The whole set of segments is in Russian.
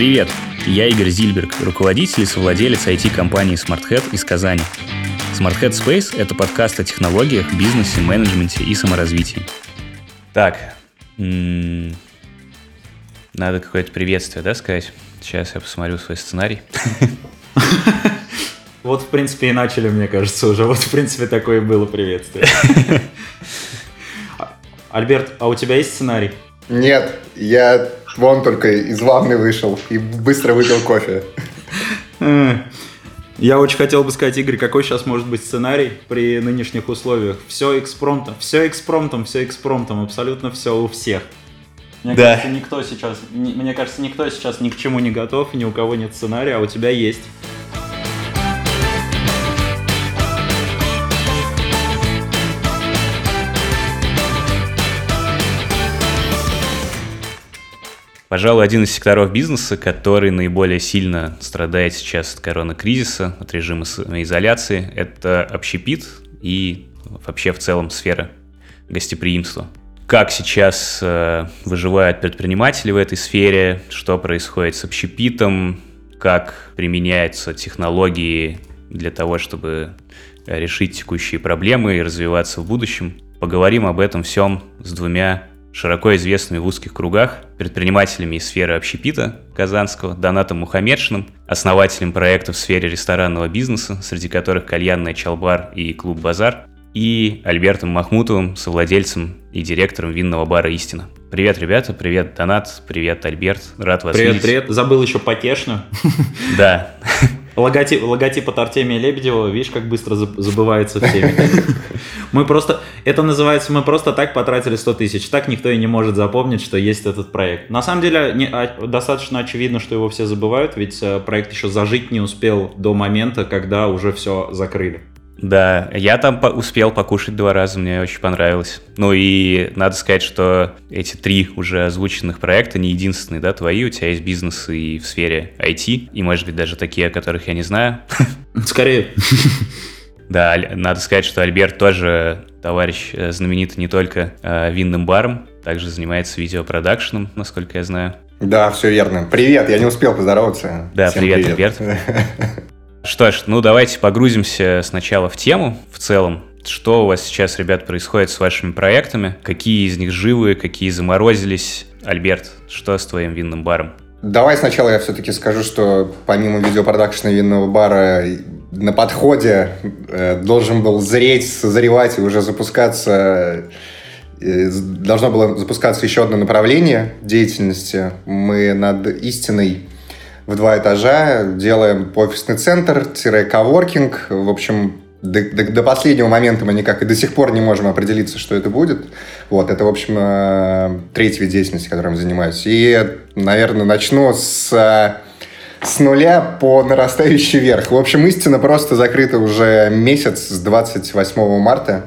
Привет! Я Игорь Зильберг, руководитель и совладелец IT-компании SmartHead из Казани. SmartHead Space — это подкаст о технологиях, бизнесе, менеджменте и саморазвитии. Так, м-м, надо какое-то приветствие, да, сказать? Сейчас я посмотрю свой сценарий. Вот, в принципе, и начали, мне кажется, уже. Вот, в принципе, такое и было приветствие. Альберт, а у тебя есть сценарий? Нет, я вон только из ванны вышел и быстро выпил кофе. Я очень хотел бы сказать, Игорь, какой сейчас может быть сценарий при нынешних условиях? Все экспромтом, все экспромтом, все экспромтом, абсолютно все у всех. Мне да. кажется, никто сейчас, мне кажется, никто сейчас ни к чему не готов, ни у кого нет сценария, а у тебя есть. Пожалуй, один из секторов бизнеса, который наиболее сильно страдает сейчас от коронакризиса, от режима изоляции, это общепит и вообще в целом сфера гостеприимства. Как сейчас э, выживают предприниматели в этой сфере, что происходит с общепитом, как применяются технологии для того, чтобы решить текущие проблемы и развиваться в будущем. Поговорим об этом всем с двумя широко известными в узких кругах предпринимателями из сферы общепита Казанского, Донатом Мухаммедшиным, основателем проектов в сфере ресторанного бизнеса, среди которых кальянная Чалбар и клуб Базар, и Альбертом Махмутовым, совладельцем и директором винного бара «Истина». Привет, ребята, привет, Донат, привет, Альберт, рад вас привет, видеть. Привет, привет, забыл еще потешно. Да. Логотип, логотип от Артемия Лебедева, видишь, как быстро забывается в теме. Мы просто, это называется, мы просто так потратили 100 тысяч. Так никто и не может запомнить, что есть этот проект. На самом деле, не, а, достаточно очевидно, что его все забывают, ведь э, проект еще зажить не успел до момента, когда уже все закрыли. Да, я там по успел покушать два раза, мне очень понравилось. Ну и надо сказать, что эти три уже озвученных проекта не единственные, да, твои, у тебя есть бизнесы и в сфере IT, и, может быть, даже такие, о которых я не знаю. Скорее. Да, надо сказать, что Альберт тоже товарищ э, знаменитый не только э, винным баром, также занимается видеопродакшеном, насколько я знаю. Да, все верно. Привет, я не успел поздороваться. Да, Всем привет, привет, Альберт. Что ж, ну давайте погрузимся сначала в тему в целом. Что у вас сейчас, ребят, происходит с вашими проектами? Какие из них живы, какие заморозились? Альберт, что с твоим винным баром? Давай сначала я все-таки скажу, что помимо видеопродакшена винного бара на подходе э, должен был зреть, созревать и уже запускаться э, должно было запускаться еще одно направление деятельности. Мы над истиной в два этажа, делаем офисный центр-коворкинг. В общем, до, до, до последнего момента мы никак и до сих пор не можем определиться, что это будет. Вот, это, в общем, э, третий вид деятельности, которым занимаюсь. И, наверное, начну с, с нуля по нарастающей вверх. В общем, истина просто закрыта уже месяц с 28 марта.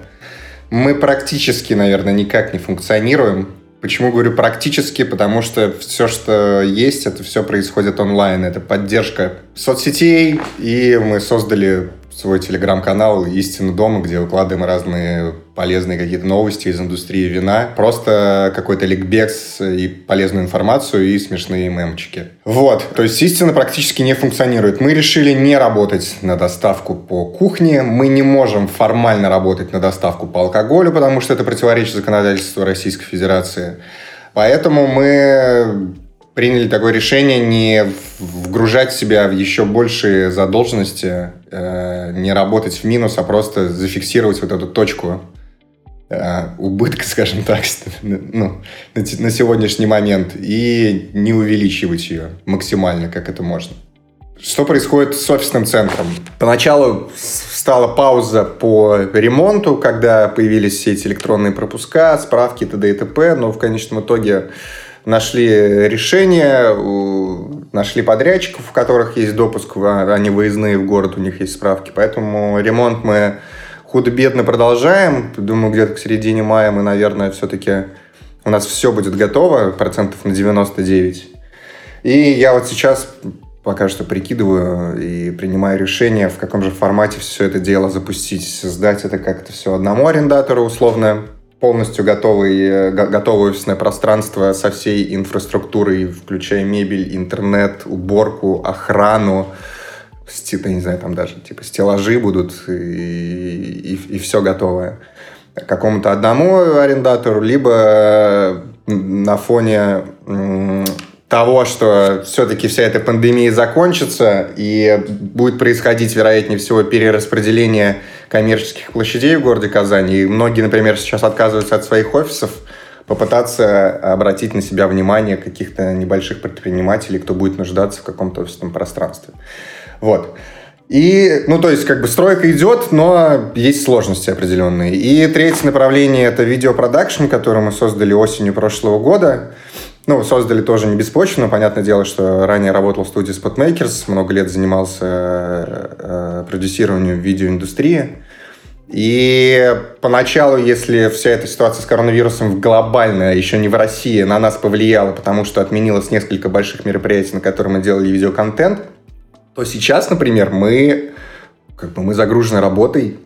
Мы практически, наверное, никак не функционируем. Почему говорю практически? Потому что все, что есть, это все происходит онлайн. Это поддержка соцсетей, и мы создали свой телеграм-канал «Истина дома», где выкладываем разные полезные какие-то новости из индустрии вина. Просто какой-то ликбекс и полезную информацию и смешные мемчики. Вот. То есть «Истина» практически не функционирует. Мы решили не работать на доставку по кухне. Мы не можем формально работать на доставку по алкоголю, потому что это противоречит законодательству Российской Федерации. Поэтому мы приняли такое решение не вгружать себя в еще большие задолженности, э, не работать в минус, а просто зафиксировать вот эту точку убытка, скажем так, ну, на, сегодняшний момент и не увеличивать ее максимально, как это можно. Что происходит с офисным центром? Поначалу стала пауза по ремонту, когда появились все эти электронные пропуска, справки т.д. и т.п., но в конечном итоге нашли решение, нашли подрядчиков, у которых есть допуск, они выездные в город, у них есть справки. Поэтому ремонт мы худо-бедно продолжаем. Думаю, где-то к середине мая мы, наверное, все-таки у нас все будет готово, процентов на 99. И я вот сейчас пока что прикидываю и принимаю решение, в каком же формате все это дело запустить. Сдать это как-то все одному арендатору условно, полностью готовый, э, готовое офисное пространство со всей инфраструктурой, включая мебель, интернет, уборку, охрану, я не знаю, там даже типа стеллажи будут и, и, и все готовое какому-то одному арендатору, либо на фоне того, что все-таки вся эта пандемия закончится и будет происходить, вероятнее всего, перераспределение коммерческих площадей в городе Казани. И многие, например, сейчас отказываются от своих офисов, попытаться обратить на себя внимание каких-то небольших предпринимателей, кто будет нуждаться в каком-то офисном пространстве. Вот. И, ну, то есть, как бы стройка идет, но есть сложности определенные. И третье направление – это видеопродакшн, который мы создали осенью прошлого года. Ну, создали тоже не беспочвенно. Понятное дело, что ранее работал в студии Spotmakers, много лет занимался э, продюсированием видеоиндустрии. И поначалу, если вся эта ситуация с коронавирусом глобальная, еще не в России, на нас повлияла, потому что отменилось несколько больших мероприятий, на которые мы делали видеоконтент – то сейчас, например, мы как бы мы загружены работой,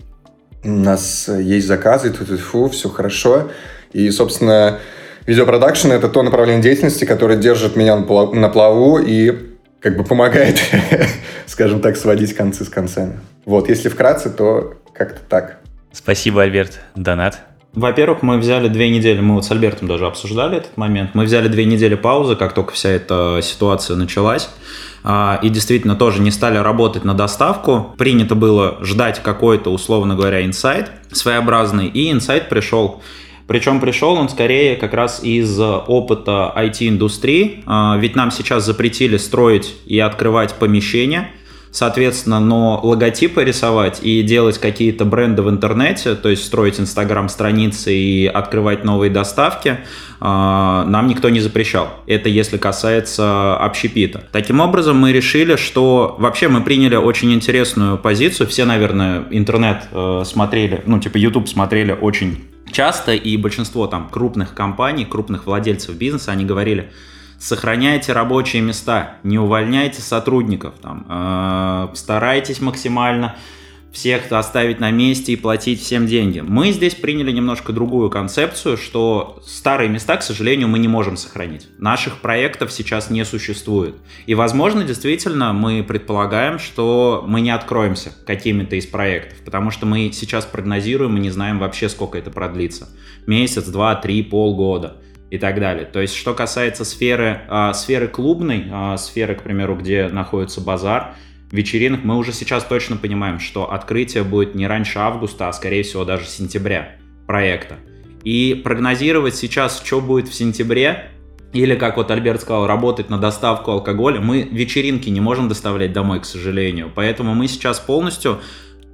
у нас есть заказы, тут фу, все хорошо. И, собственно, видеопродакшн — это то направление деятельности, которое держит меня на плаву и как бы помогает, скажем так, сводить концы с концами. Вот, если вкратце, то как-то так. Спасибо, Альберт. Донат. Во-первых, мы взяли две недели, мы вот с Альбертом даже обсуждали этот момент, мы взяли две недели паузы, как только вся эта ситуация началась. А, и действительно тоже не стали работать на доставку. Принято было ждать какой-то, условно говоря, инсайт своеобразный, и инсайт пришел. Причем пришел он скорее как раз из опыта IT-индустрии, а, ведь нам сейчас запретили строить и открывать помещения – соответственно, но логотипы рисовать и делать какие-то бренды в интернете, то есть строить инстаграм-страницы и открывать новые доставки, а, нам никто не запрещал. Это если касается общепита. Таким образом, мы решили, что вообще мы приняли очень интересную позицию. Все, наверное, интернет э, смотрели, ну, типа YouTube смотрели очень часто, и большинство там крупных компаний, крупных владельцев бизнеса, они говорили, сохраняйте рабочие места, не увольняйте сотрудников, там, э, старайтесь максимально всех оставить на месте и платить всем деньги. Мы здесь приняли немножко другую концепцию, что старые места, к сожалению, мы не можем сохранить. Наших проектов сейчас не существует. И, возможно, действительно, мы предполагаем, что мы не откроемся какими-то из проектов, потому что мы сейчас прогнозируем и не знаем вообще, сколько это продлится. Месяц, два, три, полгода и так далее. То есть, что касается сферы, э, сферы клубной, э, сферы, к примеру, где находится базар, вечеринок, мы уже сейчас точно понимаем, что открытие будет не раньше августа, а скорее всего даже сентября проекта. И прогнозировать сейчас, что будет в сентябре, или, как вот Альберт сказал, работать на доставку алкоголя, мы вечеринки не можем доставлять домой, к сожалению. Поэтому мы сейчас полностью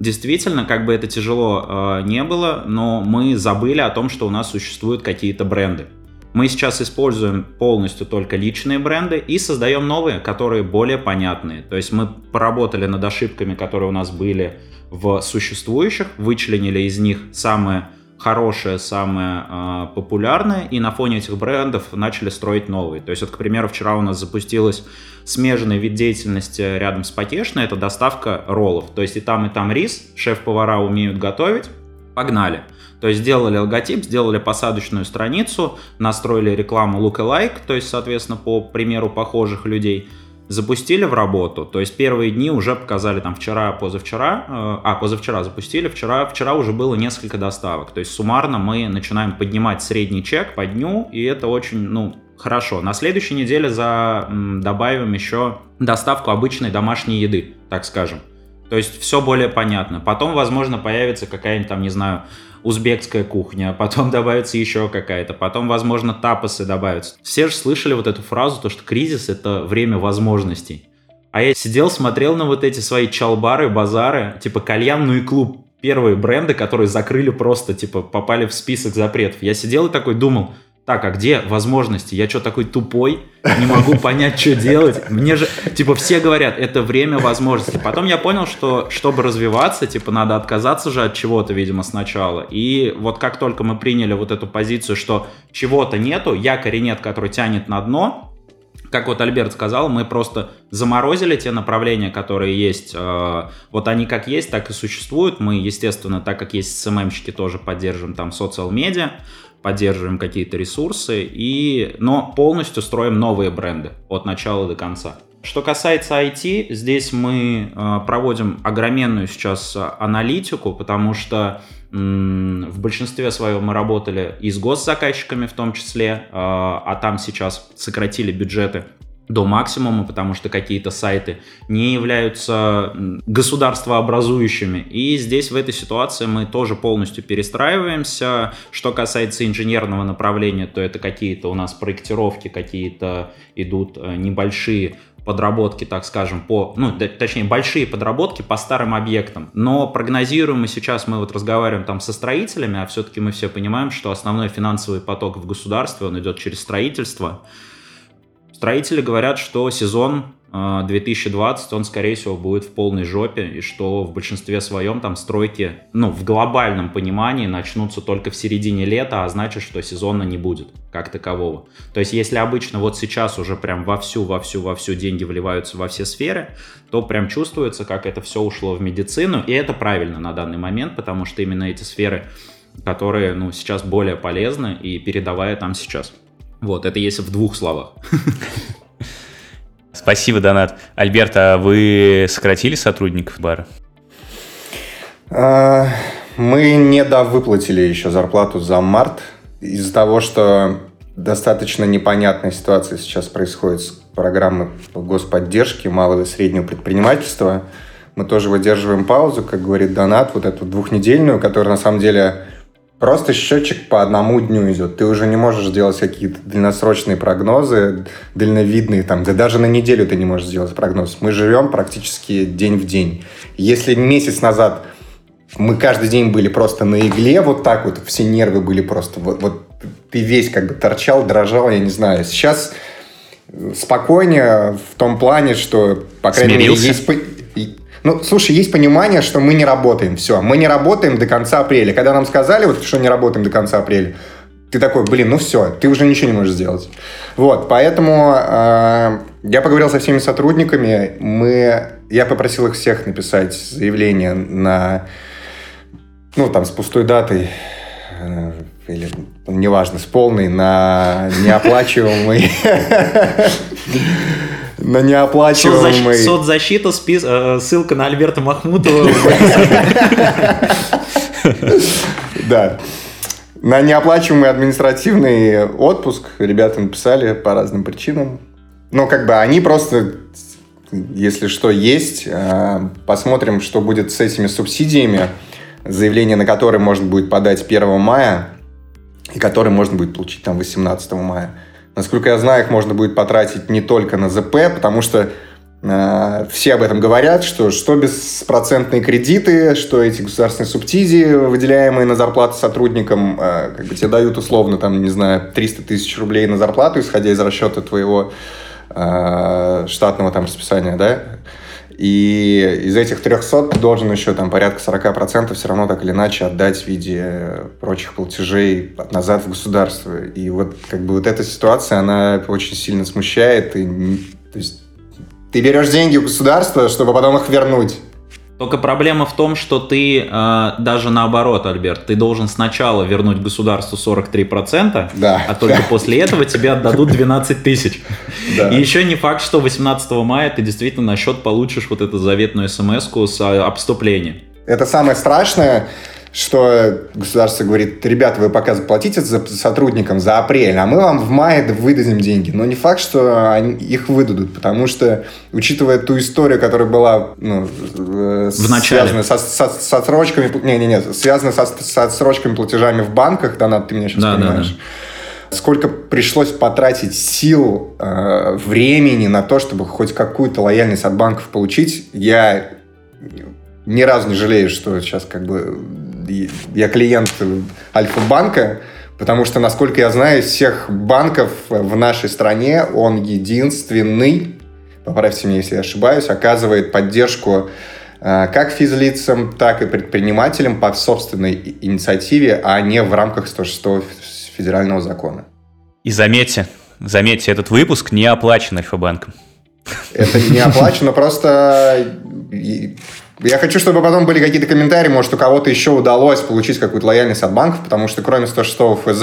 Действительно, как бы это тяжело э, не было, но мы забыли о том, что у нас существуют какие-то бренды. Мы сейчас используем полностью только личные бренды и создаем новые, которые более понятные. То есть мы поработали над ошибками, которые у нас были в существующих, вычленили из них самые хорошее, самое э, популярное, и на фоне этих брендов начали строить новые. То есть, вот, к примеру, вчера у нас запустилась смежный вид деятельности рядом с Потешной, это доставка роллов. То есть и там, и там рис, шеф-повара умеют готовить, погнали. То есть сделали логотип, сделали посадочную страницу, настроили рекламу lookalike, то есть, соответственно, по примеру похожих людей, запустили в работу. То есть первые дни уже показали там вчера, позавчера, э, а позавчера запустили, вчера, вчера уже было несколько доставок. То есть суммарно мы начинаем поднимать средний чек по дню, и это очень, ну, хорошо. На следующей неделе за, добавим еще доставку обычной домашней еды, так скажем. То есть все более понятно. Потом, возможно, появится какая-нибудь там, не знаю, узбекская кухня, потом добавится еще какая-то, потом, возможно, тапосы добавятся. Все же слышали вот эту фразу, то, что кризис — это время возможностей. А я сидел, смотрел на вот эти свои чалбары, базары, типа кальянный клуб, первые бренды, которые закрыли просто, типа, попали в список запретов. Я сидел и такой думал, так, а где возможности? Я что, такой тупой? Не могу понять, что делать. Мне же, типа, все говорят, это время возможностей. Потом я понял, что, чтобы развиваться, типа, надо отказаться же от чего-то, видимо, сначала. И вот как только мы приняли вот эту позицию, что чего-то нету, якоря нет, который тянет на дно, как вот Альберт сказал, мы просто заморозили те направления, которые есть. Э, вот они как есть, так и существуют. Мы, естественно, так как есть СММщики, тоже поддерживаем там социал-медиа, поддерживаем какие-то ресурсы, и, но полностью строим новые бренды от начала до конца. Что касается IT, здесь мы э, проводим огроменную сейчас аналитику, потому что в большинстве своем мы работали и с госзаказчиками в том числе, а, а там сейчас сократили бюджеты до максимума, потому что какие-то сайты не являются государствообразующими. И здесь в этой ситуации мы тоже полностью перестраиваемся. Что касается инженерного направления, то это какие-то у нас проектировки, какие-то идут э, небольшие подработки, так скажем, по, ну, точнее, большие подработки по старым объектам. Но прогнозируем мы сейчас, мы вот разговариваем там со строителями, а все-таки мы все понимаем, что основной финансовый поток в государстве, он идет через строительство. Строители говорят, что сезон 2020, он, скорее всего, будет в полной жопе, и что в большинстве своем там стройки, ну, в глобальном понимании начнутся только в середине лета, а значит, что сезона не будет как такового. То есть, если обычно вот сейчас уже прям вовсю, вовсю, вовсю деньги вливаются во все сферы, то прям чувствуется, как это все ушло в медицину, и это правильно на данный момент, потому что именно эти сферы, которые, ну, сейчас более полезны и передавая там сейчас. Вот, это если в двух словах. Спасибо, Донат. Альберт, а вы сократили сотрудников бара? А, мы не довыплатили еще зарплату за март из-за того, что достаточно непонятная ситуация сейчас происходит с программой господдержки малого и среднего предпринимательства. Мы тоже выдерживаем паузу, как говорит Донат, вот эту двухнедельную, которая на самом деле Просто счетчик по одному дню идет. Ты уже не можешь делать какие-то дальносрочные прогнозы, дальновидные, там, да даже на неделю ты не можешь сделать прогноз. Мы живем практически день в день. Если месяц назад мы каждый день были просто на игле, вот так вот, все нервы были просто, вот, вот ты весь как бы торчал, дрожал, я не знаю. Сейчас спокойнее в том плане, что, по крайней Смирился? мере, есть, ну, слушай, есть понимание, что мы не работаем. Все, мы не работаем до конца апреля. Когда нам сказали, вот, что не работаем до конца апреля, ты такой, блин, ну все, ты уже ничего не можешь сделать. Вот, поэтому э, я поговорил со всеми сотрудниками, мы, я попросил их всех написать заявление на, ну, там, с пустой датой, э, или, неважно, с полной, на неоплачиваемый на неоплачиваемый... Соцзащита, спис... Э, ссылка на Альберта Махмутова. Да. На неоплачиваемый административный отпуск ребята написали по разным причинам. Но как бы они просто, если что, есть. Э, посмотрим, что будет с этими субсидиями, заявление на которые можно будет подать 1 мая и которые можно будет получить там 18 мая. Насколько я знаю, их можно будет потратить не только на ЗП, потому что э, все об этом говорят, что что беспроцентные кредиты, что эти государственные субсидии, выделяемые на зарплату сотрудникам, э, как бы тебе дают условно, там, не знаю, 300 тысяч рублей на зарплату, исходя из расчета твоего э, штатного там расписания, да, и из этих 300 ты должен еще там порядка 40% все равно так или иначе отдать в виде прочих платежей назад в государство. И вот как бы вот эта ситуация, она очень сильно смущает. И, то есть, ты берешь деньги у государства, чтобы потом их вернуть. Только проблема в том, что ты э, даже наоборот, Альберт, ты должен сначала вернуть государству 43%, да. а только после этого тебе отдадут 12 тысяч. Да. И еще не факт, что 18 мая ты действительно на счет получишь вот эту заветную смс с а, обступлением. Это самое страшное, что государство говорит, ребята, вы пока заплатите за сотрудникам за апрель, а мы вам в мае выдадим деньги. Но не факт, что они их выдадут, потому что, учитывая ту историю, которая была ну, в связана со, со, со отсрочками, не, не, не, связана со, со отсрочками платежами в банках, да, ты меня сейчас да, понимаешь. Да, да сколько пришлось потратить сил, э, времени на то, чтобы хоть какую-то лояльность от банков получить, я ни разу не жалею, что сейчас как бы я клиент Альфа-банка, потому что, насколько я знаю, из всех банков в нашей стране он единственный, поправьте меня, если я ошибаюсь, оказывает поддержку э, как физлицам, так и предпринимателям по собственной инициативе, а не в рамках 106 федерального закона. И заметьте, заметьте, этот выпуск не оплачен Альфа-банком. Это не оплачено, просто я хочу, чтобы потом были какие-то комментарии, может, у кого-то еще удалось получить какую-то лояльность от банков, потому что кроме 106 ФЗ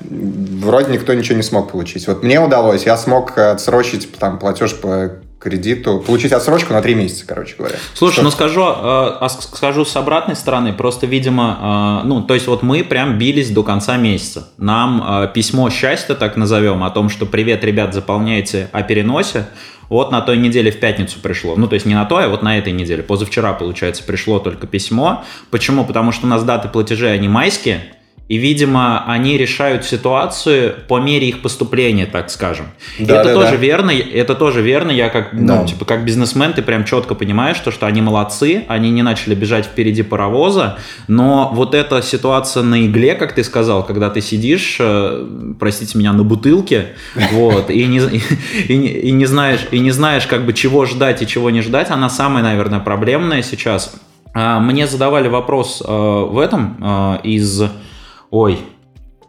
вроде никто ничего не смог получить. Вот мне удалось, я смог отсрочить там платеж по кредиту, получить отсрочку на 3 месяца, короче говоря. Слушай, Что? ну скажу, э, скажу с обратной стороны, просто, видимо, э, ну, то есть вот мы прям бились до конца месяца. Нам э, письмо счастья, так назовем, о том, что привет, ребят, заполняйте о переносе, вот на той неделе в пятницу пришло. Ну, то есть не на той, а вот на этой неделе. Позавчера, получается, пришло только письмо. Почему? Потому что у нас даты платежей, они майские. И, видимо, они решают ситуацию по мере их поступления, так скажем. Да, это да, тоже да. верно. Это тоже верно. Я как, ну, да. ну, типа, как бизнесмен, ты прям четко понимаешь, что, что они молодцы, они не начали бежать впереди паровоза. Но вот эта ситуация на игле, как ты сказал, когда ты сидишь, э, простите меня, на бутылке, вот, и не, и, и, не знаешь, и не знаешь, как бы, чего ждать и чего не ждать, она самая, наверное, проблемная сейчас. А, мне задавали вопрос э, в этом э, из ой,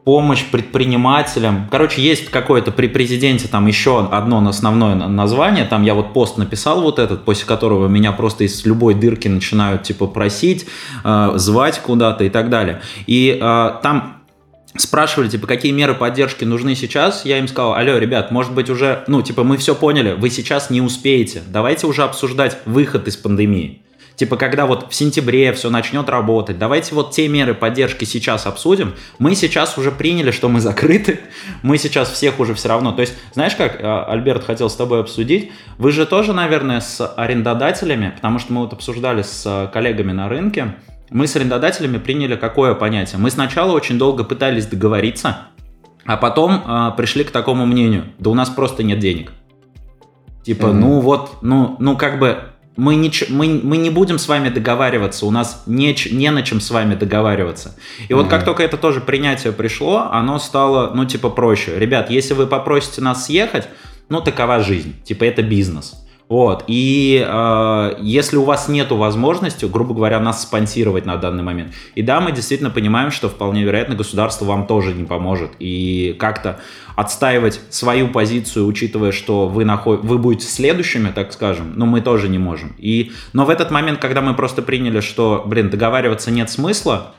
помощь предпринимателям. Короче, есть какое-то при президенте там еще одно основное название. Там я вот пост написал вот этот, после которого меня просто из любой дырки начинают типа просить, э, звать куда-то и так далее. И э, там спрашивали, типа, какие меры поддержки нужны сейчас, я им сказал, алло, ребят, может быть уже, ну, типа, мы все поняли, вы сейчас не успеете, давайте уже обсуждать выход из пандемии. Типа, когда вот в сентябре все начнет работать, давайте вот те меры поддержки сейчас обсудим. Мы сейчас уже приняли, что мы закрыты, мы сейчас всех уже все равно. То есть, знаешь как, а, Альберт хотел с тобой обсудить, вы же тоже, наверное, с арендодателями, потому что мы вот обсуждали с а, коллегами на рынке, мы с арендодателями приняли какое понятие? Мы сначала очень долго пытались договориться, а потом э, пришли к такому мнению, да у нас просто нет денег. Типа, mm-hmm. ну вот, ну, ну как бы мы не, мы, мы не будем с вами договариваться, у нас не, не на чем с вами договариваться. И вот как только это тоже принятие пришло, оно стало, ну, типа, проще. Ребят, если вы попросите нас съехать, ну, такова жизнь, типа, это бизнес. Вот. И э, если у вас нет возможности, грубо говоря, нас спонсировать на данный момент, и да, мы действительно понимаем, что вполне вероятно государство вам тоже не поможет. И как-то отстаивать свою позицию, учитывая, что вы, наход... вы будете следующими, так скажем, но мы тоже не можем. И... Но в этот момент, когда мы просто приняли, что, блин, договариваться нет смысла,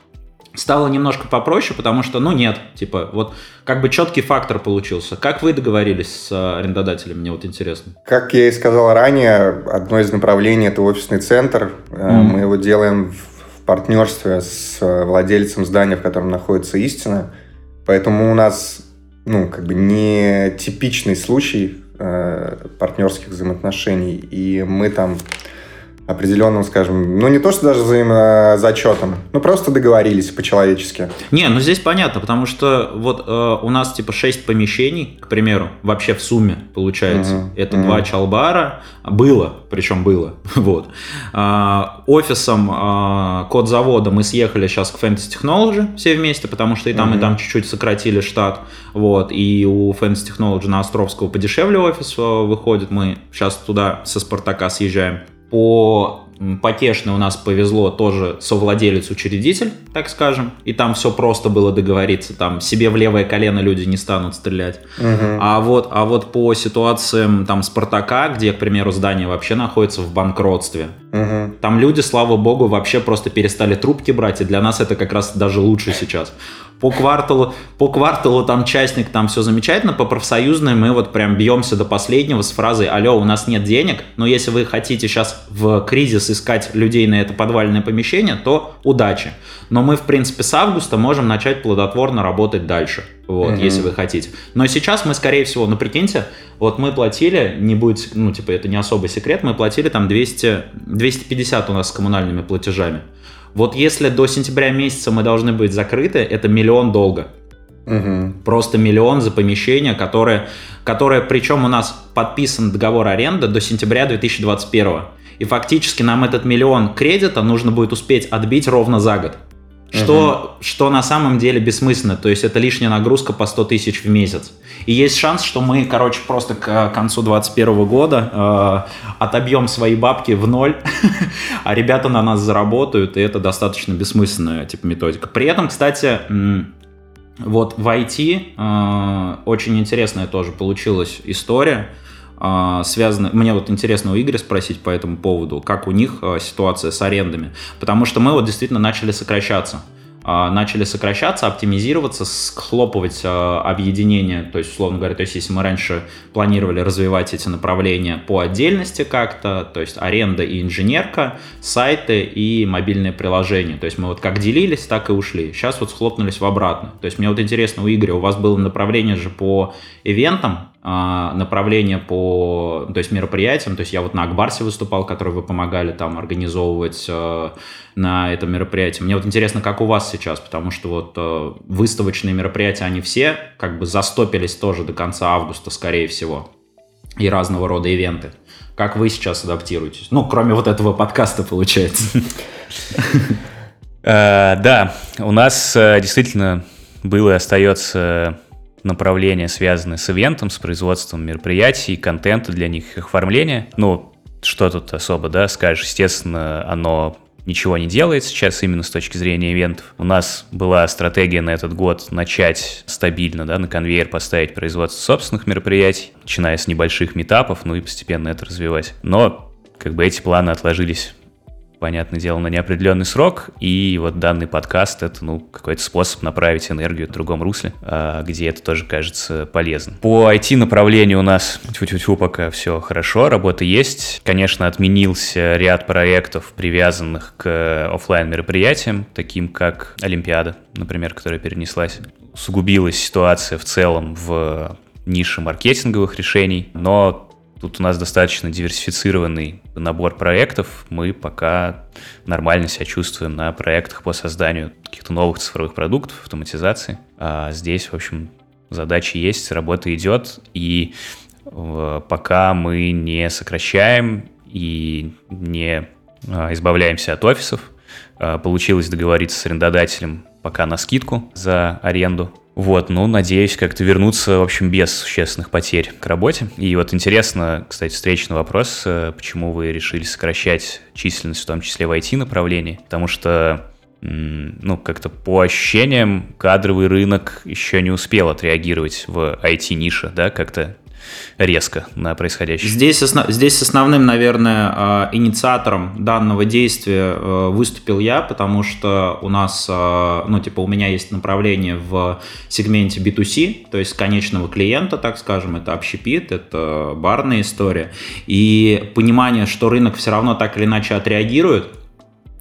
стало немножко попроще, потому что, ну, нет, типа, вот как бы четкий фактор получился. Как вы договорились с арендодателем, мне вот интересно. Как я и сказал ранее, одно из направлений – это офисный центр. Mm. Мы его делаем в партнерстве с владельцем здания, в котором находится истина. Поэтому у нас, ну, как бы не типичный случай э, партнерских взаимоотношений, и мы там определенным, скажем, ну не то, что даже взаимозачетом, ну просто договорились по-человечески. Не, ну здесь понятно, потому что вот э, у нас типа 6 помещений, к примеру, вообще в сумме получается. Угу, Это угу. два чалбара, было, причем было, вот. А, офисом, а, код завода мы съехали сейчас к Fantasy Technology все вместе, потому что и там, угу. и там чуть-чуть сократили штат, вот. И у Fantasy Technology на Островского подешевле офис э, выходит, мы сейчас туда со Спартака съезжаем по Потешно у нас повезло тоже совладелец-учредитель, так скажем, и там все просто было договориться, там себе в левое колено люди не станут стрелять. Угу. А, вот, а вот по ситуациям там Спартака, где, к примеру, здание вообще находится в банкротстве, угу. там люди, слава богу, вообще просто перестали трубки брать, и для нас это как раз даже лучше сейчас по кварталу, по кварталу там частник, там все замечательно, по профсоюзной мы вот прям бьемся до последнего с фразой «Алло, у нас нет денег, но если вы хотите сейчас в кризис искать людей на это подвальное помещение, то удачи». Но мы, в принципе, с августа можем начать плодотворно работать дальше, вот, mm-hmm. если вы хотите. Но сейчас мы, скорее всего, ну, прикиньте, вот мы платили, не будет, ну, типа, это не особый секрет, мы платили там 200, 250 у нас с коммунальными платежами. Вот если до сентября месяца мы должны быть закрыты, это миллион долга. Угу. Просто миллион за помещение, которое, которое, причем у нас подписан договор аренды до сентября 2021. И фактически нам этот миллион кредита нужно будет успеть отбить ровно за год. Что, угу. что на самом деле бессмысленно, то есть это лишняя нагрузка по 100 тысяч в месяц. И есть шанс, что мы, короче, просто к концу 2021 года э, отобьем свои бабки в ноль, а ребята на нас заработают, и это достаточно бессмысленная типа методика. При этом, кстати, Вот в IT э, очень интересная тоже получилась история, э, связанная... Мне вот интересно у Игоря спросить по этому поводу, как у них э, ситуация с арендами. Потому что мы вот действительно начали сокращаться. А, начали сокращаться, оптимизироваться, схлопывать а, объединение, то есть, условно говоря, то есть, если мы раньше планировали развивать эти направления по отдельности как-то, то есть, аренда и инженерка, сайты и мобильные приложения, то есть, мы вот как делились, так и ушли. Сейчас вот схлопнулись в обратно. То есть, мне вот интересно, у Игоря, у вас было направление же по ивентам, а, направление по то есть мероприятиям. То есть я вот на Акбарсе выступал, который вы помогали там организовывать э, на этом мероприятии. Мне вот интересно, как у вас сейчас, потому что вот э, выставочные мероприятия, они все как бы застопились тоже до конца августа, скорее всего, и разного рода ивенты. Как вы сейчас адаптируетесь? Ну, кроме вот этого подкаста, получается. Э, да, у нас действительно было и остается направления, связанные с ивентом, с производством мероприятий, контента для них, их оформления. Ну, что тут особо, да, скажешь, естественно, оно ничего не делает сейчас именно с точки зрения ивентов. У нас была стратегия на этот год начать стабильно, да, на конвейер поставить производство собственных мероприятий, начиная с небольших метапов, ну и постепенно это развивать. Но как бы эти планы отложились понятное дело, на неопределенный срок, и вот данный подкаст — это, ну, какой-то способ направить энергию в другом русле, а, где это тоже кажется полезным. По IT-направлению у нас тьфу-тьфу-тьфу пока все хорошо, работа есть. Конечно, отменился ряд проектов, привязанных к офлайн мероприятиям таким как Олимпиада, например, которая перенеслась. Сугубилась ситуация в целом в нише маркетинговых решений, но Тут у нас достаточно диверсифицированный набор проектов. Мы пока нормально себя чувствуем на проектах по созданию каких-то новых цифровых продуктов, автоматизации. А здесь, в общем, задача есть, работа идет. И э, пока мы не сокращаем и не а, избавляемся от офисов, а, получилось договориться с арендодателем пока на скидку за аренду вот, ну, надеюсь как-то вернуться, в общем, без существенных потерь к работе. И вот интересно, кстати, встречный вопрос, э, почему вы решили сокращать численность, в том числе в IT-направлении, потому что ну, как-то по ощущениям кадровый рынок еще не успел отреагировать в IT-нише, да, как-то резко на происходящее. Здесь, основ, здесь основным, наверное, а, инициатором данного действия э, выступил я, потому что у нас, а, ну, типа, у меня есть направление в сегменте B2C, то есть конечного клиента, так скажем, это общепит, это барная история, и понимание, что рынок все равно так или иначе отреагирует,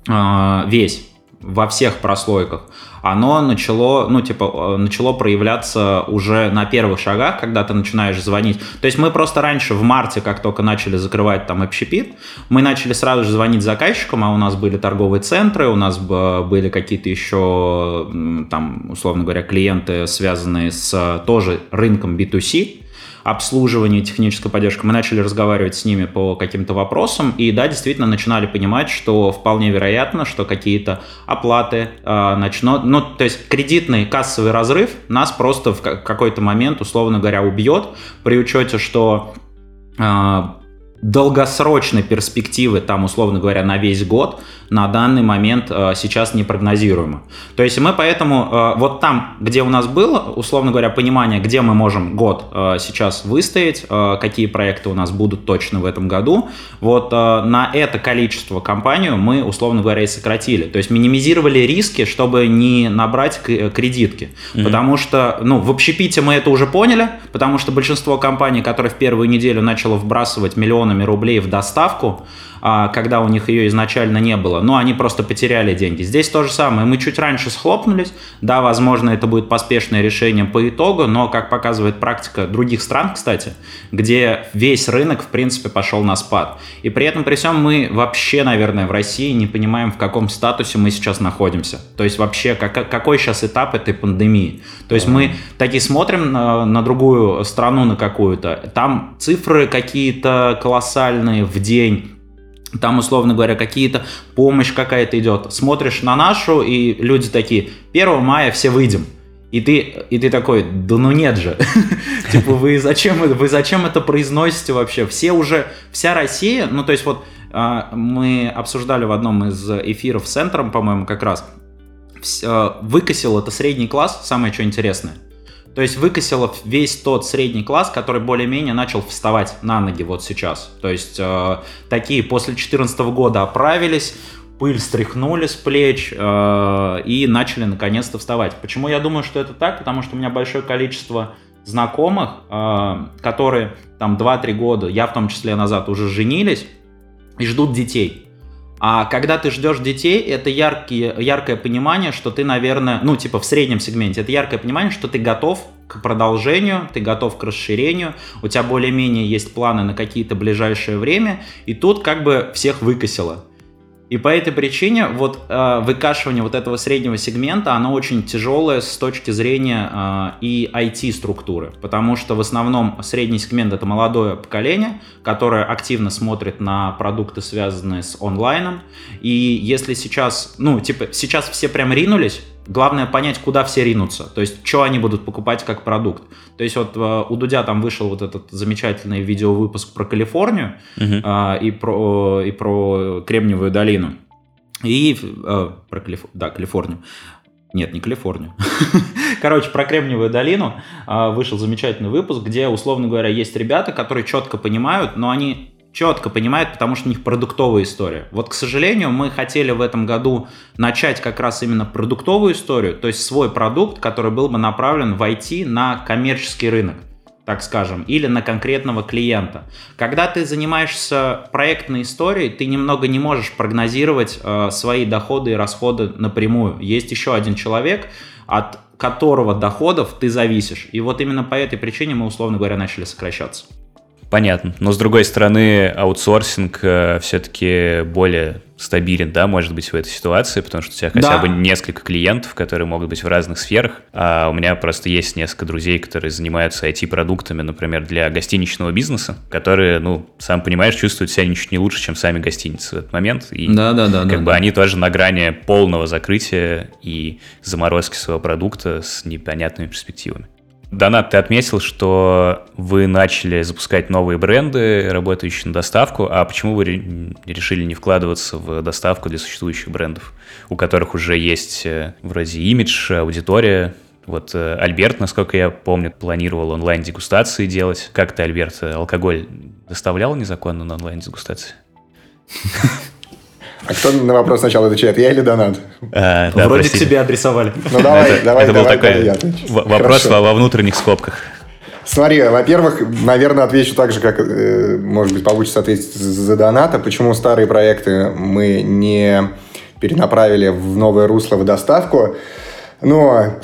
а, весь, во всех прослойках, оно начало, ну, типа, э, начало проявляться уже на первых шагах, когда ты начинаешь звонить. То есть мы просто раньше, в марте, как только начали закрывать там общепит, мы начали сразу же звонить заказчикам, а у нас были торговые центры, у нас были какие-то еще, там, условно говоря, клиенты, связанные с тоже рынком B2C, обслуживания, технической поддержки, мы начали разговаривать с ними по каким-то вопросам, и да, действительно начинали понимать, что вполне вероятно, что какие-то оплаты э, начнут, ну, то есть кредитный кассовый разрыв нас просто в какой-то момент, условно говоря, убьет, при учете, что э, долгосрочной перспективы, там, условно говоря, на весь год, на данный момент э, сейчас не прогнозируемо. То есть мы поэтому э, вот там, где у нас было, условно говоря, понимание, где мы можем год э, сейчас выстоять, э, какие проекты у нас будут точно в этом году, вот э, на это количество компанию мы, условно говоря, и сократили. То есть минимизировали риски, чтобы не набрать кредитки. Mm-hmm. Потому что, ну, в общепите мы это уже поняли, потому что большинство компаний, которые в первую неделю начало вбрасывать миллионами рублей в доставку, когда у них ее изначально не было, но они просто потеряли деньги. Здесь то же самое, мы чуть раньше схлопнулись, да, возможно, это будет поспешное решение по итогу, но, как показывает практика других стран, кстати, где весь рынок, в принципе, пошел на спад. И при этом, при всем, мы вообще, наверное, в России не понимаем, в каком статусе мы сейчас находимся. То есть вообще, как, какой сейчас этап этой пандемии. То есть мы такие смотрим на, на другую страну, на какую-то, там цифры какие-то колоссальные в день, там, условно говоря, какие-то помощь какая-то идет. Смотришь на нашу, и люди такие, 1 мая все выйдем. И ты, и ты такой, да ну нет же. типа, вы зачем, вы зачем это произносите вообще? Все уже, вся Россия, ну то есть вот а, мы обсуждали в одном из эфиров с Центром, по-моему, как раз, э, выкосил это средний класс, самое что интересное. То есть выкосило весь тот средний класс, который более-менее начал вставать на ноги вот сейчас. То есть э, такие после 2014 года оправились, пыль стряхнули с плеч э, и начали наконец-то вставать. Почему я думаю, что это так? Потому что у меня большое количество знакомых, э, которые там 2-3 года, я в том числе назад, уже женились и ждут детей. А когда ты ждешь детей, это яркие, яркое понимание, что ты, наверное, ну, типа в среднем сегменте, это яркое понимание, что ты готов к продолжению, ты готов к расширению, у тебя более-менее есть планы на какие-то ближайшее время, и тут как бы всех выкосило. И по этой причине вот э, выкашивание вот этого среднего сегмента, оно очень тяжелое с точки зрения э, и IT-структуры, потому что в основном средний сегмент это молодое поколение, которое активно смотрит на продукты, связанные с онлайном. И если сейчас, ну, типа, сейчас все прям ринулись Главное понять, куда все ринутся, то есть, что они будут покупать как продукт. То есть, вот э, у Дудя там вышел вот этот замечательный видеовыпуск про Калифорнию uh-huh. а, и, про, и про Кремниевую долину. И а, про Калиф... да, Калифорнию. Нет, не Калифорнию. Короче, про Кремниевую долину а, вышел замечательный выпуск, где, условно говоря, есть ребята, которые четко понимают, но они четко понимают, потому что у них продуктовая история. Вот, к сожалению, мы хотели в этом году начать как раз именно продуктовую историю, то есть свой продукт, который был бы направлен в IT на коммерческий рынок так скажем, или на конкретного клиента. Когда ты занимаешься проектной историей, ты немного не можешь прогнозировать э, свои доходы и расходы напрямую. Есть еще один человек, от которого доходов ты зависишь. И вот именно по этой причине мы, условно говоря, начали сокращаться. Понятно. Но с другой стороны, аутсорсинг э, все-таки более стабилен, да, может быть, в этой ситуации, потому что у тебя хотя да. бы несколько клиентов, которые могут быть в разных сферах. А у меня просто есть несколько друзей, которые занимаются IT-продуктами, например, для гостиничного бизнеса, которые, ну, сам понимаешь, чувствуют себя ничуть не лучше, чем сами гостиницы в этот момент. И да, да, да, как да, бы да. они тоже на грани полного закрытия и заморозки своего продукта с непонятными перспективами. Донат, ты отметил, что вы начали запускать новые бренды, работающие на доставку. А почему вы решили не вкладываться в доставку для существующих брендов, у которых уже есть э, вроде имидж, аудитория? Вот э, Альберт, насколько я помню, планировал онлайн-дегустации делать. Как ты, Альберт, алкоголь доставлял незаконно на онлайн-дегустации? А кто на вопрос сначала отвечает, я или Донат? А, да, Вроде простите. к тебе адресовали. Ну давай, это, давай, это давай, был такой давай, вопрос во, во внутренних скобках. Смотри, во-первых, наверное, отвечу так же, как, э, может быть, получится ответить за доната. Почему старые проекты мы не перенаправили в новое русло в доставку? Но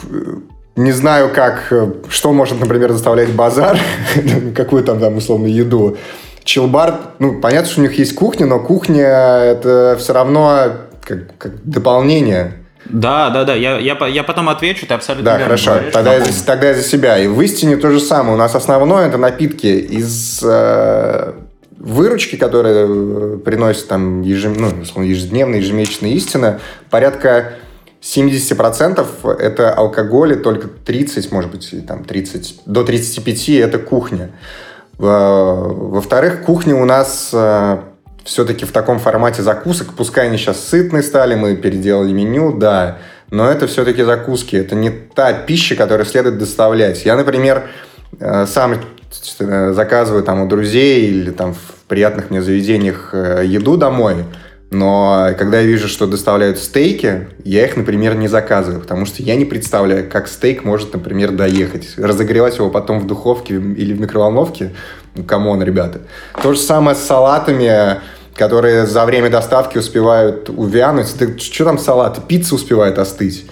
не знаю, как, что может, например, заставлять базар, какую там, там, условно, еду чилбар, ну, понятно, что у них есть кухня, но кухня это все равно как, как дополнение. Да, да, да, я, я, я потом отвечу, ты абсолютно Да, хорошо, говоришь, тогда, я, за, тогда я за себя. И в истине то же самое. У нас основное это напитки из э, выручки, которые э, приносят там ежем, ну, ежедневно, ежемесячно истина, порядка 70% это алкоголь, и только 30, может быть, там 30, до 35 это кухня. Во-вторых, кухня у нас э, все-таки в таком формате закусок. Пускай они сейчас сытные стали, мы переделали меню, да, но это все-таки закуски. Это не та пища, которую следует доставлять. Я, например, э, сам э, заказываю там у друзей или там в приятных мне заведениях еду домой – но когда я вижу, что доставляют стейки, я их, например, не заказываю, потому что я не представляю, как стейк может, например, доехать. Разогревать его потом в духовке или в микроволновке. Ну, come on, ребята. То же самое с салатами, которые за время доставки успевают увянуть. Да, что там салат? Пицца успевает остыть.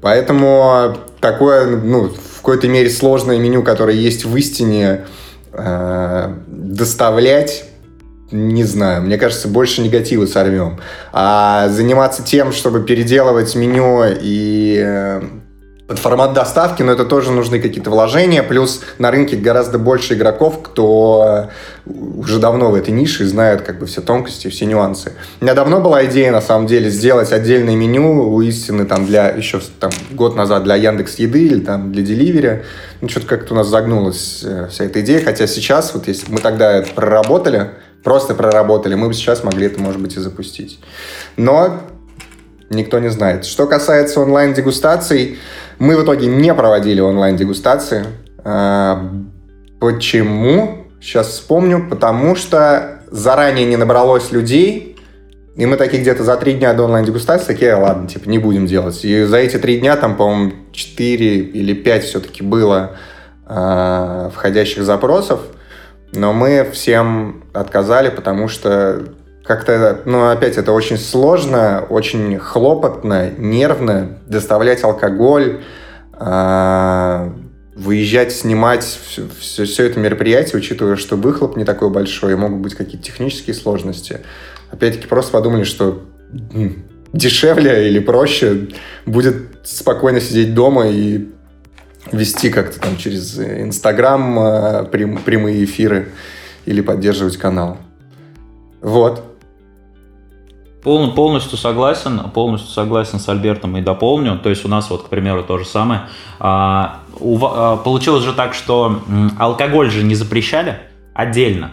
Поэтому такое, ну, в какой-то мере сложное меню, которое есть в истине, э, доставлять не знаю, мне кажется, больше негатива сорвем. А заниматься тем, чтобы переделывать меню и э, под формат доставки, но это тоже нужны какие-то вложения, плюс на рынке гораздо больше игроков, кто уже давно в этой нише и знает как бы все тонкости, все нюансы. У меня давно была идея, на самом деле, сделать отдельное меню у истины там для еще там, год назад для Яндекс Еды или там для Деливери. Ну, что-то как-то у нас загнулась э, вся эта идея, хотя сейчас, вот если мы тогда это проработали, просто проработали, мы бы сейчас могли это, может быть, и запустить. Но никто не знает. Что касается онлайн-дегустаций, мы в итоге не проводили онлайн-дегустации. А, почему? Сейчас вспомню. Потому что заранее не набралось людей, и мы такие где-то за три дня до онлайн-дегустации такие, ладно, типа, не будем делать. И за эти три дня там, по-моему, четыре или пять все-таки было э, входящих запросов. Но мы всем отказали, потому что как-то, ну, опять, это очень сложно, очень хлопотно, нервно доставлять алкоголь, э, выезжать, снимать все, все это мероприятие, учитывая, что выхлоп не такой большой, и могут быть какие-то технические сложности. Опять-таки просто подумали, что дешевле или проще будет спокойно сидеть дома и вести как-то там через Инстаграм э, прям, прямые эфиры или поддерживать канал. Вот. Пол, полностью согласен, полностью согласен с Альбертом и дополню. То есть у нас вот, к примеру, то же самое. А, у, а, получилось же так, что алкоголь же не запрещали отдельно.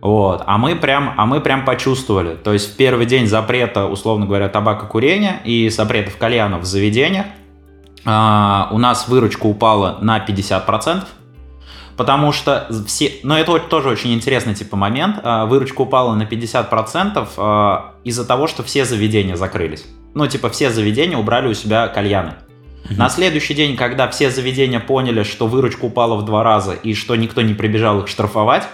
Вот. А мы прям, а мы прям почувствовали. То есть в первый день запрета, условно говоря, табакокурения и запретов кальянов в заведениях а, у нас выручка упала на 50%. Потому что все... Но это тоже очень интересный типа момент. А, выручка упала на 50% а, из-за того, что все заведения закрылись. Ну, типа, все заведения убрали у себя кальяны. На следующий день, когда все заведения поняли, что выручка упала в два раза и что никто не прибежал их штрафовать,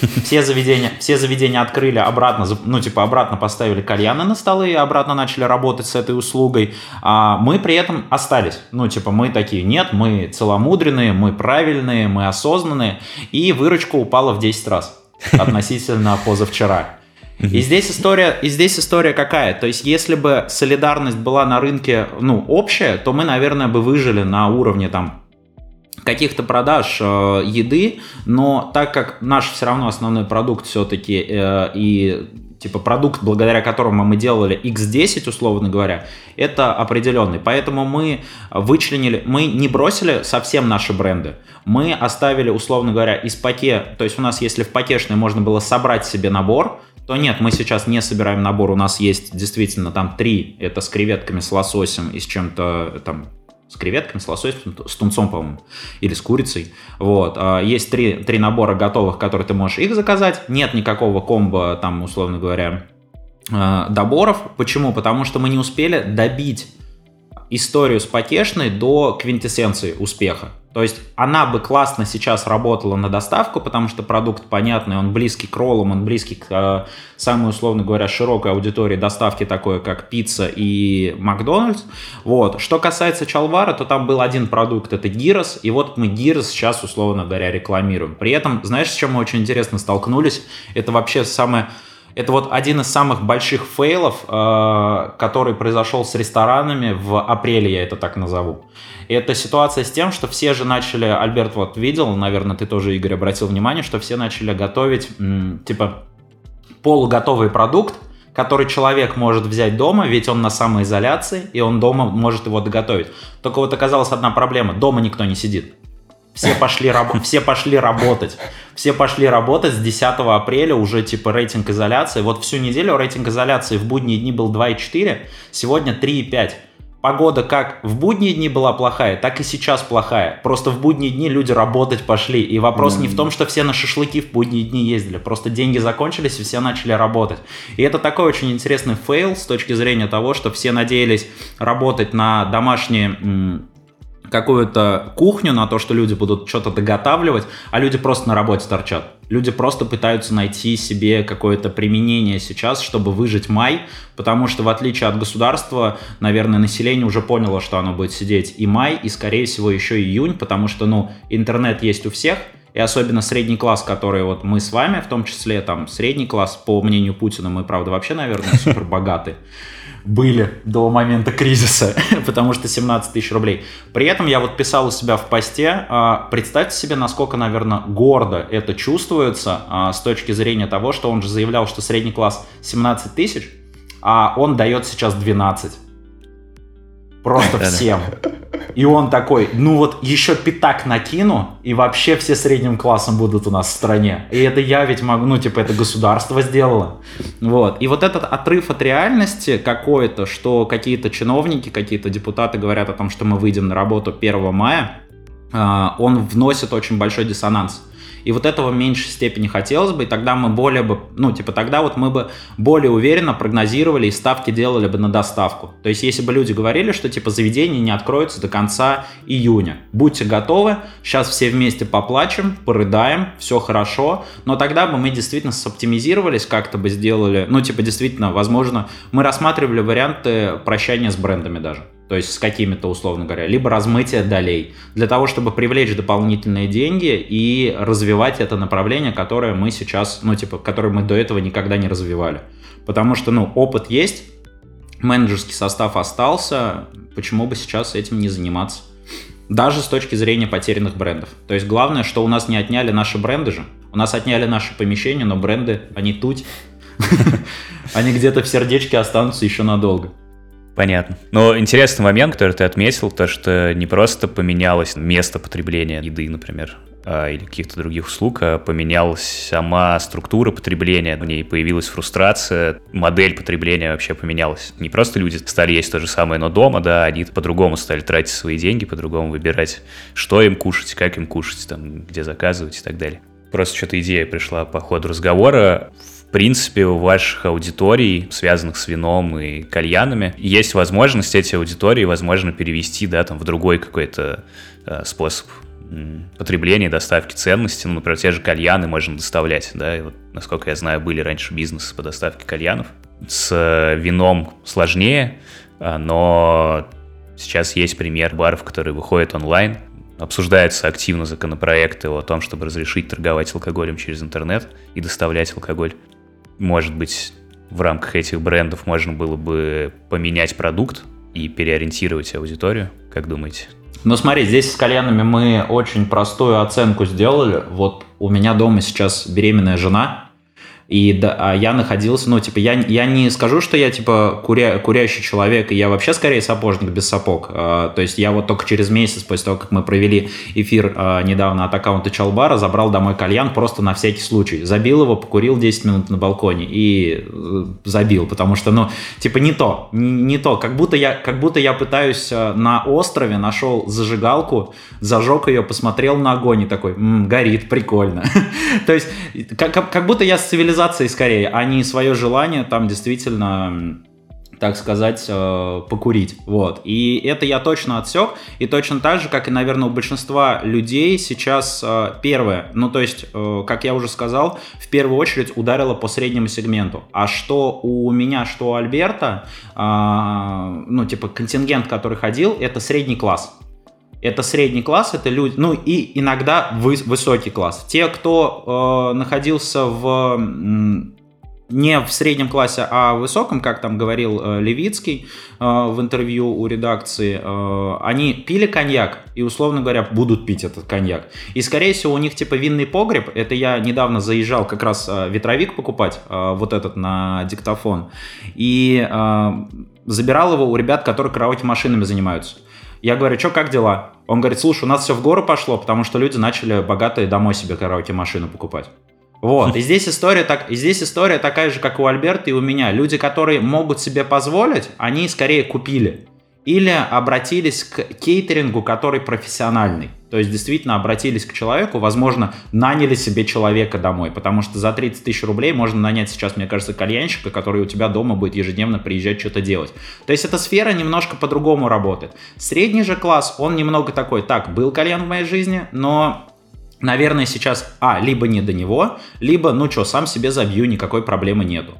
все заведения, все заведения открыли обратно, ну, типа, обратно поставили кальяны на столы и обратно начали работать с этой услугой. А мы при этом остались. Ну, типа, мы такие, нет, мы целомудренные, мы правильные, мы осознанные. И выручка упала в 10 раз относительно позавчера. И здесь история, и здесь история какая? То есть, если бы солидарность была на рынке, ну, общая, то мы, наверное, бы выжили на уровне там каких-то продаж э, еды, но так как наш все равно основной продукт все-таки э, и типа продукт, благодаря которому мы делали X10, условно говоря, это определенный. Поэтому мы вычленили, мы не бросили совсем наши бренды. Мы оставили, условно говоря, из паке, то есть у нас, если в пакешной можно было собрать себе набор, то нет, мы сейчас не собираем набор, у нас есть действительно там три, это с креветками, с лососем и с чем-то там с креветками, с лососем, с тунцом, по-моему, или с курицей. Вот. А, есть три, три набора готовых, которые ты можешь их заказать. Нет никакого комбо, там, условно говоря, а, доборов. Почему? Потому что мы не успели добить историю с потешной до квинтэссенции успеха. То есть она бы классно сейчас работала на доставку, потому что продукт понятный, он близкий к роллам, он близкий к э, самой, условно говоря, широкой аудитории доставки, такой как пицца и Макдональдс. Вот. Что касается Чалвара, то там был один продукт, это гирос, и вот мы гирос сейчас, условно говоря, рекламируем. При этом, знаешь, с чем мы очень интересно столкнулись? Это вообще самое это вот один из самых больших фейлов, э, который произошел с ресторанами в апреле, я это так назову. Это ситуация с тем, что все же начали, Альберт вот видел, наверное, ты тоже, Игорь, обратил внимание, что все начали готовить, типа, полуготовый продукт, который человек может взять дома, ведь он на самоизоляции, и он дома может его доготовить. Только вот оказалась одна проблема, дома никто не сидит. Все пошли, раб- все пошли работать. Все пошли работать с 10 апреля, уже типа рейтинг изоляции. Вот всю неделю рейтинг изоляции в будние дни был 2,4, сегодня 3,5. Погода как в будние дни была плохая, так и сейчас плохая. Просто в будние дни люди работать пошли. И вопрос mm-hmm. не в том, что все на шашлыки в будние дни ездили. Просто деньги закончились, и все начали работать. И это такой очень интересный fail с точки зрения того, что все надеялись работать на домашние какую-то кухню на то, что люди будут что-то доготавливать, а люди просто на работе торчат. Люди просто пытаются найти себе какое-то применение сейчас, чтобы выжить май, потому что в отличие от государства, наверное, население уже поняло, что оно будет сидеть и май, и скорее всего еще июнь, потому что, ну, интернет есть у всех, и особенно средний класс, который вот мы с вами, в том числе там средний класс, по мнению Путина, мы, правда, вообще, наверное, супер богаты были до момента кризиса, потому что 17 тысяч рублей. При этом я вот писал у себя в посте, а, представьте себе, насколько, наверное, гордо это чувствуется а, с точки зрения того, что он же заявлял, что средний класс 17 тысяч, а он дает сейчас 12. Просто всем. И он такой, ну вот еще пятак накину, и вообще все средним классом будут у нас в стране. И это я ведь могу, ну типа это государство сделало. Вот. И вот этот отрыв от реальности какой-то, что какие-то чиновники, какие-то депутаты говорят о том, что мы выйдем на работу 1 мая, а, он вносит очень большой диссонанс. И вот этого в меньшей степени хотелось бы, и тогда мы более бы, ну, типа, тогда вот мы бы более уверенно прогнозировали и ставки делали бы на доставку. То есть, если бы люди говорили, что, типа, заведение не откроется до конца июня, будьте готовы, сейчас все вместе поплачем, порыдаем, все хорошо, но тогда бы мы действительно соптимизировались, как-то бы сделали, ну, типа, действительно, возможно, мы рассматривали варианты прощания с брендами даже то есть с какими-то, условно говоря, либо размытие долей, для того, чтобы привлечь дополнительные деньги и развивать это направление, которое мы сейчас, ну, типа, которое мы до этого никогда не развивали. Потому что, ну, опыт есть, менеджерский состав остался, почему бы сейчас этим не заниматься? Даже с точки зрения потерянных брендов. То есть главное, что у нас не отняли наши бренды же. У нас отняли наши помещения, но бренды, они тут. Они где-то в сердечке останутся еще надолго. Понятно. Но интересный момент, который ты отметил, то, что не просто поменялось место потребления еды, например, а, или каких-то других услуг, а поменялась сама структура потребления, в ней появилась фрустрация, модель потребления вообще поменялась. Не просто люди стали есть то же самое, но дома, да, они по-другому стали тратить свои деньги, по-другому выбирать, что им кушать, как им кушать, там, где заказывать и так далее. Просто что-то идея пришла по ходу разговора принципе, у ваших аудиторий, связанных с вином и кальянами, есть возможность эти аудитории, возможно, перевести, да, там, в другой какой-то э, способ потребления, доставки ценностей. Ну, например, те же кальяны можно доставлять, да, и вот, насколько я знаю, были раньше бизнесы по доставке кальянов. С э, вином сложнее, а, но сейчас есть пример баров, которые выходят онлайн, обсуждаются активно законопроекты о том, чтобы разрешить торговать алкоголем через интернет и доставлять алкоголь может быть, в рамках этих брендов можно было бы поменять продукт и переориентировать аудиторию? Как думаете? Ну смотри, здесь с кальянами мы очень простую оценку сделали. Вот у меня дома сейчас беременная жена, и да, а я находился, ну, типа, я, я не скажу, что я, типа, куря, курящий человек, и я вообще скорее сапожник без сапог. А, то есть я вот только через месяц, после того, как мы провели эфир а, недавно от аккаунта Чалбара, забрал домой кальян просто на всякий случай. Забил его, покурил 10 минут на балконе и э, забил, потому что, ну, типа, не то, не, не то. Как будто, я, как будто я пытаюсь э, на острове, нашел зажигалку, зажег ее, посмотрел на огонь и такой, м-м, горит, прикольно. То есть, как, как будто я с цивилизацией цивилизации скорее, а не свое желание там действительно так сказать, э, покурить. Вот. И это я точно отсек. И точно так же, как и, наверное, у большинства людей сейчас э, первое, ну то есть, э, как я уже сказал, в первую очередь ударило по среднему сегменту. А что у меня, что у Альберта, ну типа контингент, который ходил, это средний класс. Это средний класс, это люди, ну и иногда вы, высокий класс. Те, кто э, находился в не в среднем классе, а в высоком, как там говорил э, Левицкий э, в интервью у редакции, э, они пили коньяк и, условно говоря, будут пить этот коньяк. И, скорее всего, у них типа винный погреб, это я недавно заезжал как раз э, ветровик покупать, э, вот этот на диктофон, и э, забирал его у ребят, которые караоке-машинами занимаются. Я говорю, что, как дела? Он говорит, слушай, у нас все в гору пошло, потому что люди начали богатые домой себе караоке-машину покупать. Вот, и здесь история так, и здесь история такая же, как у Альберта и у меня. Люди, которые могут себе позволить, они скорее купили или обратились к кейтерингу, который профессиональный. То есть действительно обратились к человеку, возможно, наняли себе человека домой, потому что за 30 тысяч рублей можно нанять сейчас, мне кажется, кальянщика, который у тебя дома будет ежедневно приезжать что-то делать. То есть эта сфера немножко по-другому работает. Средний же класс, он немного такой, так, был кальян в моей жизни, но наверное, сейчас, а, либо не до него, либо, ну что, сам себе забью, никакой проблемы нету.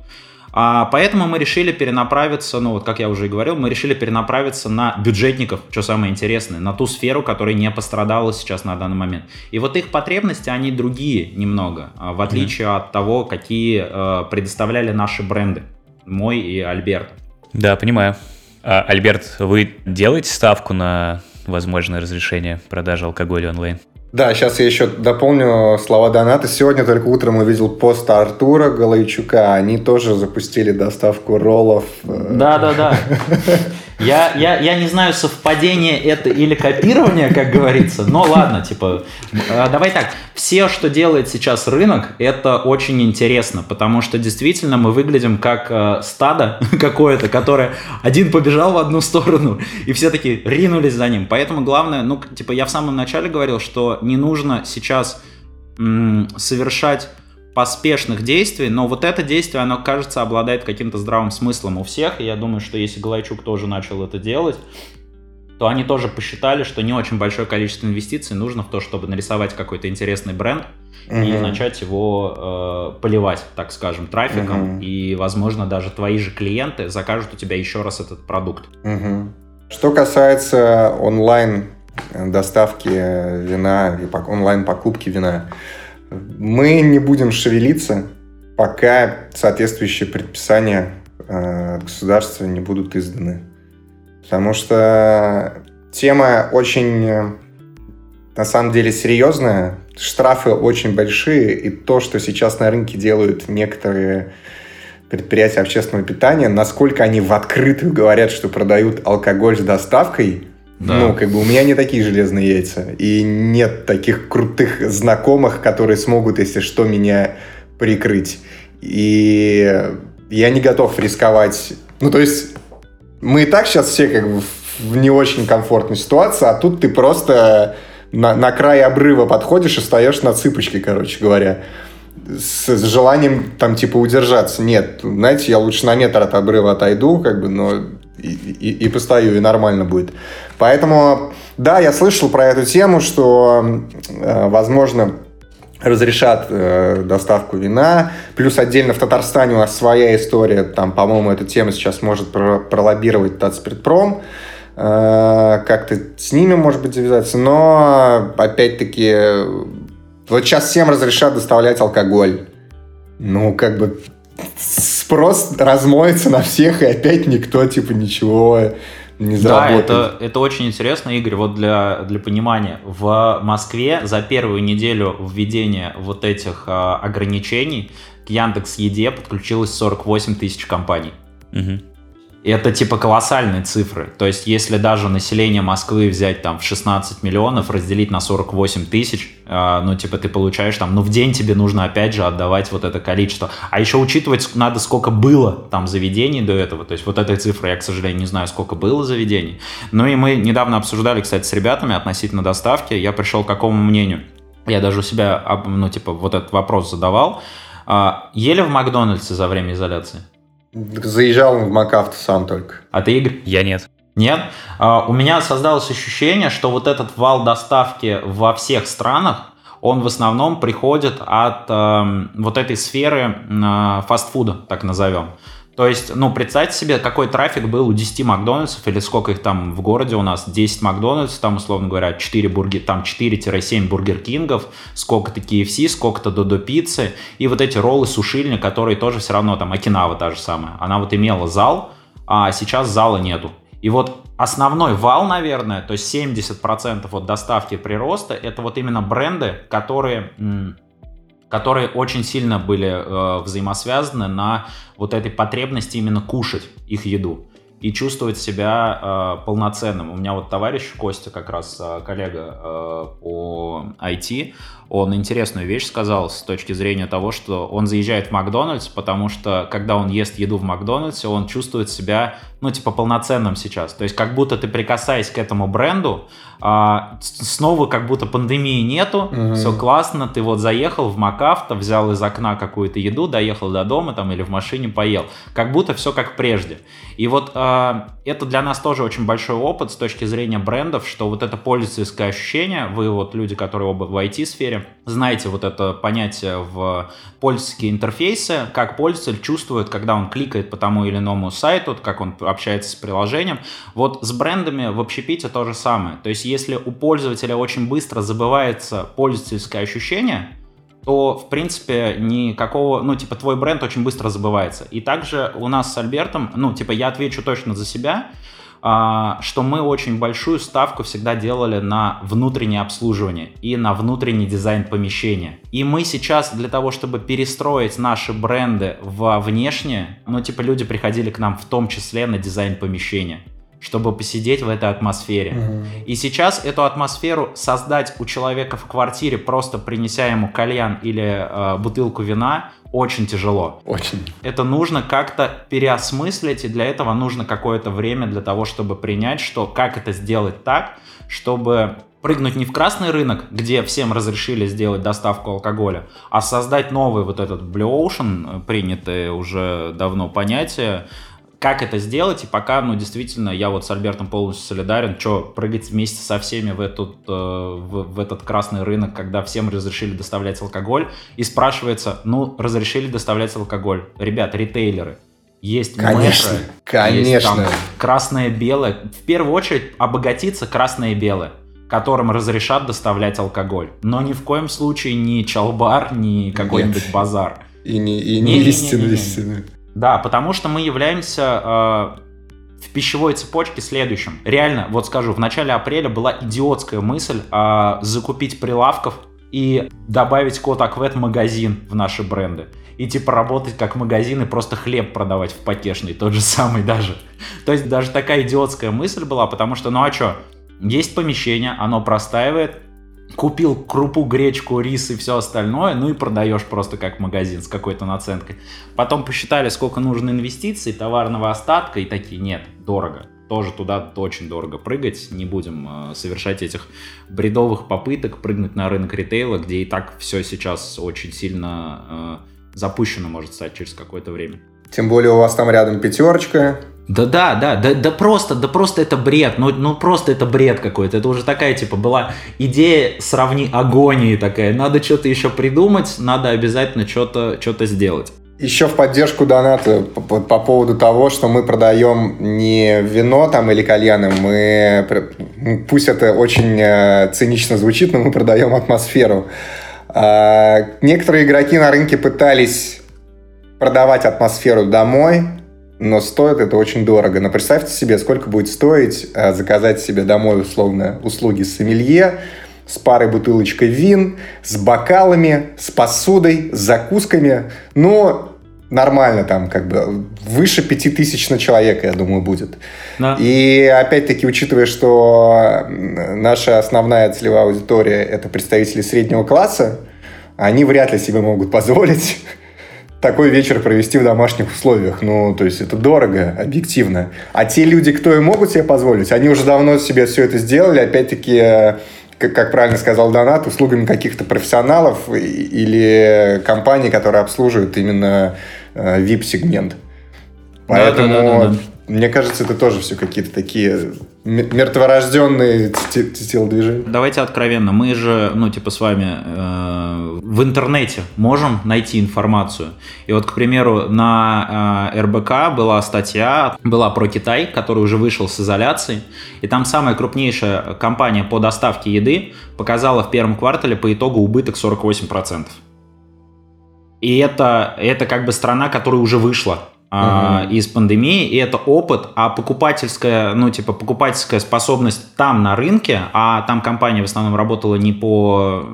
А, поэтому мы решили перенаправиться, ну вот как я уже и говорил, мы решили перенаправиться на бюджетников, что самое интересное, на ту сферу, которая не пострадала сейчас на данный момент. И вот их потребности, они другие немного, а, в отличие mm-hmm. от того, какие э, предоставляли наши бренды, мой и Альберт. Да, понимаю. А, Альберт, вы делаете ставку на возможное разрешение продажи алкоголя онлайн? Да, сейчас я еще дополню слова доната. Сегодня только утром увидел пост Артура Голойчука. Они тоже запустили доставку роллов. Да-да-да. Я, я, я не знаю, совпадение это или копирование, как говорится, но ладно, типа, э, давай так, все, что делает сейчас рынок, это очень интересно, потому что действительно мы выглядим как э, стадо какое-то, которое один побежал в одну сторону, и все таки ринулись за ним. Поэтому главное, ну, типа, я в самом начале говорил, что не нужно сейчас совершать поспешных действий, но вот это действие, оно, кажется, обладает каким-то здравым смыслом у всех, и я думаю, что если Галайчук тоже начал это делать, то они тоже посчитали, что не очень большое количество инвестиций нужно в то, чтобы нарисовать какой-то интересный бренд угу. и начать его э, поливать, так скажем, трафиком, угу. и, возможно, даже твои же клиенты закажут у тебя еще раз этот продукт. Угу. Что касается онлайн доставки вина и онлайн покупки вина, мы не будем шевелиться, пока соответствующие предписания э, государства не будут изданы. Потому что тема очень, э, на самом деле, серьезная. Штрафы очень большие, и то, что сейчас на рынке делают некоторые предприятия общественного питания, насколько они в открытую говорят, что продают алкоголь с доставкой, да. Ну, как бы у меня не такие железные яйца. И нет таких крутых знакомых, которые смогут, если что, меня прикрыть. И я не готов рисковать. Ну, то есть, мы и так сейчас все как бы в не очень комфортной ситуации, а тут ты просто на, на край обрыва подходишь и стоишь на цыпочке, короче говоря. С, с желанием там типа удержаться. Нет, знаете, я лучше на метр от обрыва отойду, как бы, но и, и, и постою, и нормально будет. Поэтому, да, я слышал про эту тему, что, э, возможно, разрешат э, доставку вина. Плюс отдельно в Татарстане у нас своя история. Там, по-моему, эта тема сейчас может про пролоббировать Татспиртпром. Э, как-то с ними, может быть, завязаться. Но, опять-таки, вот сейчас всем разрешат доставлять алкоголь. Ну, как бы спрос размоется на всех, и опять никто, типа, ничего не заработает. Да, это, это очень интересно, Игорь, вот для, для понимания. В Москве за первую неделю введения вот этих а, ограничений к Яндекс Еде подключилось 48 тысяч компаний. Угу. Это типа колоссальные цифры. То есть, если даже население Москвы взять там в 16 миллионов, разделить на 48 тысяч, э, ну, типа, ты получаешь там, ну, в день тебе нужно опять же отдавать вот это количество. А еще учитывать надо, сколько было там заведений до этого. То есть, вот этой цифры я, к сожалению, не знаю, сколько было заведений. Ну, и мы недавно обсуждали, кстати, с ребятами относительно доставки. Я пришел к какому мнению? Я даже у себя, ну, типа, вот этот вопрос задавал. А, ели в Макдональдсе за время изоляции? Заезжал в МакАвто сам только. А ты, Игорь? Я нет. Нет? А, у меня создалось ощущение, что вот этот вал доставки во всех странах, он в основном приходит от э, вот этой сферы э, фастфуда, так назовем. То есть, ну, представьте себе, какой трафик был у 10 Макдональдсов, или сколько их там в городе у нас, 10 Макдональдсов, там, условно говоря, 4 бургер, там 4-7 Бургер Кингов, сколько-то KFC, сколько-то Додо Пиццы, и вот эти роллы сушильни, которые тоже все равно, там, Окинава та же самая, она вот имела зал, а сейчас зала нету. И вот основной вал, наверное, то есть 70% от доставки прироста, это вот именно бренды, которые которые очень сильно были э, взаимосвязаны на вот этой потребности именно кушать их еду и чувствовать себя э, полноценным. У меня вот товарищ Костя, как раз э, коллега э, по IT, он интересную вещь сказал с точки зрения того, что он заезжает в Макдональдс, потому что когда он ест еду в Макдональдсе, он чувствует себя, ну, типа, полноценным сейчас. То есть как будто ты, прикасаясь к этому бренду, а, снова как будто пандемии нету, угу. все классно, ты вот заехал в МакАвто, взял из окна какую-то еду, доехал до дома там или в машине поел. Как будто все как прежде. И вот а, это для нас тоже очень большой опыт с точки зрения брендов, что вот это пользовательское ощущение, вы вот люди, которые оба в IT-сфере, знаете вот это понятие в пользовательские интерфейсы, как пользователь чувствует, когда он кликает по тому или иному сайту, как он общается с приложением. Вот с брендами в общепите то же самое. То есть если у пользователя очень быстро забывается пользовательское ощущение, то, в принципе, никакого, ну, типа, твой бренд очень быстро забывается. И также у нас с Альбертом, ну, типа, я отвечу точно за себя, что мы очень большую ставку всегда делали на внутреннее обслуживание и на внутренний дизайн помещения. И мы сейчас для того, чтобы перестроить наши бренды во внешнее, ну, типа, люди приходили к нам в том числе на дизайн помещения. Чтобы посидеть в этой атмосфере. Мгм. И сейчас эту атмосферу создать у человека в квартире, просто принеся ему кальян или э, бутылку вина, очень тяжело. Очень. Это нужно как-то переосмыслить, и для этого нужно какое-то время для того, чтобы принять, что как это сделать так, чтобы прыгнуть не в красный рынок, где всем разрешили сделать доставку алкоголя, а создать новый вот этот Blue Ocean, э, принятое уже давно понятие, как это сделать, и пока, ну, действительно, я вот с Альбертом полностью солидарен, что прыгать вместе со всеми в, этот, э, в, в этот красный рынок, когда всем разрешили доставлять алкоголь, и спрашивается, ну, разрешили доставлять алкоголь. Ребят, ритейлеры, есть Конечно, метро, конечно. есть там красное, белое. В первую очередь обогатиться красное и белое которым разрешат доставлять алкоголь. Но ни в коем случае не чалбар, ни какой-нибудь базар. И не, и не Не-не-не-не-не. истина, истина. Да, потому что мы являемся э, в пищевой цепочке следующим. Реально, вот скажу, в начале апреля была идиотская мысль э, закупить прилавков и добавить код Аквет магазин в наши бренды. И типа работать как магазин и просто хлеб продавать в пакешный, тот же самый даже. То есть даже такая идиотская мысль была, потому что, ну а что, есть помещение, оно простаивает, купил крупу, гречку, рис и все остальное, ну и продаешь просто как магазин с какой-то наценкой. Потом посчитали, сколько нужно инвестиций, товарного остатка, и такие, нет, дорого. Тоже туда очень дорого прыгать, не будем э, совершать этих бредовых попыток прыгнуть на рынок ритейла, где и так все сейчас очень сильно э, запущено может стать через какое-то время. Тем более у вас там рядом пятерочка. Да, да, да, да, да просто, да просто это бред, ну, ну просто это бред какой-то. Это уже такая, типа, была идея сравни агонии такая. Надо что-то еще придумать, надо обязательно что-то что сделать. Еще в поддержку доната по, по- по поводу того, что мы продаем не вино там или кальяны, мы, пусть это очень э, цинично звучит, но мы продаем атмосферу. А, некоторые игроки на рынке пытались продавать атмосферу домой, но стоит это очень дорого. Но представьте себе, сколько будет стоить э, заказать себе домой условно услуги сомелье, с парой бутылочкой вин, с бокалами, с посудой, с закусками. Ну, нормально там, как бы, выше пяти тысяч на человека, я думаю, будет. Да. И опять-таки, учитывая, что наша основная целевая аудитория – это представители среднего класса, они вряд ли себе могут позволить такой вечер провести в домашних условиях. Ну, то есть это дорого, объективно. А те люди, кто и могут себе позволить, они уже давно себе все это сделали. Опять-таки, э, как, как правильно сказал Донат, услугами каких-то профессионалов или компаний, которые обслуживают именно э, VIP-сегмент. Поэтому, Да-да-да-да-да. Мне кажется, это тоже все какие-то такие мертворожденные те- те- телодвижения. Давайте откровенно, мы же, ну, типа, с вами э, в интернете можем найти информацию. И вот, к примеру, на э, РБК была статья, была про Китай, который уже вышел с изоляции, и там самая крупнейшая компания по доставке еды показала в первом квартале по итогу убыток 48%. И это, это как бы страна, которая уже вышла а, из пандемии, и это опыт, а покупательская, ну, типа, покупательская способность там на рынке, а там компания в основном работала не по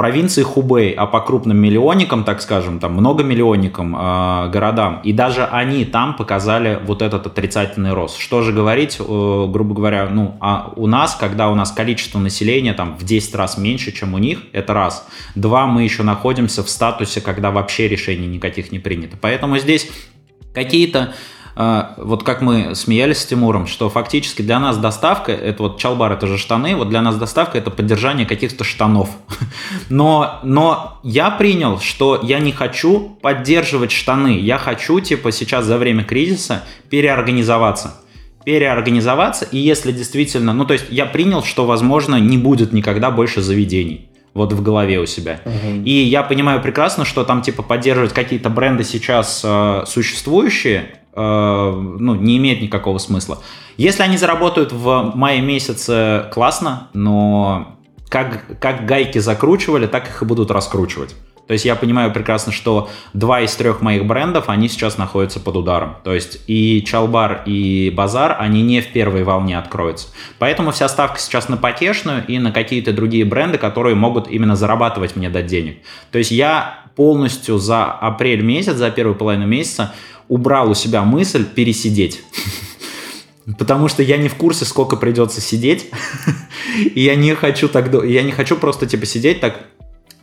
провинции Хубей, а по крупным миллионникам, так скажем, там, многомиллионникам а, городам, и даже они там показали вот этот отрицательный рост. Что же говорить, э, грубо говоря, ну, а у нас, когда у нас количество населения там в 10 раз меньше, чем у них, это раз. Два, мы еще находимся в статусе, когда вообще решений никаких не принято. Поэтому здесь какие-то э, вот как мы смеялись с Тимуром, что фактически для нас доставка, это вот чалбар, это же штаны, вот для нас доставка это поддержание каких-то штанов. Но, но я принял, что я не хочу поддерживать штаны, я хочу, типа, сейчас за время кризиса переорганизоваться переорганизоваться, и если действительно, ну то есть я принял, что, возможно, не будет никогда больше заведений вот в голове у себя. И я понимаю прекрасно, что там типа поддерживать какие-то бренды сейчас э, существующие, ну, не имеет никакого смысла. Если они заработают в мае месяце, классно, но как, как гайки закручивали, так их и будут раскручивать. То есть я понимаю прекрасно, что два из трех моих брендов, они сейчас находятся под ударом. То есть и Чалбар, и Базар, они не в первой волне откроются. Поэтому вся ставка сейчас на потешную и на какие-то другие бренды, которые могут именно зарабатывать мне дать денег. То есть я полностью за апрель месяц, за первую половину месяца убрал у себя мысль пересидеть. потому что я не в курсе, сколько придется сидеть, и я не хочу так, я не хочу просто типа сидеть так,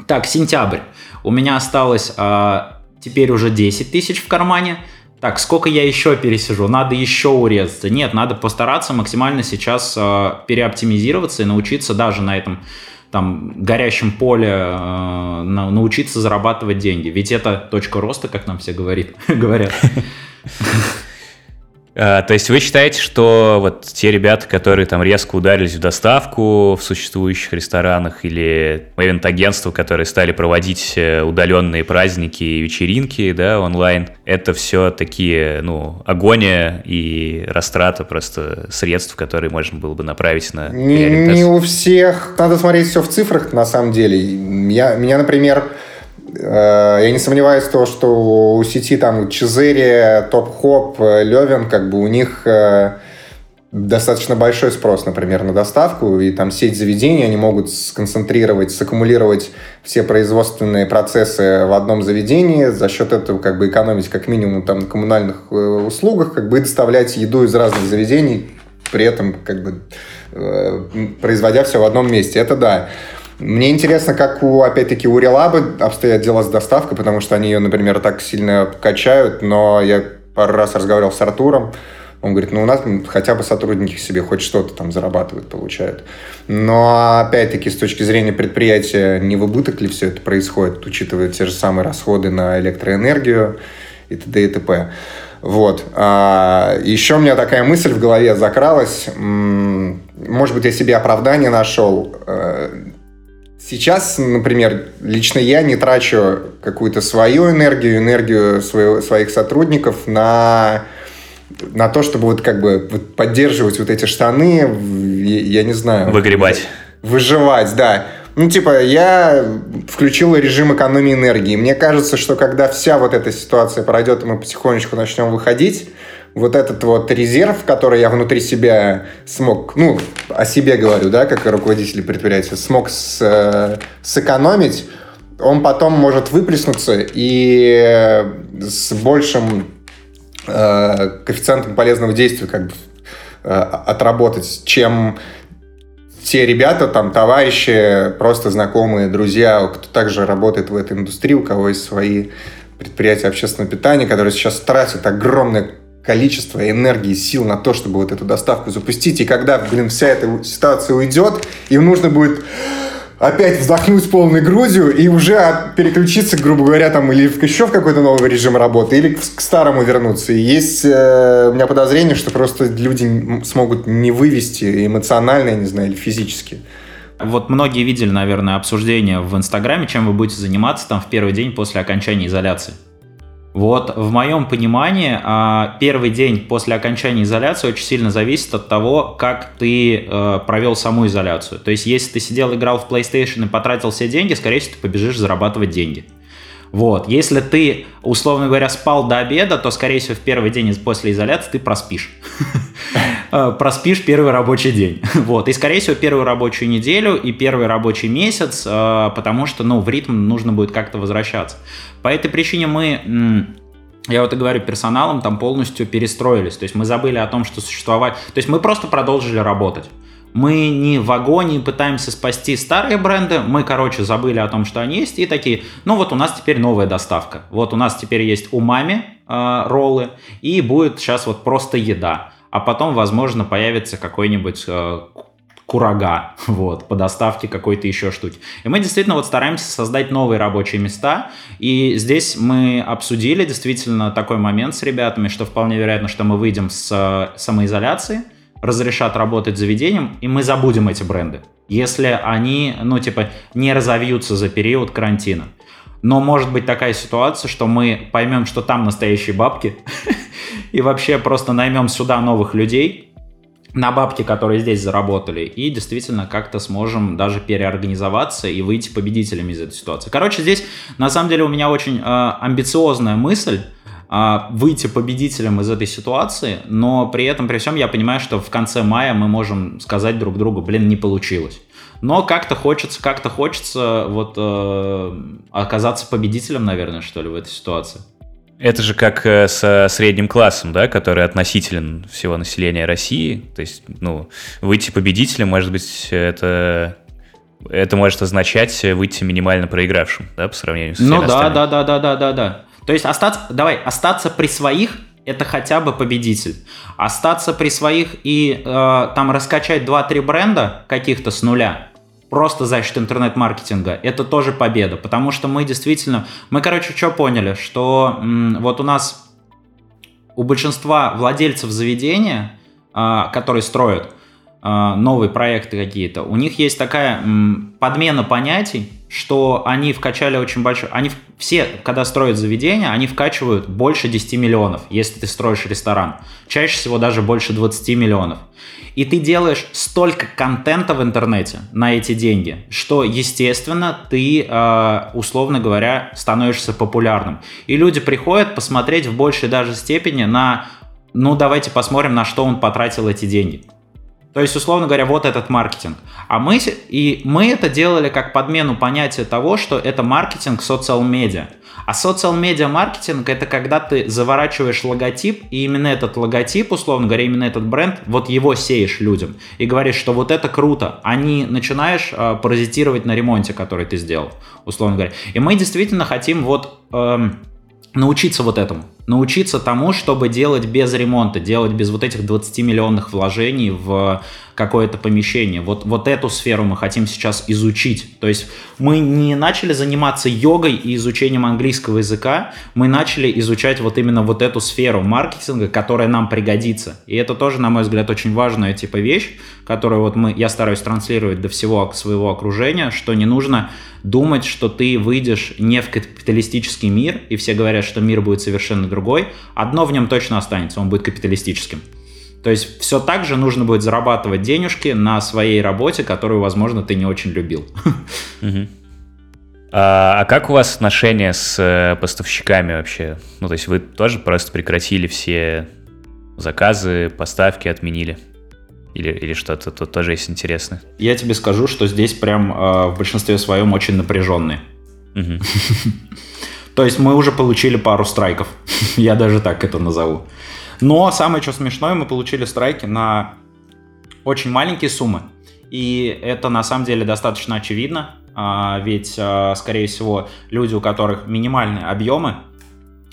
так, сентябрь, у меня осталось а, теперь уже 10 тысяч в кармане, так, сколько я еще пересижу? Надо еще урезаться. Нет, надо постараться максимально сейчас э, переоптимизироваться и научиться даже на этом там горящем поле э, научиться зарабатывать деньги. Ведь это точка роста, как нам все говорит, говорят. А, то есть вы считаете, что вот те ребята, которые там резко ударились в доставку в существующих ресторанах или ивент-агентства, которые стали проводить э, удаленные праздники и вечеринки да, онлайн, это все такие, ну, агония и растрата просто средств, которые можно было бы направить на Не, не у всех. Надо смотреть все в цифрах, на самом деле. Я, меня, например, Э, я не сомневаюсь в том, что у сети там Чизери, Топ-Хоп, э, Левин, как бы у них э, достаточно большой спрос, например, на доставку, и там сеть заведений, они могут сконцентрировать, саккумулировать все производственные процессы в одном заведении, за счет этого как бы экономить как минимум там на коммунальных услугах, как бы доставлять еду из разных заведений, при этом как бы производя все в одном месте. Это да. Мне интересно, как у, опять-таки, у Релабы обстоят дела с доставкой, потому что они ее, например, так сильно качают, но я пару раз разговаривал с Артуром, он говорит, ну у нас хотя бы сотрудники себе хоть что-то там зарабатывают, получают. Но опять-таки с точки зрения предприятия не в убыток ли все это происходит, учитывая те же самые расходы на электроэнергию и т.д. и т.п. Вот. А, еще у меня такая мысль в голове закралась. Может быть, я себе оправдание нашел. Сейчас, например, лично я не трачу какую-то свою энергию, энергию своего, своих сотрудников на, на то, чтобы вот как бы вот поддерживать вот эти штаны, я, я не знаю. Выгребать. Выживать, да. Ну, типа, я включил режим экономии энергии. Мне кажется, что когда вся вот эта ситуация пройдет, и мы потихонечку начнем выходить, вот этот вот резерв, который я внутри себя смог, ну, о себе говорю, да, как руководитель предприятия, смог с, э, сэкономить, он потом может выплеснуться и с большим э, коэффициентом полезного действия как бы э, отработать, чем те ребята, там, товарищи, просто знакомые, друзья, кто также работает в этой индустрии, у кого есть свои предприятия общественного питания, которые сейчас тратят огромное количество энергии, сил на то, чтобы вот эту доставку запустить. И когда, блин, вся эта ситуация уйдет, им нужно будет опять вздохнуть полной грудью и уже переключиться, грубо говоря, там или еще в какой-то новый режим работы, или к старому вернуться. И есть э, у меня подозрение, что просто люди смогут не вывести эмоционально, я не знаю, или физически. Вот многие видели, наверное, обсуждение в Инстаграме, чем вы будете заниматься там в первый день после окончания изоляции. Вот в моем понимании а, первый день после окончания изоляции очень сильно зависит от того, как ты э, провел саму изоляцию. То есть, если ты сидел, играл в PlayStation и потратил все деньги, скорее всего, ты побежишь зарабатывать деньги. Вот. Если ты, условно говоря, спал до обеда, то, скорее всего, в первый день после изоляции ты проспишь. Э, проспишь первый рабочий день. Вот. И, скорее всего, первую рабочую неделю и первый рабочий месяц, э, потому что, ну, в ритм нужно будет как-то возвращаться. По этой причине мы я вот и говорю, персоналом там полностью перестроились. То есть мы забыли о том, что существовать... То есть мы просто продолжили работать. Мы не в агонии пытаемся спасти старые бренды, мы, короче, забыли о том, что они есть, и такие, ну вот у нас теперь новая доставка. Вот у нас теперь есть умами э, роллы, и будет сейчас вот просто еда. А потом, возможно, появится какой-нибудь э, курага, вот, по доставке какой-то еще штуки. И мы действительно вот стараемся создать новые рабочие места, и здесь мы обсудили действительно такой момент с ребятами, что вполне вероятно, что мы выйдем с э, самоизоляции, разрешат работать заведением, и мы забудем эти бренды, если они, ну, типа, не разовьются за период карантина. Но может быть такая ситуация, что мы поймем, что там настоящие бабки, и вообще просто наймем сюда новых людей на бабки, которые здесь заработали, и действительно как-то сможем даже переорганизоваться и выйти победителями из этой ситуации. Короче, здесь на самом деле у меня очень э, амбициозная мысль, а, выйти победителем из этой ситуации, но при этом, при всем, я понимаю, что в конце мая мы можем сказать друг другу, блин, не получилось. Но как-то хочется, как-то хочется вот э, оказаться победителем, наверное, что ли, в этой ситуации. Это же как э, со средним классом, да, который относителен всего населения России. То есть, ну, выйти победителем, может быть, это это может означать выйти минимально проигравшим, да, по сравнению с Ну да, да, да, да, да, да, да. То есть остаться, давай, остаться при своих это хотя бы победитель. Остаться при своих и э, там раскачать 2-3 бренда каких-то с нуля, просто за счет интернет-маркетинга, это тоже победа. Потому что мы действительно... Мы, короче, что поняли? Что м, вот у нас у большинства владельцев заведения, э, которые строят, а, новые проекты какие-то, у них есть такая подмена понятий, что они вкачали очень большой... Они все, когда строят заведение, они вкачивают больше 10 миллионов, если ты строишь ресторан. Чаще всего даже больше 20 миллионов. И ты делаешь столько контента в интернете на эти деньги, что, естественно, ты, а, условно говоря, становишься популярным. И люди приходят посмотреть в большей даже степени на... Ну, давайте посмотрим, на что он потратил эти деньги. То есть, условно говоря, вот этот маркетинг. А мы, и мы это делали как подмену понятия того, что это маркетинг социал медиа. А социал медиа маркетинг это когда ты заворачиваешь логотип, и именно этот логотип, условно говоря, именно этот бренд, вот его сеешь людям. И говоришь, что вот это круто, а начинаешь э, паразитировать на ремонте, который ты сделал, условно говоря. И мы действительно хотим вот... Э, научиться вот этому. Научиться тому, чтобы делать без ремонта, делать без вот этих 20 миллионных вложений в какое-то помещение. Вот, вот эту сферу мы хотим сейчас изучить. То есть мы не начали заниматься йогой и изучением английского языка, мы начали изучать вот именно вот эту сферу маркетинга, которая нам пригодится. И это тоже, на мой взгляд, очень важная типа вещь, которую вот мы, я стараюсь транслировать до всего своего окружения, что не нужно думать, что ты выйдешь не в капиталистический мир, и все говорят, что мир будет совершенно другой. Одно в нем точно останется, он будет капиталистическим. То есть все так же нужно будет зарабатывать денежки на своей работе, которую, возможно, ты не очень любил. А, а как у вас отношения с э, поставщиками вообще? Ну, то есть вы тоже просто прекратили все заказы, поставки, отменили? Или, или что-то тут тоже есть интересно? Я тебе скажу, что здесь прям э, в большинстве своем очень напряженные. То есть мы уже получили пару страйков. Я даже так это назову. Но самое что смешное, мы получили страйки на очень маленькие суммы. И это на самом деле достаточно очевидно, а, ведь, а, скорее всего, люди, у которых минимальные объемы,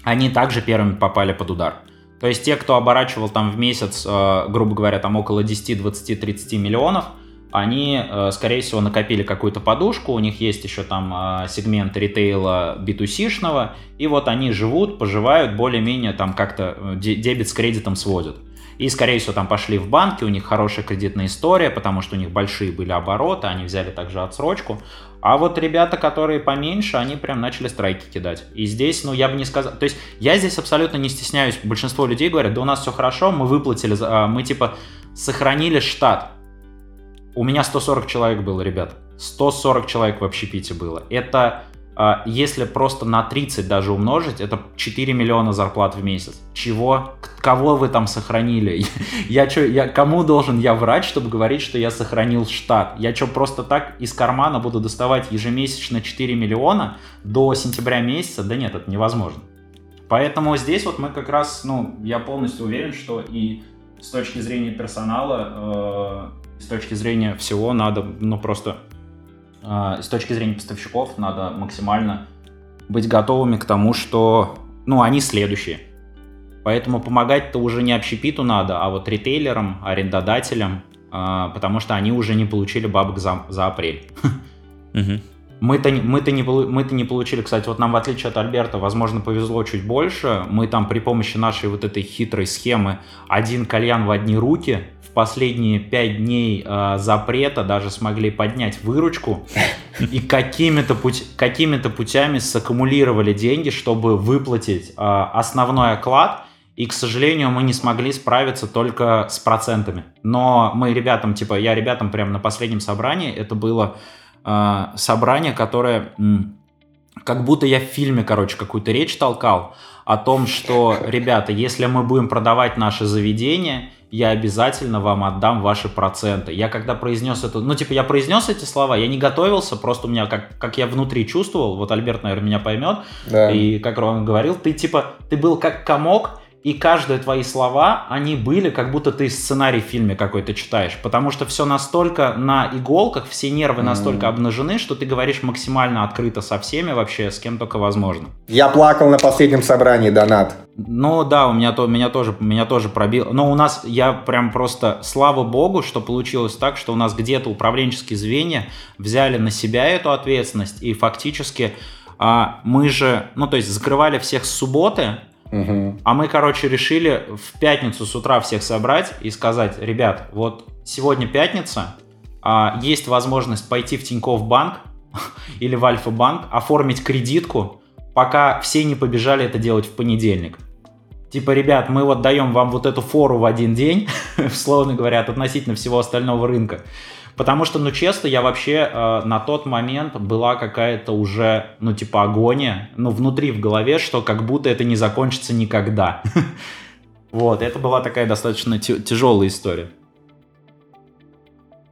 они также первыми попали под удар. То есть те, кто оборачивал там в месяц, а, грубо говоря, там около 10, 20, 30 миллионов – они, э, скорее всего, накопили какую-то подушку, у них есть еще там э, сегмент ритейла B2C-шного, и вот они живут, поживают, более-менее там как-то э, дебет с кредитом сводят. И, скорее всего, там пошли в банки, у них хорошая кредитная история, потому что у них большие были обороты, они взяли также отсрочку. А вот ребята, которые поменьше, они прям начали страйки кидать. И здесь, ну, я бы не сказал... То есть я здесь абсолютно не стесняюсь. Большинство людей говорят, да у нас все хорошо, мы выплатили, мы типа сохранили штат. У меня 140 человек было, ребят. 140 человек в общепите было. Это, а, если просто на 30 даже умножить, это 4 миллиона зарплат в месяц. Чего? Кого вы там сохранили? Я что, я, кому должен я врать, чтобы говорить, что я сохранил штат? Я что, просто так из кармана буду доставать ежемесячно 4 миллиона до сентября месяца? Да нет, это невозможно. Поэтому здесь вот мы как раз, ну, я полностью уверен, что и с точки зрения персонала э, с точки зрения всего надо, ну просто э, с точки зрения поставщиков надо максимально быть готовыми к тому, что, ну, они следующие. Поэтому помогать-то уже не общепиту надо, а вот ритейлерам, арендодателям, э, потому что они уже не получили бабок за, за апрель. Мы-то, мы-то, не, мы-то не получили, кстати, вот нам в отличие от Альберта, возможно, повезло чуть больше. Мы там при помощи нашей вот этой хитрой схемы один кальян в одни руки последние пять дней э, запрета даже смогли поднять выручку и какими-то путь, какими-то путями саккумулировали деньги, чтобы выплатить э, основной оклад. И, к сожалению, мы не смогли справиться только с процентами. Но мы ребятам, типа, я ребятам прямо на последнем собрании, это было э, собрание, которое как будто я в фильме, короче, какую-то речь толкал о том, что, ребята, если мы будем продавать наше заведение, я обязательно вам отдам ваши проценты. Я когда произнес это, ну, типа, я произнес эти слова, я не готовился, просто у меня, как, как я внутри чувствовал, вот Альберт, наверное, меня поймет, да. и как Роман говорил, ты, типа, ты был как комок, и каждые твои слова, они были, как будто ты сценарий в фильме какой-то читаешь, потому что все настолько на иголках, все нервы mm. настолько обнажены, что ты говоришь максимально открыто со всеми вообще, с кем только возможно. Я плакал на последнем собрании, Донат. Ну да, у меня, то, меня, тоже, меня тоже пробил. Но у нас, я прям просто, слава богу, что получилось так, что у нас где-то управленческие звенья взяли на себя эту ответственность, и фактически а, мы же, ну то есть закрывали всех с субботы, Угу. А мы, короче, решили в пятницу с утра всех собрать и сказать, ребят, вот сегодня пятница, а, есть возможность пойти в Тинькофф банк или в Альфа-банк, оформить кредитку, пока все не побежали это делать в понедельник. Типа, ребят, мы вот даем вам вот эту фору в один день, условно говоря, относительно всего остального рынка. Потому что, ну, честно, я вообще э, на тот момент была какая-то уже, ну, типа, агония, ну, внутри в голове, что как будто это не закончится никогда. Вот, это была такая достаточно тяжелая история.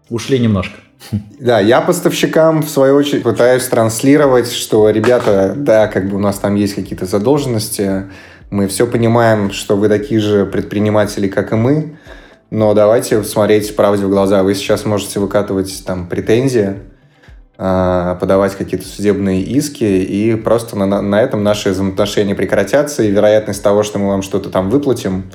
Ушли немножко. Да, я поставщикам, в свою очередь, пытаюсь транслировать, что, ребята, да, как бы у нас там есть какие-то задолженности, мы все понимаем, что вы такие же предприниматели, как и мы, но давайте смотреть правде в глаза. Вы сейчас можете выкатывать там претензии, а, подавать какие-то судебные иски, и просто на, на этом наши взаимоотношения прекратятся, и вероятность того, что мы вам что-то там выплатим,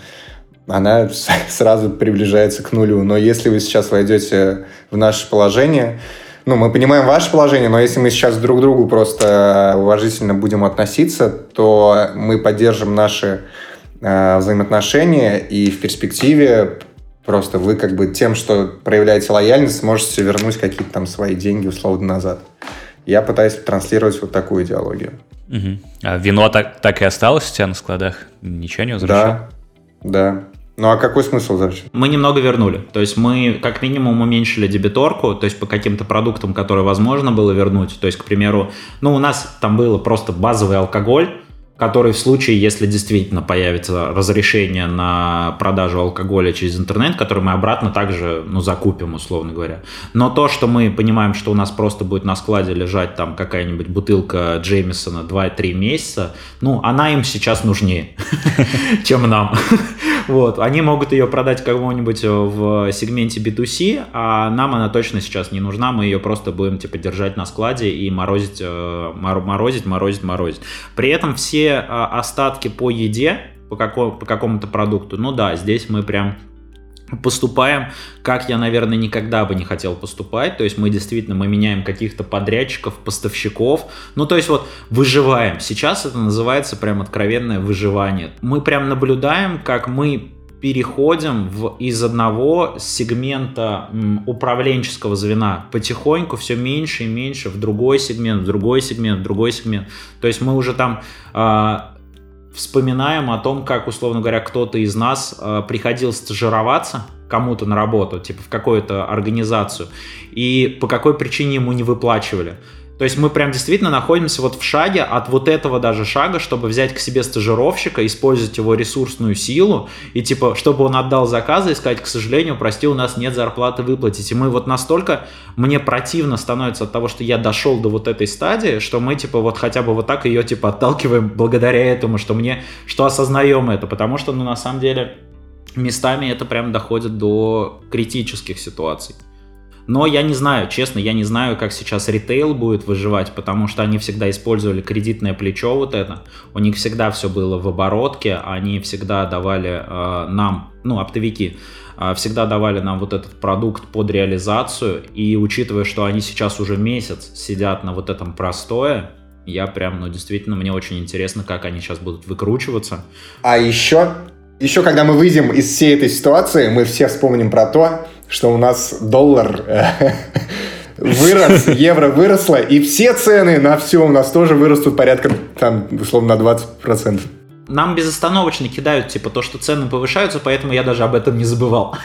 она сразу приближается к нулю. Но если вы сейчас войдете в наше положение, ну, мы понимаем ваше положение, но если мы сейчас друг к другу просто уважительно будем относиться, то мы поддержим наши э, взаимоотношения и в перспективе Просто вы как бы тем, что проявляете лояльность, можете вернуть какие-то там свои деньги условно назад. Я пытаюсь транслировать вот такую идеологию. Угу. А вино так, так и осталось у тебя на складах? Ничего не возвращал? Да, да. Ну а какой смысл возвращать? Мы немного вернули. То есть мы как минимум уменьшили дебиторку, то есть по каким-то продуктам, которые возможно было вернуть. То есть, к примеру, ну у нас там было просто базовый алкоголь, который в случае, если действительно появится разрешение на продажу алкоголя через интернет, который мы обратно также ну, закупим, условно говоря. Но то, что мы понимаем, что у нас просто будет на складе лежать там какая-нибудь бутылка Джеймисона 2-3 месяца, ну, она им сейчас нужнее, чем нам. Вот, они могут ее продать кому-нибудь в сегменте B2C, а нам она точно сейчас не нужна, мы ее просто будем типа держать на складе и морозить, э, морозить, морозить, морозить. При этом все а, остатки по еде, по, какому, по какому-то продукту, ну да, здесь мы прям поступаем, как я, наверное, никогда бы не хотел поступать. То есть мы действительно, мы меняем каких-то подрядчиков, поставщиков. Ну, то есть вот выживаем. Сейчас это называется прям откровенное выживание. Мы прям наблюдаем, как мы переходим в, из одного сегмента управленческого звена потихоньку все меньше и меньше в другой сегмент, в другой сегмент, в другой сегмент. То есть мы уже там э, вспоминаем о том, как, условно говоря, кто-то из нас э, приходил стажироваться кому-то на работу, типа в какую-то организацию, и по какой причине ему не выплачивали. То есть мы прям действительно находимся вот в шаге от вот этого даже шага, чтобы взять к себе стажировщика, использовать его ресурсную силу, и типа, чтобы он отдал заказы и сказать, к сожалению, прости, у нас нет зарплаты выплатить. И мы вот настолько, мне противно становится от того, что я дошел до вот этой стадии, что мы типа вот хотя бы вот так ее типа отталкиваем благодаря этому, что мне, что осознаем это, потому что, ну, на самом деле, местами это прям доходит до критических ситуаций. Но я не знаю, честно, я не знаю, как сейчас ритейл будет выживать, потому что они всегда использовали кредитное плечо вот это. У них всегда все было в оборотке, они всегда давали э, нам, ну, оптовики, э, всегда давали нам вот этот продукт под реализацию. И учитывая, что они сейчас уже месяц сидят на вот этом простое, я прям, ну, действительно, мне очень интересно, как они сейчас будут выкручиваться. А еще, еще когда мы выйдем из всей этой ситуации, мы все вспомним про то, что у нас доллар э, вырос, евро выросло, и все цены на все у нас тоже вырастут порядка, там, условно, на 20%. Нам безостановочно кидают, типа, то, что цены повышаются, поэтому я даже об этом не забывал.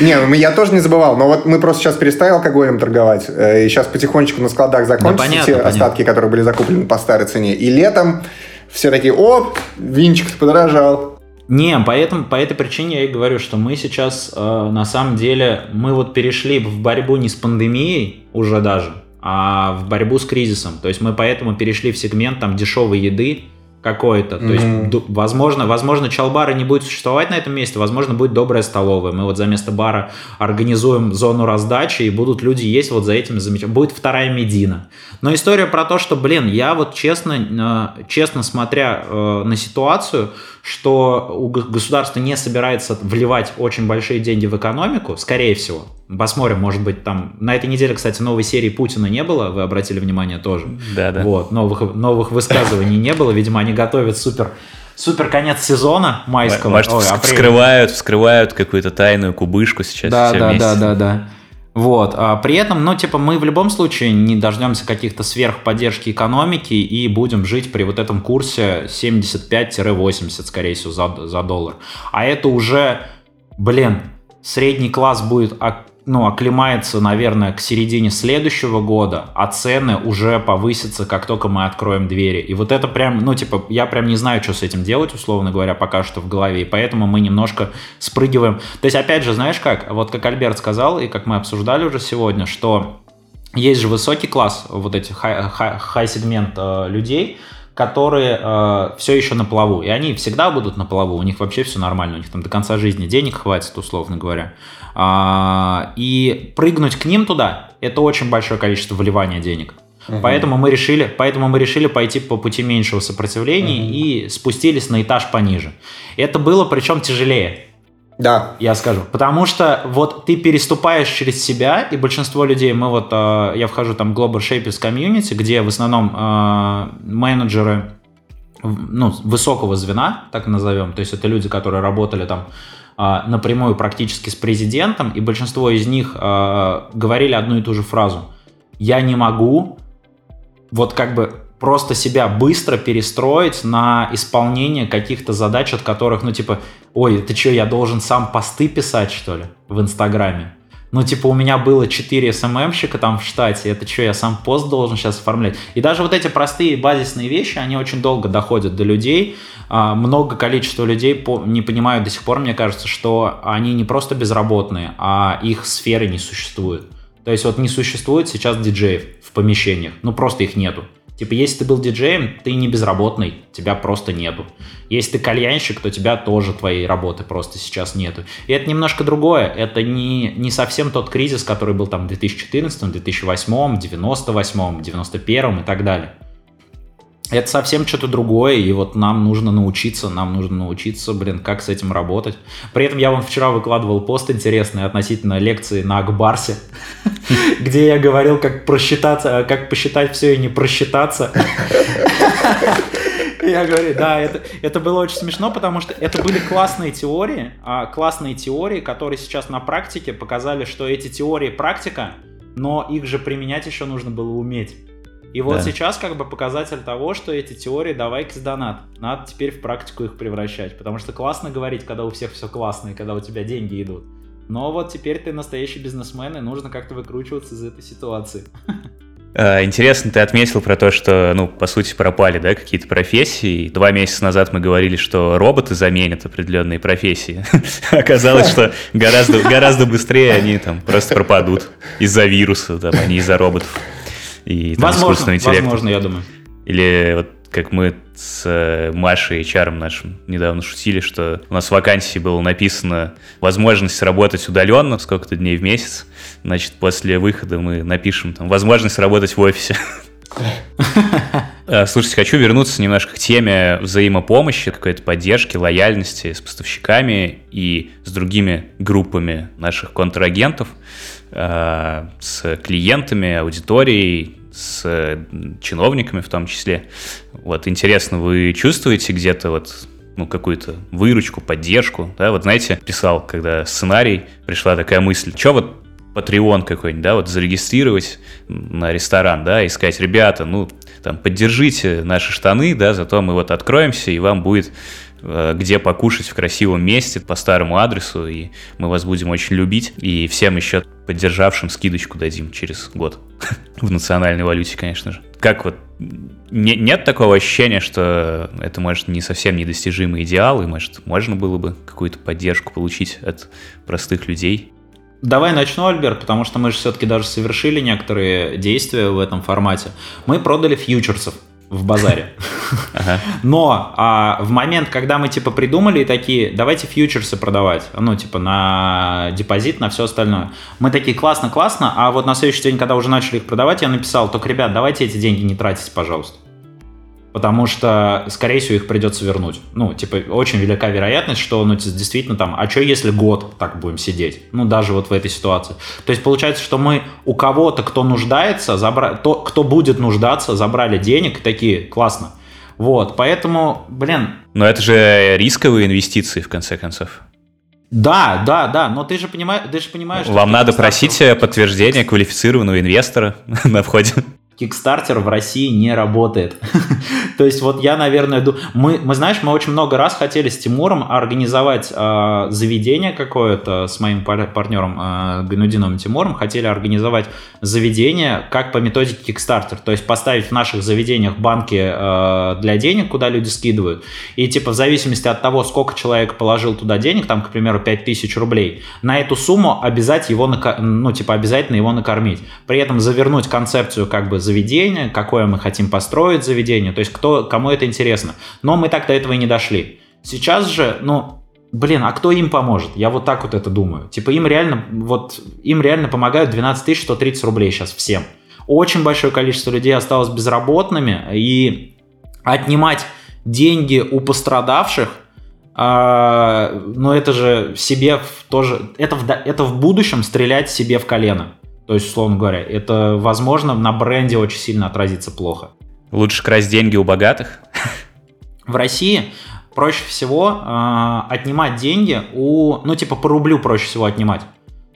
Не, ну я тоже не забывал, но вот мы просто сейчас перестали алкоголем торговать, э, и сейчас потихонечку на складах закончатся да, понятно, те понятно. остатки, которые были закуплены по старой цене, и летом все такие, о, винчик подорожал, Не, поэтому, по этой причине я и говорю, что мы сейчас, э, на самом деле, мы вот перешли в борьбу не с пандемией уже даже, а в борьбу с кризисом. То есть мы поэтому перешли в сегмент там дешевой еды, какой-то. То mm-hmm. есть, возможно, возможно, чалбара не будет существовать на этом месте, возможно, будет добрая столовая. Мы вот за место бара организуем зону раздачи, и будут люди есть вот за этим замечательно. Будет вторая Медина. Но история про то, что, блин, я вот честно, э, честно смотря э, на ситуацию, что государство не собирается вливать очень большие деньги в экономику, скорее всего. Посмотрим, может быть, там... На этой неделе, кстати, новой серии Путина не было, вы обратили внимание тоже. Да, да. Вот, новых, новых высказываний не было. Видимо, они готовят супер супер конец сезона майского. Может, Ой, вскрывают, вскрывают какую-то тайную кубышку сейчас. Да, да, вместе. да, да, да. Вот. А при этом, ну, типа, мы в любом случае не дождемся каких-то сверхподдержки экономики и будем жить при вот этом курсе 75-80, скорее всего, за, за доллар. А это уже, блин, средний класс будет ну, оклемается, наверное, к середине следующего года, а цены уже повысятся, как только мы откроем двери. И вот это прям, ну, типа, я прям не знаю, что с этим делать, условно говоря, пока что в голове, и поэтому мы немножко спрыгиваем. То есть, опять же, знаешь как, вот как Альберт сказал, и как мы обсуждали уже сегодня, что есть же высокий класс вот этих хай-сегмент э, людей, которые э, все еще на плаву. И они всегда будут на плаву, у них вообще все нормально, у них там до конца жизни денег хватит, условно говоря. А, и прыгнуть к ним туда – это очень большое количество вливания денег. Угу. Поэтому мы решили, поэтому мы решили пойти по пути меньшего сопротивления угу. и спустились на этаж пониже. Это было причем тяжелее. Да. Я скажу. Потому что вот ты переступаешь через себя, и большинство людей, мы вот, э, я вхожу там в Global Shapers Community, где в основном э, менеджеры ну, высокого звена, так назовем, то есть это люди, которые работали там э, напрямую практически с президентом, и большинство из них э, говорили одну и ту же фразу. Я не могу вот как бы просто себя быстро перестроить на исполнение каких-то задач, от которых, ну, типа, ой, ты что, я должен сам посты писать, что ли, в Инстаграме? Ну, типа, у меня было 4 СММщика там в штате, это что, я сам пост должен сейчас оформлять? И даже вот эти простые базисные вещи, они очень долго доходят до людей. А, много количества людей не понимают до сих пор, мне кажется, что они не просто безработные, а их сферы не существуют. То есть вот не существует сейчас диджеев в помещениях, ну просто их нету. Типа, если ты был диджеем, ты не безработный, тебя просто нету. Если ты кальянщик, то тебя тоже твоей работы просто сейчас нету. И это немножко другое. Это не, не совсем тот кризис, который был там в 2014, 2008, 98, 91 и так далее это совсем что-то другое, и вот нам нужно научиться, нам нужно научиться, блин, как с этим работать. При этом я вам вчера выкладывал пост интересный относительно лекции на Акбарсе, где я говорил, как просчитаться, как посчитать все и не просчитаться. Я говорю, да, это, это было очень смешно, потому что это были классные теории, а классные теории, которые сейчас на практике показали, что эти теории практика, но их же применять еще нужно было уметь. И вот да. сейчас как бы показатель того, что эти теории давай-ка донат. Надо теперь в практику их превращать. Потому что классно говорить, когда у всех все классно и когда у тебя деньги идут. Но вот теперь ты настоящий бизнесмен, и нужно как-то выкручиваться из этой ситуации. А, интересно, ты отметил про то, что, ну, по сути, пропали, да, какие-то профессии. Два месяца назад мы говорили, что роботы заменят определенные профессии. Оказалось, что гораздо, гораздо быстрее они там просто пропадут из-за вируса, там, а не из-за роботов и там, возможно, искусственного интеллекта. Возможно, я думаю. Или вот как мы с э, Машей и Чаром нашим недавно шутили, что у нас в вакансии было написано возможность работать удаленно сколько-то дней в месяц. Значит, после выхода мы напишем там возможность работать в офисе. Э, слушайте, хочу вернуться немножко к теме взаимопомощи, какой-то поддержки, лояльности с поставщиками и с другими группами наших контрагентов. Э, с клиентами, аудиторией, с чиновниками в том числе. Вот интересно, вы чувствуете где-то вот ну, какую-то выручку, поддержку, да, вот знаете, писал, когда сценарий, пришла такая мысль, что вот Patreon какой-нибудь, да, вот зарегистрировать на ресторан, да, и сказать, ребята, ну, там, поддержите наши штаны, да, зато мы вот откроемся, и вам будет где покушать в красивом месте по старому адресу, и мы вас будем очень любить, и всем еще поддержавшим скидочку дадим через год. В национальной валюте, конечно же. Как вот не, нет такого ощущения, что это, может, не совсем недостижимый идеал, и, может, можно было бы какую-то поддержку получить от простых людей? Давай начну, Альберт, потому что мы же все-таки даже совершили некоторые действия в этом формате. Мы продали фьючерсов в базаре. Но а, в момент, когда мы типа придумали и такие, давайте фьючерсы продавать, ну типа на депозит, на все остальное, мы такие классно, классно, а вот на следующий день, когда уже начали их продавать, я написал, только, ребят, давайте эти деньги не тратить, пожалуйста потому что, скорее всего, их придется вернуть. Ну, типа, очень велика вероятность, что, ну, действительно там, а что если год так будем сидеть? Ну, даже вот в этой ситуации. То есть, получается, что мы у кого-то, кто нуждается, забра... то, кто будет нуждаться, забрали денег, такие, классно. Вот, поэтому, блин... Но это же рисковые инвестиции, в конце концов. Да, да, да, но ты же понимаешь, ты же понимаешь... Вам надо просить подтверждение квалифицированного инвестора на входе. Kickstarter в России не работает. То есть вот я, наверное, ду... мы, мы, знаешь, мы очень много раз хотели с Тимуром организовать э, заведение какое-то с моим партнером э, Ганудиновым Тимуром, хотели организовать заведение как по методике Kickstarter, то есть поставить в наших заведениях банки э, для денег, куда люди скидывают, и типа в зависимости от того, сколько человек положил туда денег, там, к примеру, 5000 рублей, на эту сумму обязать его, ну, типа обязательно его накормить. При этом завернуть концепцию как бы заведение, какое мы хотим построить заведение, то есть кто, кому это интересно. Но мы так до этого и не дошли. Сейчас же, ну, блин, а кто им поможет? Я вот так вот это думаю. Типа им реально, вот, им реально помогают 12 130 рублей сейчас всем. Очень большое количество людей осталось безработными, и отнимать деньги у пострадавших, а, но это же себе тоже, это в, это в будущем стрелять себе в колено. То есть, условно говоря, это, возможно, на бренде очень сильно отразится плохо. Лучше красть деньги у богатых? В России проще всего э, отнимать деньги у... Ну, типа по рублю проще всего отнимать.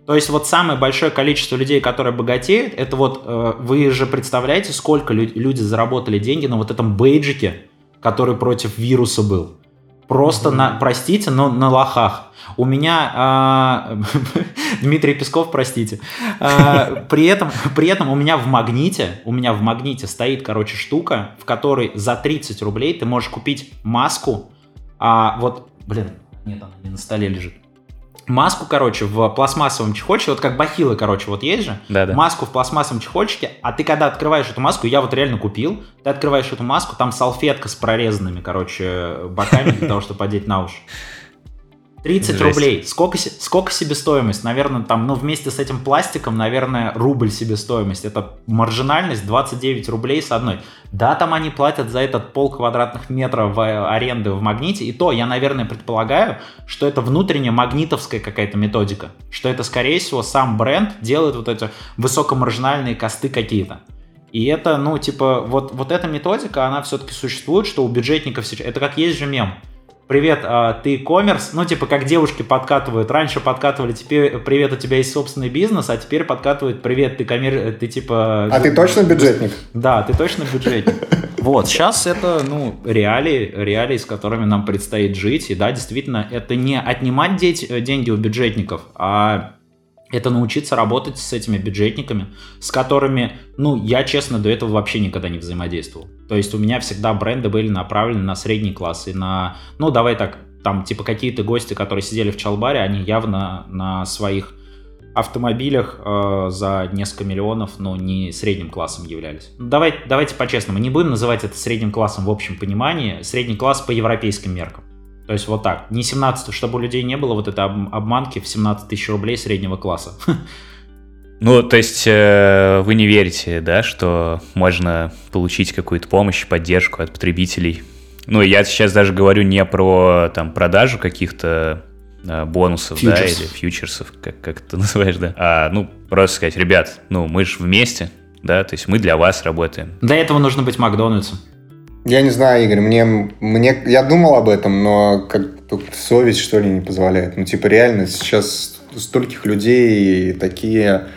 То есть вот самое большое количество людей, которые богатеют, это вот э, вы же представляете, сколько лю- люди заработали деньги на вот этом бейджике, который против вируса был. Просто на, простите, но на лохах. У меня э, Дмитрий Песков, простите. Э, при этом, при этом у меня в магните, у меня в магните стоит, короче, штука, в которой за 30 рублей ты можешь купить маску. А вот, блин, нет, она не на столе лежит маску, короче, в пластмассовом чехольчике, вот как бахилы, короче, вот есть же, да -да. маску в пластмассовом чехольчике, а ты когда открываешь эту маску, я вот реально купил, ты открываешь эту маску, там салфетка с прорезанными, короче, боками для того, чтобы одеть на уши. 30 Жесть. рублей. Сколько, сколько себестоимость? Наверное, там, ну, вместе с этим пластиком, наверное, рубль себестоимость. Это маржинальность 29 рублей с одной. Да, там они платят за этот пол квадратных метров в аренды в магните. И то, я, наверное, предполагаю, что это внутренняя магнитовская какая-то методика. Что это, скорее всего, сам бренд делает вот эти высокомаржинальные косты какие-то. И это, ну, типа, вот, вот эта методика, она все-таки существует, что у бюджетников сейчас... Это как есть же мем привет, а, ты коммерс, ну, типа, как девушки подкатывают. Раньше подкатывали, теперь, привет, у тебя есть собственный бизнес, а теперь подкатывают, привет, ты коммер... ты типа... А ты точно бюджетник? Да, ты точно бюджетник. Вот, сейчас это, ну, реалии, реалии, с которыми нам предстоит жить. И да, действительно, это не отнимать деньги у бюджетников, а это научиться работать с этими бюджетниками, с которыми, ну, я, честно, до этого вообще никогда не взаимодействовал. То есть у меня всегда бренды были направлены на средний класс и на, ну, давай так, там, типа, какие-то гости, которые сидели в Чалбаре, они явно на своих автомобилях э, за несколько миллионов, но не средним классом являлись. Давай, давайте по-честному, не будем называть это средним классом в общем понимании, средний класс по европейским меркам. То есть вот так. Не 17, чтобы у людей не было вот этой обманки в 17 тысяч рублей среднего класса. Ну, то есть э, вы не верите, да, что можно получить какую-то помощь, поддержку от потребителей? Ну, я сейчас даже говорю не про там продажу каких-то э, бонусов, Фьючерс. да, или фьючерсов, как, как ты называешь, да, а, ну, просто сказать, ребят, ну, мы же вместе, да, то есть мы для вас работаем. Для этого нужно быть Макдональдсом. Я не знаю, Игорь, мне, мне, я думал об этом, но как совесть, что ли, не позволяет. Ну, типа, реально, сейчас стольких людей такие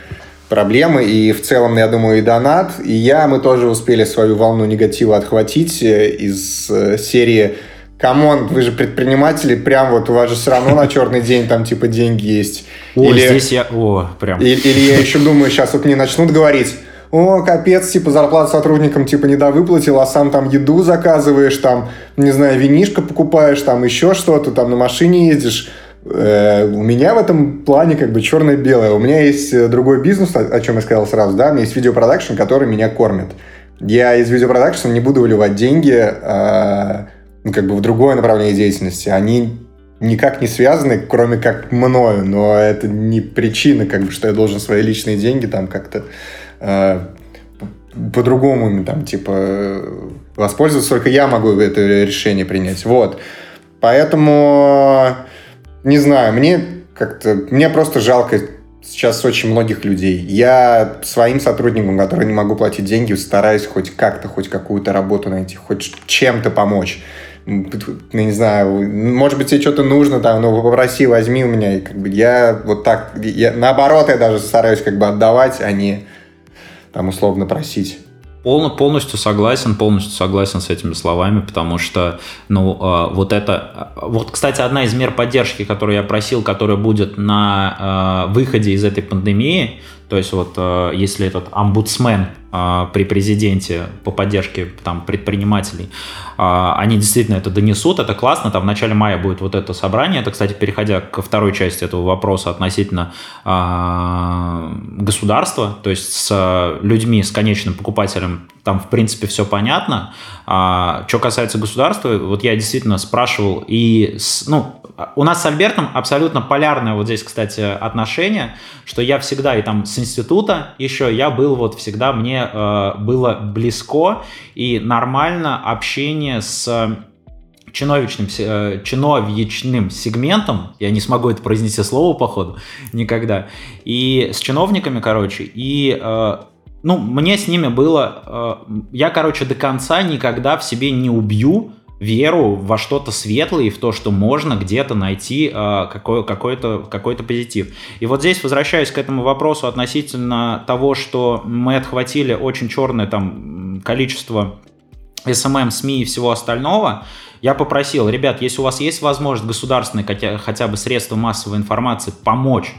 проблемы, и в целом, я думаю, и Донат, и я, мы тоже успели свою волну негатива отхватить э, из э, серии come on, вы же предприниматели, прям вот у вас же все равно на черный день там типа деньги есть. О, или, здесь я, о, прям. Или, или я еще думаю, сейчас вот мне начнут говорить, о, капец, типа, зарплату сотрудникам, типа, недовыплатил, а сам там еду заказываешь, там, не знаю, винишко покупаешь, там еще что-то, там на машине ездишь. Э, у меня в этом плане как бы черное-белое. У меня есть э, другой бизнес, о чем я сказал сразу, да, у меня есть видеопродакшн, который меня кормит. Я из видеопродакшна не буду выливать деньги э, ну, как бы в другое направление деятельности. Они никак не связаны, кроме как мною, но это не причина, как бы, что я должен свои личные деньги там как-то по-другому там, типа, воспользоваться, только я могу это решение принять. Вот. Поэтому, не знаю, мне как-то, мне просто жалко сейчас очень многих людей. Я своим сотрудникам, которые не могу платить деньги, стараюсь хоть как-то, хоть какую-то работу найти, хоть чем-то помочь ну, не знаю, может быть, тебе что-то нужно, там, ну, попроси, возьми у меня, и как бы я вот так, я, наоборот, я даже стараюсь как бы отдавать, а не там условно просить. Полно, полностью согласен, полностью согласен с этими словами, потому что, ну, э, вот это, вот, кстати, одна из мер поддержки, которую я просил, которая будет на э, выходе из этой пандемии, то есть вот если этот омбудсмен при президенте по поддержке там, предпринимателей, э, они действительно это донесут, это классно, там в начале мая будет вот это собрание, это, кстати, переходя ко второй части этого вопроса относительно государства, то есть с людьми, с конечным покупателем, там в принципе все понятно. А, что касается государства, вот я действительно спрашивал и, с, ну, у нас с Альбертом абсолютно полярное вот здесь, кстати, отношение, что я всегда и там с института еще я был вот всегда мне э, было близко и нормально общение с чиновичным, э, чиновичным сегментом, я не смогу это произнести слово, походу, никогда, и с чиновниками, короче, и э, ну, мне с ними было, э, я, короче, до конца никогда в себе не убью веру во что-то светлое и в то, что можно где-то найти э, какой, какой-то, какой-то позитив. И вот здесь, возвращаясь к этому вопросу относительно того, что мы отхватили очень черное там количество СММ, СМИ и всего остального, я попросил, ребят, если у вас есть возможность государственной хотя, хотя бы средства массовой информации помочь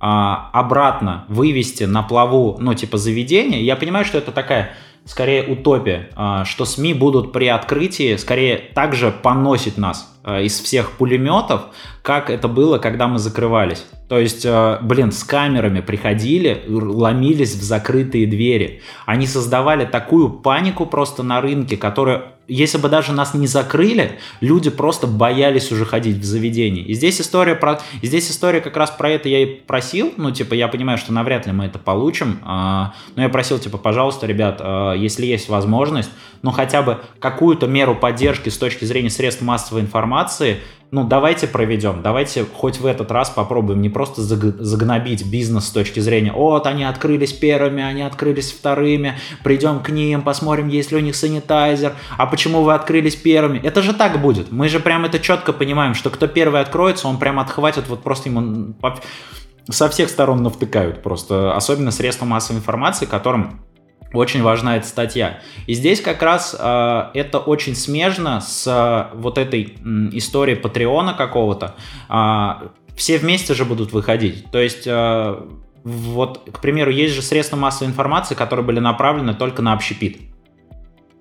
а, обратно вывести на плаву, ну, типа, заведение, я понимаю, что это такая скорее утопия, а, что СМИ будут при открытии скорее также поносить нас а, из всех пулеметов, как это было, когда мы закрывались. То есть, а, блин, с камерами приходили, ломились в закрытые двери. Они создавали такую панику просто на рынке, которая если бы даже нас не закрыли, люди просто боялись уже ходить в заведение. И здесь история про, и здесь история как раз про это я и просил, ну типа я понимаю, что навряд ли мы это получим, а, но я просил типа, пожалуйста, ребят, а, если есть возможность, ну хотя бы какую-то меру поддержки с точки зрения средств массовой информации ну, давайте проведем, давайте хоть в этот раз попробуем не просто загнобить бизнес с точки зрения, вот, они открылись первыми, они открылись вторыми, придем к ним, посмотрим, есть ли у них санитайзер, а почему вы открылись первыми? Это же так будет. Мы же прям это четко понимаем, что кто первый откроется, он прям отхватит, вот просто ему со всех сторон навтыкают просто, особенно средства массовой информации, которым очень важна эта статья. И здесь как раз э, это очень смежно с э, вот этой э, историей Патреона какого-то. Э, все вместе же будут выходить. То есть, э, вот, к примеру, есть же средства массовой информации, которые были направлены только на общепит.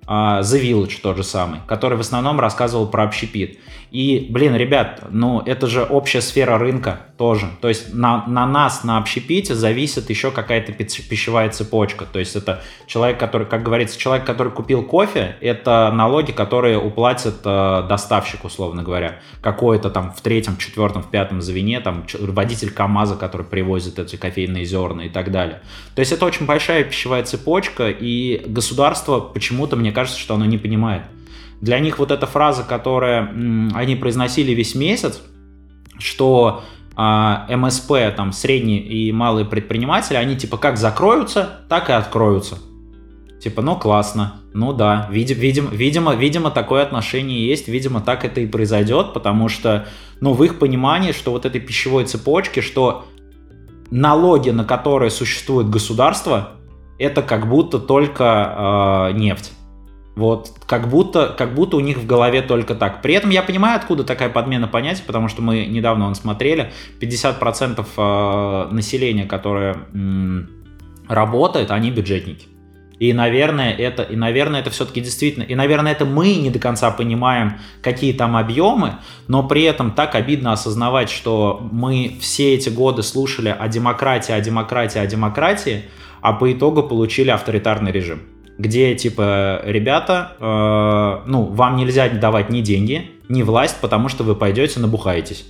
Uh, The Village тот же самый, который в основном рассказывал про общепит. И, блин, ребят, ну это же общая сфера рынка тоже. То есть на, на нас, на общепите зависит еще какая-то пищевая цепочка. То есть это человек, который, как говорится, человек, который купил кофе, это налоги, которые уплатит э, доставщик, условно говоря. Какой-то там в третьем, четвертом, в пятом звене, там водитель КАМАЗа, который привозит эти кофейные зерна и так далее. То есть это очень большая пищевая цепочка, и государство почему-то, мне кажется, что оно не понимает. Для них вот эта фраза, которая они произносили весь месяц, что а, МСП, там, средние и малые предприниматели, они типа как закроются, так и откроются. Типа, ну классно, ну да, видим, видим, видимо, видимо, такое отношение есть, видимо, так это и произойдет, потому что, ну, в их понимании, что вот этой пищевой цепочки, что налоги, на которые существует государство, это как будто только э, нефть. Вот как будто, как будто у них в голове только так. При этом я понимаю, откуда такая подмена понятий, потому что мы недавно он смотрели, 50% э, населения, которое работает, они бюджетники. И, наверное, это, и, наверное, это все-таки действительно, и, наверное, это мы не до конца понимаем, какие там объемы, но при этом так обидно осознавать, что мы все эти годы слушали о демократии, о демократии, о демократии, а по итогу получили авторитарный режим где, типа, ребята, э, ну, вам нельзя давать ни деньги, ни власть, потому что вы пойдете набухаетесь.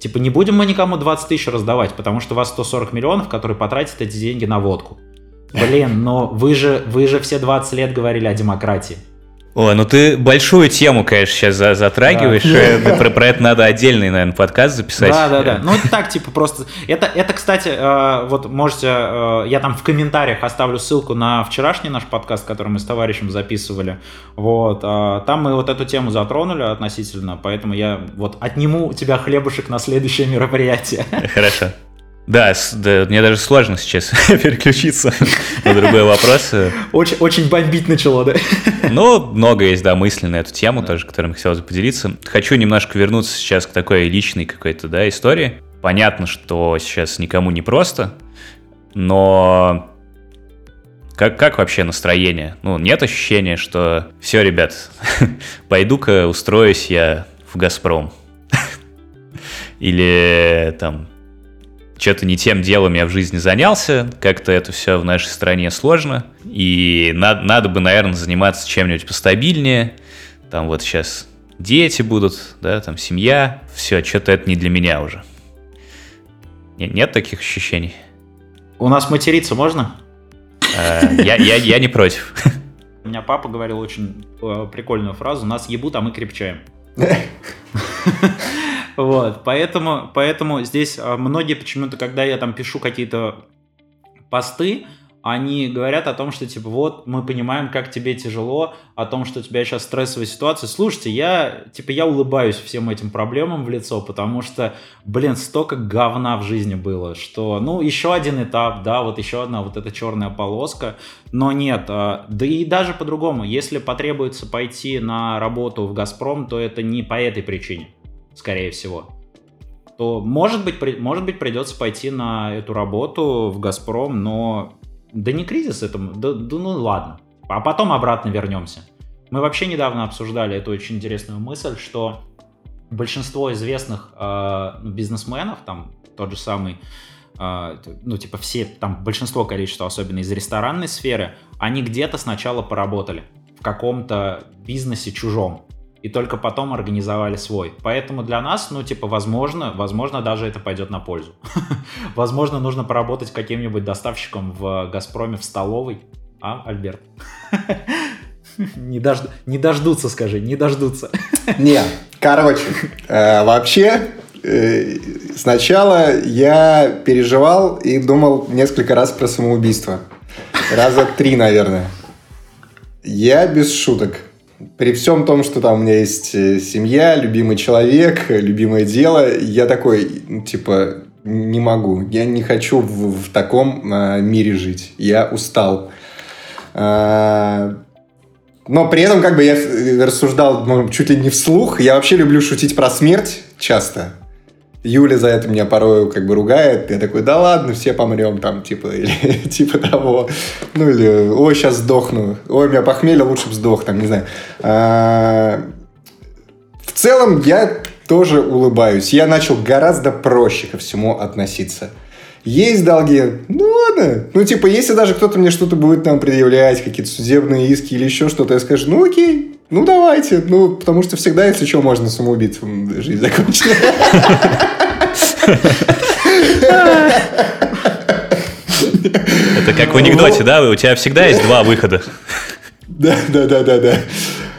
Типа, не будем мы никому 20 тысяч раздавать, потому что у вас 140 миллионов, которые потратят эти деньги на водку. Блин, но вы же, вы же все 20 лет говорили о демократии. Ой, ну ты большую тему, конечно, сейчас за затрагиваешь. Да. Э, про, про это надо отдельный, наверное, подкаст записать. Да, да, да. Ну, это так, типа, просто... Это, это кстати, э, вот можете... Э, я там в комментариях оставлю ссылку на вчерашний наш подкаст, который мы с товарищем записывали. Вот. Там мы вот эту тему затронули относительно, поэтому я вот отниму у тебя хлебушек на следующее мероприятие. Хорошо. Да, да, мне даже сложно сейчас переключиться на другой вопрос. Очень, очень бомбить начало, да? Ну, много есть, да, мыслей на эту тему да. тоже, которым хотелось бы поделиться. Хочу немножко вернуться сейчас к такой личной какой-то, да, истории. Понятно, что сейчас никому не просто, но как, как вообще настроение? Ну, нет ощущения, что все, ребят, пойду-ка устроюсь я в «Газпром». Или там что-то не тем делом я в жизни занялся, как-то это все в нашей стране сложно, и надо, надо бы, наверное, заниматься чем-нибудь постабильнее, там вот сейчас дети будут, да, там семья, все, что-то это не для меня уже. Нет, нет таких ощущений? У нас материться можно? Э, я, я, я не против. У меня папа говорил очень э, прикольную фразу «Нас ебут, а мы крепчаем». Вот, поэтому, поэтому здесь а, многие почему-то, когда я там пишу какие-то посты, они говорят о том, что типа вот мы понимаем, как тебе тяжело, о том, что у тебя сейчас стрессовая ситуация. Слушайте, я типа я улыбаюсь всем этим проблемам в лицо, потому что, блин, столько говна в жизни было, что, ну, еще один этап, да, вот еще одна вот эта черная полоска, но нет, а, да и даже по-другому, если потребуется пойти на работу в Газпром, то это не по этой причине скорее всего, то, может быть, при, может быть, придется пойти на эту работу в «Газпром», но да не кризис этому, да, да ну ладно. А потом обратно вернемся. Мы вообще недавно обсуждали эту очень интересную мысль, что большинство известных э, бизнесменов, там тот же самый, э, ну типа все, там большинство количества, особенно из ресторанной сферы, они где-то сначала поработали в каком-то бизнесе чужом и только потом организовали свой. Поэтому для нас, ну, типа, возможно, возможно, даже это пойдет на пользу. возможно, нужно поработать каким-нибудь доставщиком в «Газпроме» в столовой. А, Альберт? не, дож... не дождутся, скажи, не дождутся. не, короче, э, вообще, э, сначала я переживал и думал несколько раз про самоубийство. Раза три, наверное. Я без шуток при всем том, что там у меня есть э, семья, любимый человек, любимое дело, я такой, типа, не могу, я не хочу в, в таком э, мире жить, я устал. Э, но при этом, как бы, я рассуждал ну, чуть ли не вслух, я вообще люблю шутить про смерть часто. Юля за это меня порой как бы ругает. Я такой, да ладно, все помрем там, типа, или типа того. Ну или, ой, сейчас сдохну. Ой, меня похмелье, лучше бы сдох, там, не знаю. А, в целом я тоже улыбаюсь. Я начал гораздо проще ко всему относиться. Есть долги, ну ладно. Ну, типа, если даже кто-то мне что-то будет там предъявлять, какие-то судебные иски или еще что-то, я скажу, ну окей, ну, давайте. Ну, потому что всегда, если что, можно самоубийцем жизнь закончить. Это как в анекдоте, да? У тебя всегда есть два выхода. Да, да, да, да, да.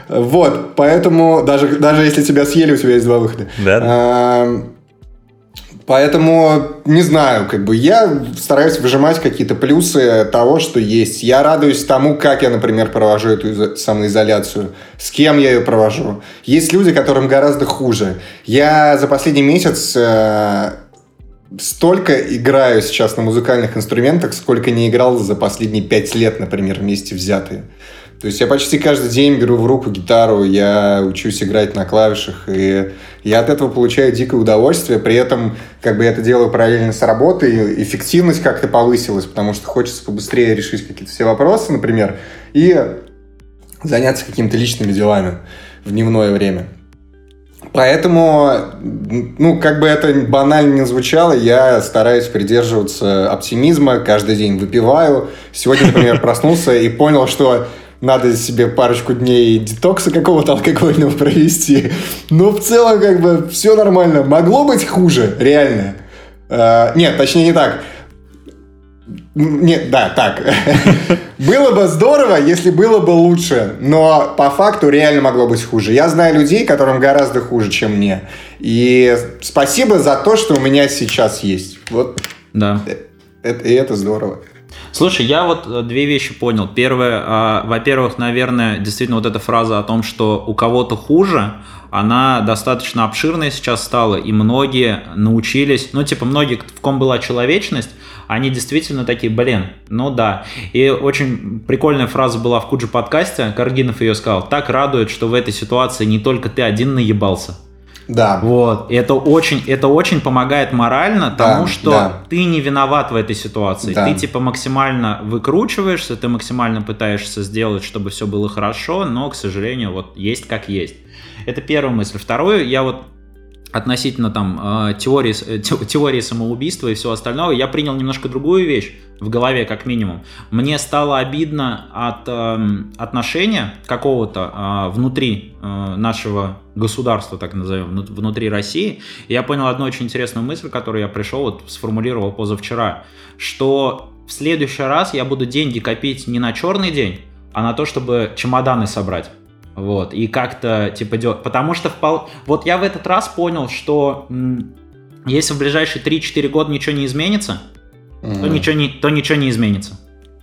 Вот, поэтому даже, даже если тебя съели, у тебя есть два выхода. Да. Поэтому, не знаю, как бы я стараюсь выжимать какие-то плюсы того, что есть. Я радуюсь тому, как я, например, провожу эту самоизоляцию, с кем я ее провожу. Есть люди, которым гораздо хуже. Я за последний месяц э, столько играю сейчас на музыкальных инструментах, сколько не играл за последние пять лет, например, вместе взятые. То есть я почти каждый день беру в руку гитару, я учусь играть на клавишах, и я от этого получаю дикое удовольствие. При этом, как бы я это делаю параллельно с работой, эффективность как-то повысилась, потому что хочется побыстрее решить какие-то все вопросы, например, и заняться какими-то личными делами в дневное время. Поэтому, ну, как бы это банально не звучало, я стараюсь придерживаться оптимизма, каждый день выпиваю. Сегодня, например, проснулся и понял, что надо себе парочку дней детокса какого-то алкогольного провести. Но в целом, как бы, все нормально. Могло быть хуже, реально. Uh, нет, точнее не так. Нет, да, так. было бы здорово, если было бы лучше, но по факту реально могло быть хуже. Я знаю людей, которым гораздо хуже, чем мне. И спасибо за то, что у меня сейчас есть. Вот. Да. Это, и это здорово. Слушай, я вот э, две вещи понял. Первое, а, во-первых, наверное, действительно вот эта фраза о том, что у кого-то хуже, она достаточно обширная сейчас стала, и многие научились, ну, типа, многие, в ком была человечность, они действительно такие, блин, ну да. И очень прикольная фраза была в Куджи подкасте, Каргинов ее сказал, так радует, что в этой ситуации не только ты один наебался, да. Вот. И это очень, это очень помогает морально да, тому, что да. ты не виноват в этой ситуации. Да. Ты типа максимально выкручиваешься, ты максимально пытаешься сделать, чтобы все было хорошо, но, к сожалению, вот есть как есть. Это первая мысль. Второе, я вот относительно там а, теории, э, теории самоубийства и всего остального, я принял немножко другую вещь в голове, как минимум. Мне стало обидно от э, отношения какого-то э, внутри э, нашего государства, так назовем, внутри России. И я понял одну очень интересную мысль, которую я пришел, вот сформулировал позавчера, что в следующий раз я буду деньги копить не на черный день, а на то, чтобы чемоданы собрать. Вот, и как-то, типа, делать. Потому что, впол... вот я в этот раз понял, что м- если в ближайшие 3-4 года ничего не изменится, mm-hmm. то, ничего не, то ничего не изменится.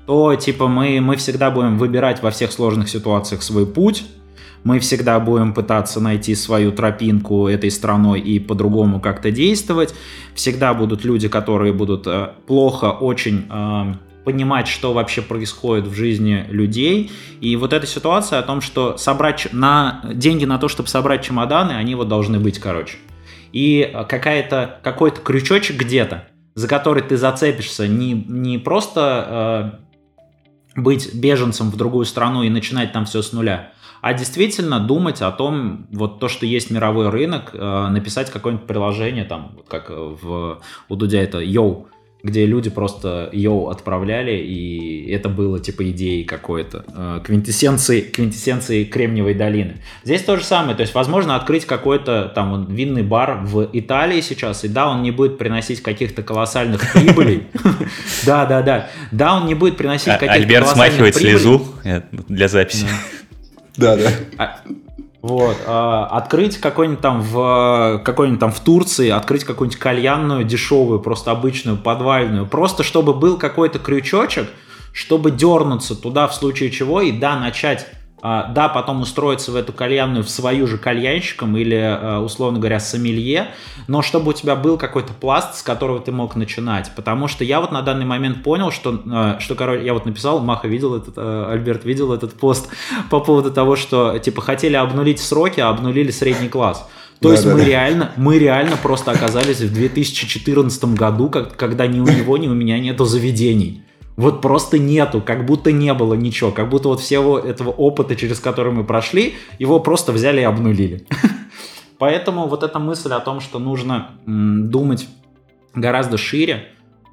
То, типа, мы, мы всегда будем выбирать во всех сложных ситуациях свой путь, мы всегда будем пытаться найти свою тропинку этой страной и по-другому как-то действовать. Всегда будут люди, которые будут э, плохо очень э, понимать, что вообще происходит в жизни людей. И вот эта ситуация о том, что собрать на деньги на то, чтобы собрать чемоданы, они вот должны быть, короче. И какая-то, какой-то крючочек где-то, за который ты зацепишься, не, не просто э, быть беженцем в другую страну и начинать там все с нуля, а действительно думать о том, вот то, что есть мировой рынок, э, написать какое-нибудь приложение, там, как в, у Дудя это «Йоу», где люди просто йоу отправляли, и это было типа идеей какой-то, э, квинтэссенции, квинтэссенции Кремниевой долины. Здесь то же самое, то есть возможно открыть какой-то там винный бар в Италии сейчас, и да, он не будет приносить каких-то колоссальных прибылей. Да, да, да. Да, он не будет приносить а, каких-то Альберт смахивает слезу для записи. Да, да. А, вот, э, открыть какой-нибудь там в какой-нибудь там в Турции, открыть какую-нибудь кальянную дешевую, просто обычную подвальную, просто чтобы был какой-то крючочек, чтобы дернуться туда в случае чего и да начать а, да, потом устроиться в эту кальянную в свою же кальянщиком или, а, условно говоря, сомелье, но чтобы у тебя был какой-то пласт, с которого ты мог начинать. Потому что я вот на данный момент понял, что, а, что короче, я вот написал, Маха видел этот, Альберт видел этот пост по поводу того, что, типа, хотели обнулить сроки, а обнулили средний класс. То да, есть да, мы да. реально, мы реально просто оказались в 2014 году, как, когда ни у него, ни у меня нету заведений вот просто нету, как будто не было ничего, как будто вот всего этого опыта, через который мы прошли, его просто взяли и обнулили. Поэтому вот эта мысль о том, что нужно думать гораздо шире,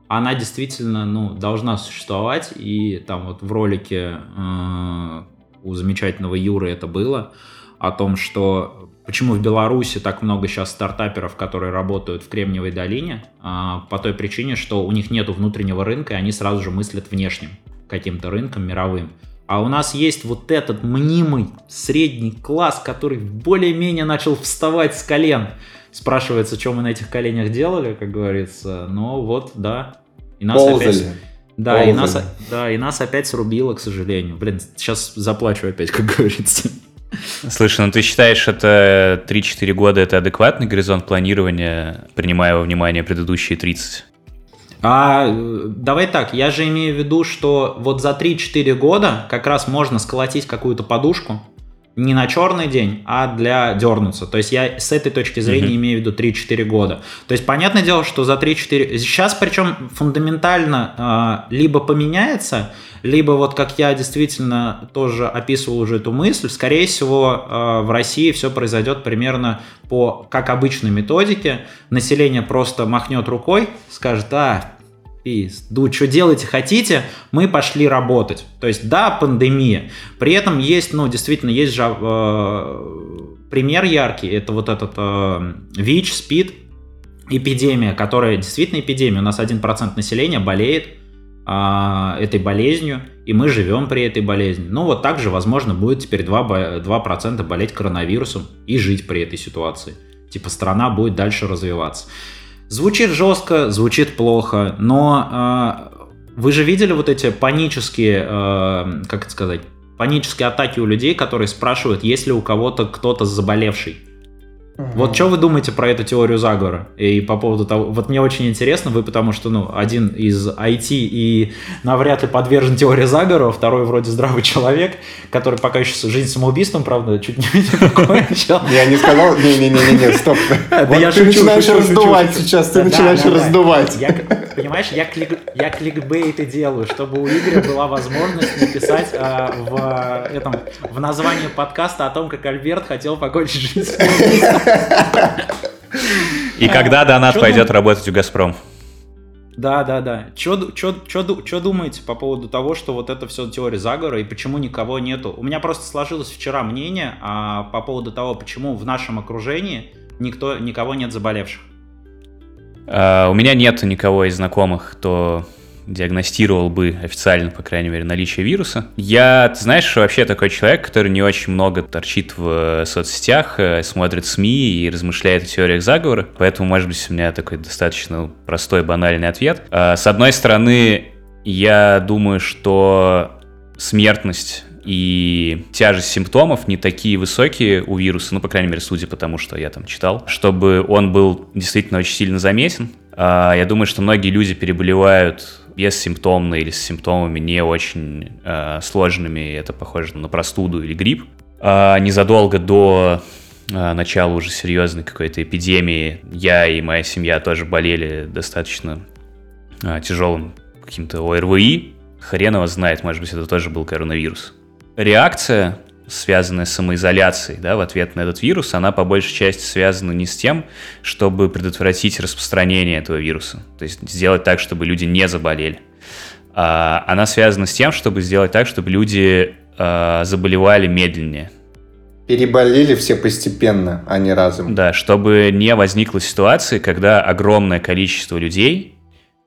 она действительно ну, должна существовать. И там вот в ролике э, у замечательного Юры это было о том, что Почему в Беларуси так много сейчас стартаперов, которые работают в Кремниевой долине? А, по той причине, что у них нет внутреннего рынка, и они сразу же мыслят внешним каким-то рынком мировым. А у нас есть вот этот мнимый средний класс, который более-менее начал вставать с колен. Спрашивается, что мы на этих коленях делали, как говорится. Но вот, да. И нас Ползали. опять... Да, и нас, да, и нас опять срубило, к сожалению. Блин, сейчас заплачу опять, как говорится. Слушай, ну ты считаешь, это 3-4 года это адекватный горизонт планирования, принимая во внимание предыдущие 30? А давай так, я же имею в виду, что вот за 3-4 года как раз можно сколотить какую-то подушку, не на черный день, а для дернуться. То есть я с этой точки зрения mm-hmm. имею в виду 3-4 года. То есть понятное дело, что за 3-4... Сейчас причем фундаментально э, либо поменяется, либо вот как я действительно тоже описывал уже эту мысль, скорее всего э, в России все произойдет примерно по как обычной методике. Население просто махнет рукой, скажет, а, пизду, что делаете хотите, мы пошли работать. То есть, да, пандемия. При этом есть, ну, действительно, есть же э, пример яркий, это вот этот э, ВИЧ, СПИД, эпидемия, которая действительно эпидемия. У нас 1% населения болеет э, этой болезнью, и мы живем при этой болезни. Ну, вот так же, возможно, будет теперь 2%, 2 болеть коронавирусом и жить при этой ситуации. Типа страна будет дальше развиваться. Звучит жестко, звучит плохо, но э, вы же видели вот эти панические, э, как это сказать, панические атаки у людей, которые спрашивают, есть ли у кого-то кто-то заболевший. Вот что вы думаете про эту теорию заговора? И по поводу того, вот мне очень интересно, вы потому что, ну, один из IT и навряд ли подвержен теории заговора, второй вроде здравый человек, который пока еще жизнь самоубийством, правда, чуть не покончил. Я не сказал, не-не-не, стоп. Ты начинаешь раздувать сейчас, ты начинаешь раздувать. Понимаешь, я кликбейт и делаю, чтобы у Игоря была возможность написать а, в этом в названии подкаста о том, как Альберт хотел покончить жизнь самоубийством. И когда донат пойдет работать в «Газпром»? Да, да, да. Что думаете по поводу того, что вот это все теория заговора и почему никого нету? У меня просто сложилось вчера мнение а, по поводу того, почему в нашем окружении никто, никого нет заболевших. А, у меня нет никого из знакомых, кто диагностировал бы официально, по крайней мере, наличие вируса. Я, ты знаешь, вообще такой человек, который не очень много торчит в соцсетях, э, смотрит СМИ и размышляет о теориях заговора, поэтому, может быть, у меня такой достаточно простой, банальный ответ. А, с одной стороны, я думаю, что смертность и тяжесть симптомов не такие высокие у вируса, ну, по крайней мере, судя по тому, что я там читал, чтобы он был действительно очень сильно заметен. А, я думаю, что многие люди переболевают бессимптомно или с симптомами не очень э, сложными, это похоже на простуду или грипп. А незадолго до э, начала уже серьезной какой-то эпидемии я и моя семья тоже болели достаточно э, тяжелым каким-то ОРВИ. Хрен его знает, может быть, это тоже был коронавирус. Реакция связанная с самоизоляцией, да, в ответ на этот вирус, она по большей части связана не с тем, чтобы предотвратить распространение этого вируса, то есть сделать так, чтобы люди не заболели. А она связана с тем, чтобы сделать так, чтобы люди а, заболевали медленнее. Переболели все постепенно, а не разом. Да, чтобы не возникло ситуации, когда огромное количество людей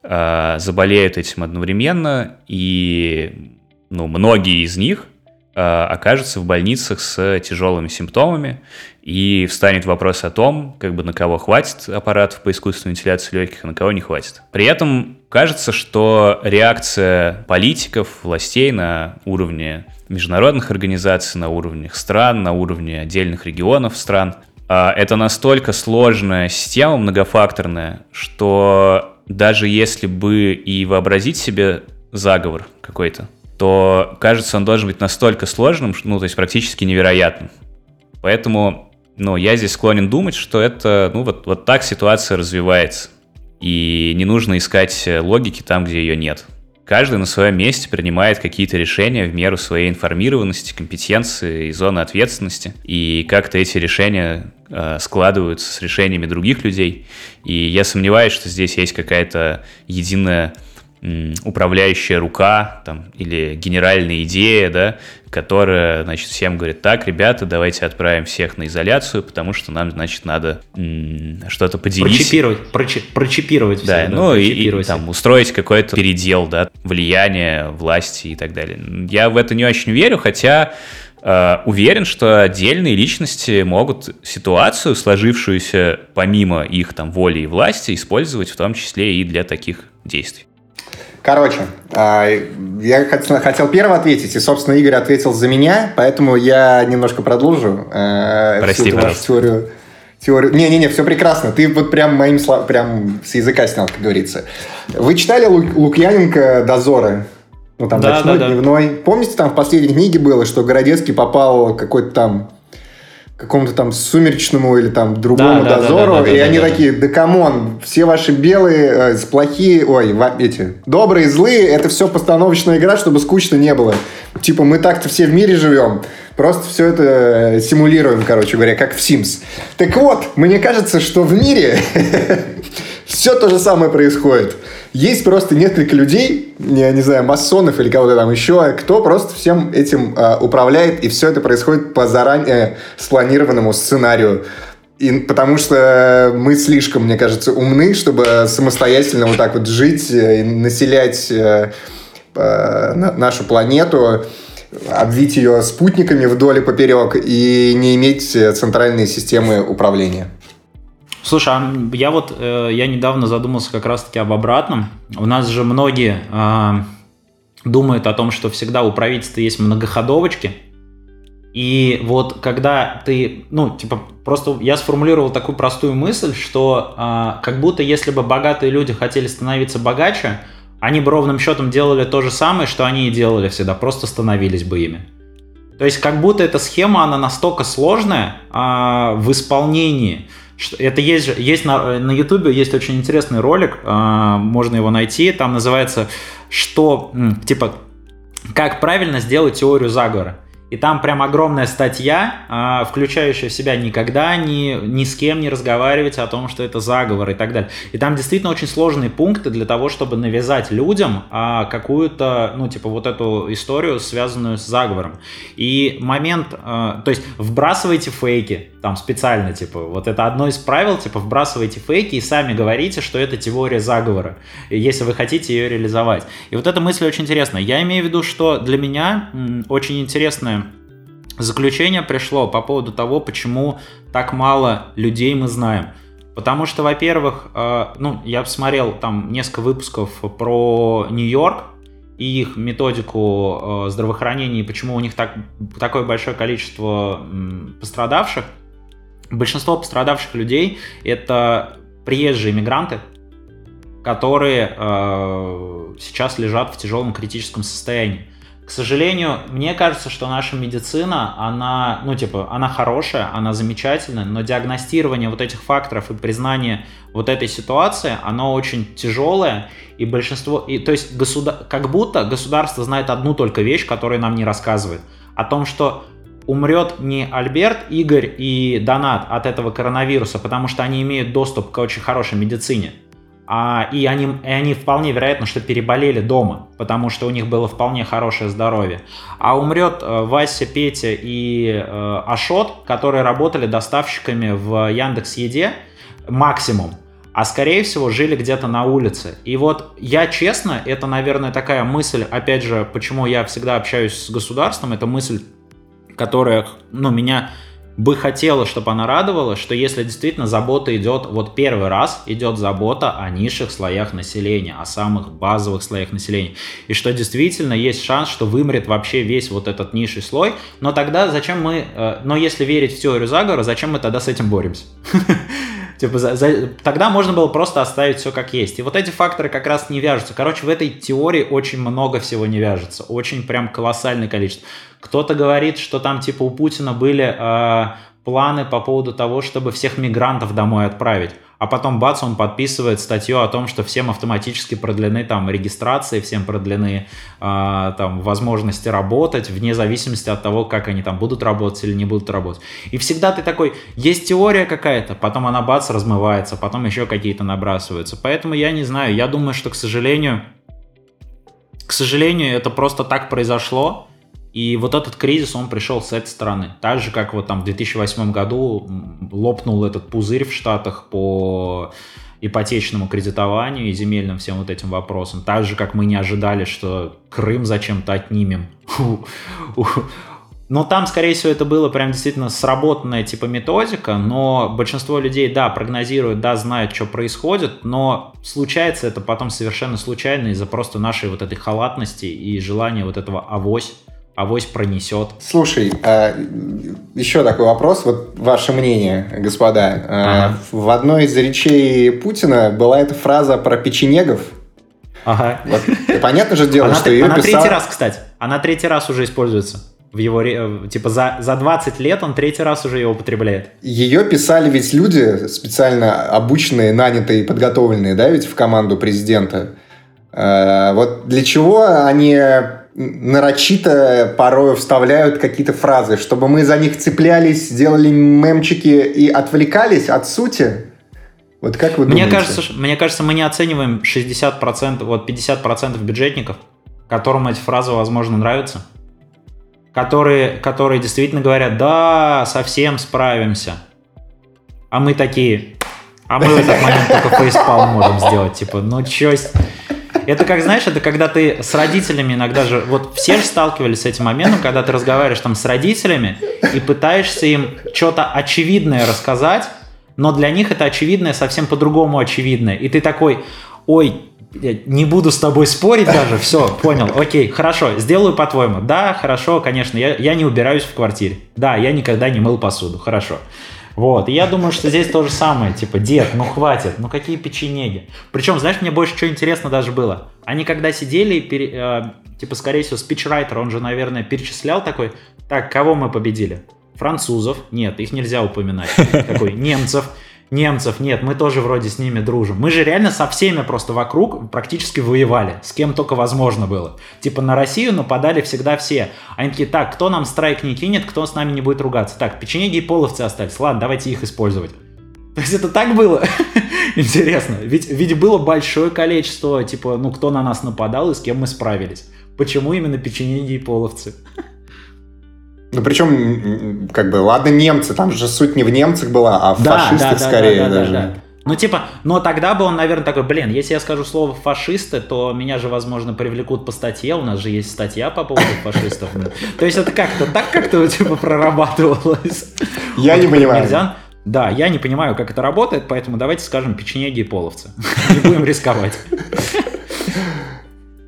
а, заболеют этим одновременно, и ну, многие из них окажется в больницах с тяжелыми симптомами, и встанет вопрос о том, как бы на кого хватит аппаратов по искусственной вентиляции легких, а на кого не хватит. При этом кажется, что реакция политиков, властей на уровне международных организаций, на уровне стран, на уровне отдельных регионов стран, э, это настолько сложная система, многофакторная, что даже если бы и вообразить себе заговор какой-то, то кажется, он должен быть настолько сложным, ну, то есть практически невероятным. Поэтому, ну, я здесь склонен думать, что это, ну, вот, вот так ситуация развивается. И не нужно искать логики там, где ее нет. Каждый на своем месте принимает какие-то решения в меру своей информированности, компетенции и зоны ответственности. И как-то эти решения э, складываются с решениями других людей. И я сомневаюсь, что здесь есть какая-то единая управляющая рука там, или генеральная идея, да, которая, значит, всем говорит, так, ребята, давайте отправим всех на изоляцию, потому что нам, значит, надо что-то поделить. Прочипировать, прочи, прочипировать. Да, все, ну да, и, и там устроить какой-то передел, да, влияние власти и так далее. Я в это не очень верю, хотя Uh, уверен, что отдельные личности могут ситуацию, сложившуюся помимо их там воли и власти, использовать в том числе и для таких действий. Короче, а, я хотел, хотел первым ответить, и, собственно, Игорь ответил за меня, поэтому я немножко продолжу э, Прости, всю вашу теорию, теорию... Не-не-не, все прекрасно. Ты вот прям моим словам, прям с языка снял, как говорится. Вы читали Лу... Лукьяненко «Дозоры»? Ну, там, да, ночной, да, да. дневной. Помните, там в последней книге было, что Городецкий попал какой-то там какому-то там сумеречному или там другому Да, дозору, да, да, да, и да, они да, такие, да come on, все ваши белые, э, плохие, ой, эти, добрые, злые, это все постановочная игра, чтобы скучно не было. Типа, мы так-то все в мире живем, просто все это э, симулируем, короче говоря, как в Sims. Так вот, мне кажется, что в мире все то же самое происходит. Есть просто несколько людей, я не знаю, масонов или кого-то там еще, кто просто всем этим э, управляет, и все это происходит по заранее спланированному сценарию. И, потому что мы слишком, мне кажется, умны, чтобы самостоятельно вот так вот жить э, и населять э, э, на- нашу планету, обвить ее спутниками вдоль и поперек и не иметь э, центральной системы управления. Слушай, а я вот э, я недавно задумался как раз-таки об обратном. У нас же многие а, думают о том, что всегда у правительства есть многоходовочки. И вот когда ты, ну, типа, просто я сформулировал такую простую мысль, что а, как будто если бы богатые люди хотели становиться богаче, они бы ровным счетом делали то же самое, что они и делали всегда, просто становились бы ими. То есть как будто эта схема, она настолько сложная а, в исполнении, это есть, есть на, на YouTube есть очень интересный ролик, а, можно его найти, там называется, что, типа, как правильно сделать теорию заговора. И там прям огромная статья, а, включающая в себя никогда ни, ни с кем не разговаривать о том, что это заговор и так далее. И там действительно очень сложные пункты для того, чтобы навязать людям а, какую-то, ну, типа, вот эту историю, связанную с заговором. И момент, а, то есть вбрасывайте фейки, там специально, типа, вот это одно из правил, типа, вбрасывайте фейки и сами говорите, что это теория заговора, если вы хотите ее реализовать. И вот эта мысль очень интересная. Я имею в виду, что для меня очень интересное заключение пришло по поводу того, почему так мало людей мы знаем. Потому что, во-первых, э, ну, я посмотрел там несколько выпусков про Нью-Йорк и их методику э, здравоохранения, и почему у них так, такое большое количество пострадавших. Большинство пострадавших людей это приезжие мигранты, которые э, сейчас лежат в тяжелом критическом состоянии. К сожалению, мне кажется, что наша медицина, она, ну, типа, она хорошая, она замечательная, но диагностирование вот этих факторов и признание вот этой ситуации, оно очень тяжелое, и большинство, и, то есть, государ, как будто государство знает одну только вещь, которую нам не рассказывает, о том, что умрет не Альберт, Игорь и Донат от этого коронавируса, потому что они имеют доступ к очень хорошей медицине. А, и, они, и они вполне вероятно, что переболели дома, потому что у них было вполне хорошее здоровье. А умрет э, Вася, Петя и э, Ашот, которые работали доставщиками в Яндекс Еде максимум, а скорее всего жили где-то на улице. И вот я честно, это, наверное, такая мысль, опять же, почему я всегда общаюсь с государством, это мысль, которая, ну, меня бы хотела, чтобы она радовала, что если действительно забота идет, вот первый раз идет забота о низших слоях населения, о самых базовых слоях населения, и что действительно есть шанс, что вымрет вообще весь вот этот низший слой, но тогда зачем мы, э, но если верить в теорию заговора, зачем мы тогда с этим боремся? Типа, за, за, тогда можно было просто оставить все как есть. И вот эти факторы как раз не вяжутся. Короче, в этой теории очень много всего не вяжется. Очень прям колоссальное количество. Кто-то говорит, что там типа у Путина были э, планы по поводу того, чтобы всех мигрантов домой отправить. А потом, бац, он подписывает статью о том, что всем автоматически продлены там регистрации, всем продлены э, там возможности работать, вне зависимости от того, как они там будут работать или не будут работать. И всегда ты такой, есть теория какая-то, потом она бац, размывается, потом еще какие-то набрасываются. Поэтому я не знаю, я думаю, что, к сожалению, к сожалению, это просто так произошло. И вот этот кризис, он пришел с этой стороны. Так же, как вот там в 2008 году лопнул этот пузырь в Штатах по ипотечному кредитованию и земельным всем вот этим вопросам. Так же, как мы не ожидали, что Крым зачем-то отнимем. Но там, скорее всего, это было прям действительно сработанная типа методика, но большинство людей, да, прогнозируют, да, знают, что происходит, но случается это потом совершенно случайно из-за просто нашей вот этой халатности и желания вот этого авось авось пронесет. Слушай, а, еще такой вопрос, вот ваше мнение, господа. А, ага. В одной из речей Путина была эта фраза про печенегов. Ага. Вот, понятно же дело, она, что ее Она писал... третий раз, кстати. Она третий раз уже используется. В его, э, типа, за, за 20 лет он третий раз уже ее употребляет. Ее писали ведь люди, специально обученные, нанятые, подготовленные, да, ведь в команду президента. А, вот для чего они нарочито порой вставляют какие-то фразы, чтобы мы за них цеплялись, делали мемчики и отвлекались от сути? Вот как вы мне думаете? Кажется, мне кажется, мы не оцениваем 60%, вот 50% бюджетников, которым эти фразы, возможно, нравятся. Которые, которые действительно говорят, да, совсем справимся. А мы такие, а мы в этот момент только фейспал можем сделать. Типа, ну чё, это как, знаешь, это когда ты с родителями иногда же... Вот все же сталкивались с этим моментом, когда ты разговариваешь там с родителями и пытаешься им что-то очевидное рассказать, но для них это очевидное совсем по-другому очевидное. И ты такой, ой, не буду с тобой спорить даже, все, понял, окей, хорошо, сделаю по-твоему. Да, хорошо, конечно, я, я не убираюсь в квартире. Да, я никогда не мыл посуду, хорошо. Вот, и я думаю, что здесь то же самое, типа, дед, ну хватит, ну какие печенеги. Причем, знаешь, мне больше что интересно даже было. Они когда сидели, пере, э, типа, скорее всего, спичрайтер, он же, наверное, перечислял такой, так, кого мы победили? Французов? Нет, их нельзя упоминать. Такой, немцев? Немцев нет, мы тоже вроде с ними дружим. Мы же реально со всеми просто вокруг практически воевали, с кем только возможно было. Типа на Россию нападали всегда все. Они такие, так, кто нам страйк не кинет, кто с нами не будет ругаться. Так, печенеги и половцы остались, ладно, давайте их использовать. То есть это так было? Интересно. Ведь, ведь было большое количество, типа, ну, кто на нас нападал и с кем мы справились. Почему именно печенеги и половцы? Ну, причем, как бы, ладно, немцы, там же суть не в немцах была, а в да, фашистах да, скорее да, да, даже. Да, да. Ну, типа, но тогда бы он, наверное, такой, блин, если я скажу слово фашисты, то меня же, возможно, привлекут по статье, у нас же есть статья по поводу фашистов. То есть это как-то так как-то, типа, прорабатывалось. Я не понимаю. Да, я не понимаю, как это работает, поэтому давайте скажем печенеги и половцы. Не будем рисковать.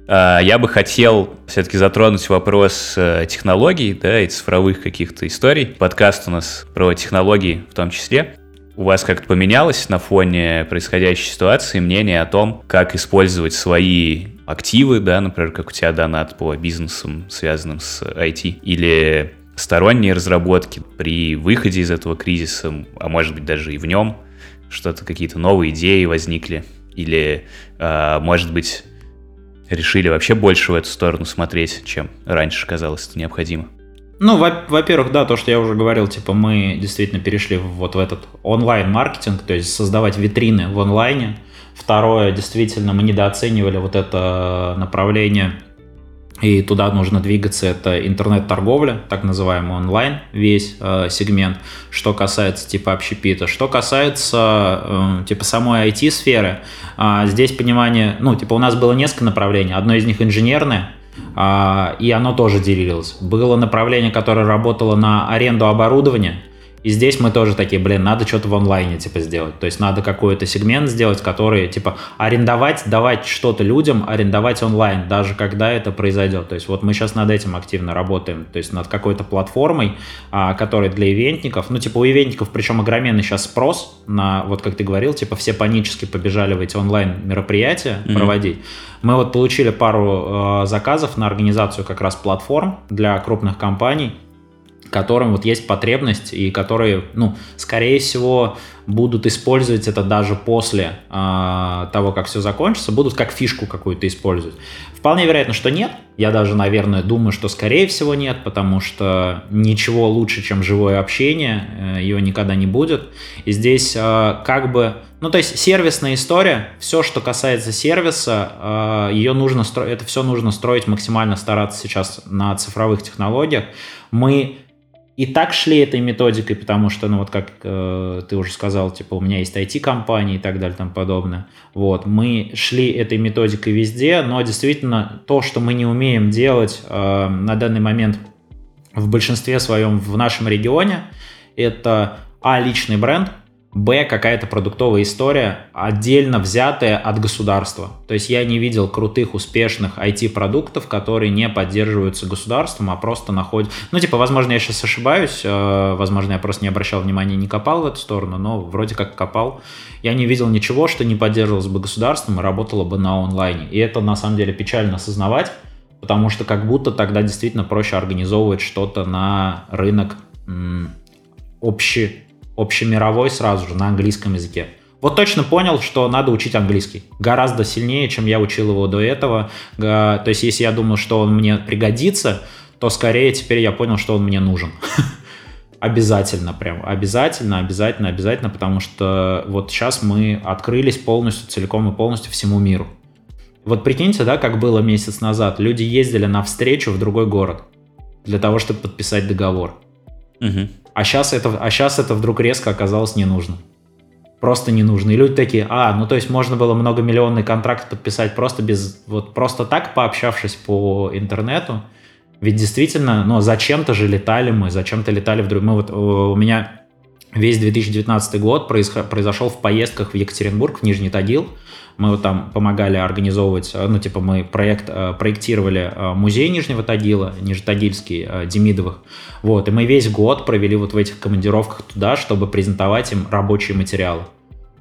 А, я бы хотел все-таки затронуть вопрос э, технологий, да, и цифровых каких-то историй. Подкаст у нас про технологии в том числе. У вас как-то поменялось на фоне происходящей ситуации мнение о том, как использовать свои активы, да, например, как у тебя донат по бизнесам, связанным с IT, или сторонние разработки при выходе из этого кризиса, а может быть даже и в нем, что-то какие-то новые идеи возникли, или, э, может быть, решили вообще больше в эту сторону смотреть, чем раньше казалось это необходимо? Ну, во-первых, да, то, что я уже говорил, типа мы действительно перешли вот в этот онлайн-маркетинг, то есть создавать витрины в онлайне. Второе, действительно, мы недооценивали вот это направление и туда нужно двигаться, это интернет-торговля, так называемый онлайн, весь э, сегмент, что касается типа общепита. Что касается э, типа самой IT-сферы, э, здесь понимание, ну, типа у нас было несколько направлений, одно из них инженерное, э, и оно тоже делилось. Было направление, которое работало на аренду оборудования, и здесь мы тоже такие, блин, надо что-то в онлайне, типа, сделать. То есть надо какой-то сегмент сделать, который, типа, арендовать, давать что-то людям, арендовать онлайн, даже когда это произойдет. То есть вот мы сейчас над этим активно работаем. То есть над какой-то платформой, а, которая для ивентников, ну, типа, у ивентников, причем огроменный сейчас спрос на, вот как ты говорил, типа, все панически побежали в эти онлайн мероприятия mm-hmm. проводить. Мы вот получили пару э, заказов на организацию как раз платформ для крупных компаний, которым вот есть потребность и которые, ну, скорее всего, будут использовать это даже после э, того, как все закончится, будут как фишку какую-то использовать. Вполне вероятно, что нет. Я даже, наверное, думаю, что скорее всего нет, потому что ничего лучше, чем живое общение, э, его никогда не будет. И здесь э, как бы, ну то есть сервисная история, все, что касается сервиса, э, ее нужно строить, это все нужно строить максимально стараться сейчас на цифровых технологиях. Мы и так шли этой методикой, потому что, ну вот как э, ты уже сказал, типа у меня есть IT-компании и так далее, там подобное. Вот, мы шли этой методикой везде, но действительно то, что мы не умеем делать э, на данный момент в большинстве своем в нашем регионе, это а личный бренд, Б, какая-то продуктовая история, отдельно взятая от государства. То есть я не видел крутых, успешных IT-продуктов, которые не поддерживаются государством, а просто находят... Ну, типа, возможно, я сейчас ошибаюсь, э, возможно, я просто не обращал внимания, не копал в эту сторону, но вроде как копал. Я не видел ничего, что не поддерживалось бы государством и работало бы на онлайне. И это, на самом деле, печально осознавать, потому что как будто тогда действительно проще организовывать что-то на рынок общий общемировой сразу же на английском языке. Вот точно понял, что надо учить английский. Гораздо сильнее, чем я учил его до этого. То есть, если я думал, что он мне пригодится, то скорее теперь я понял, что он мне нужен. Обязательно, прям, обязательно, обязательно, обязательно, потому что вот сейчас мы открылись полностью, целиком и полностью всему миру. Вот прикиньте, да, как было месяц назад. Люди ездили на встречу в другой город для того, чтобы подписать договор. Угу. А сейчас это, а сейчас это вдруг резко оказалось не нужно. Просто не нужно. И люди такие, а, ну то есть можно было многомиллионный контракт подписать просто без, вот просто так пообщавшись по интернету. Ведь действительно, ну зачем-то же летали мы, зачем-то летали в друг... Мы вот, у меня весь 2019 год произошел в поездках в Екатеринбург, в Нижний Тагил. Мы вот там помогали организовывать, э, ну, типа мы проект, э, проектировали э, музей Нижнего Тагила, Нижнетагильский, Демидовых. Вот, и мы весь год провели вот в этих командировках туда, чтобы презентовать им рабочие материалы.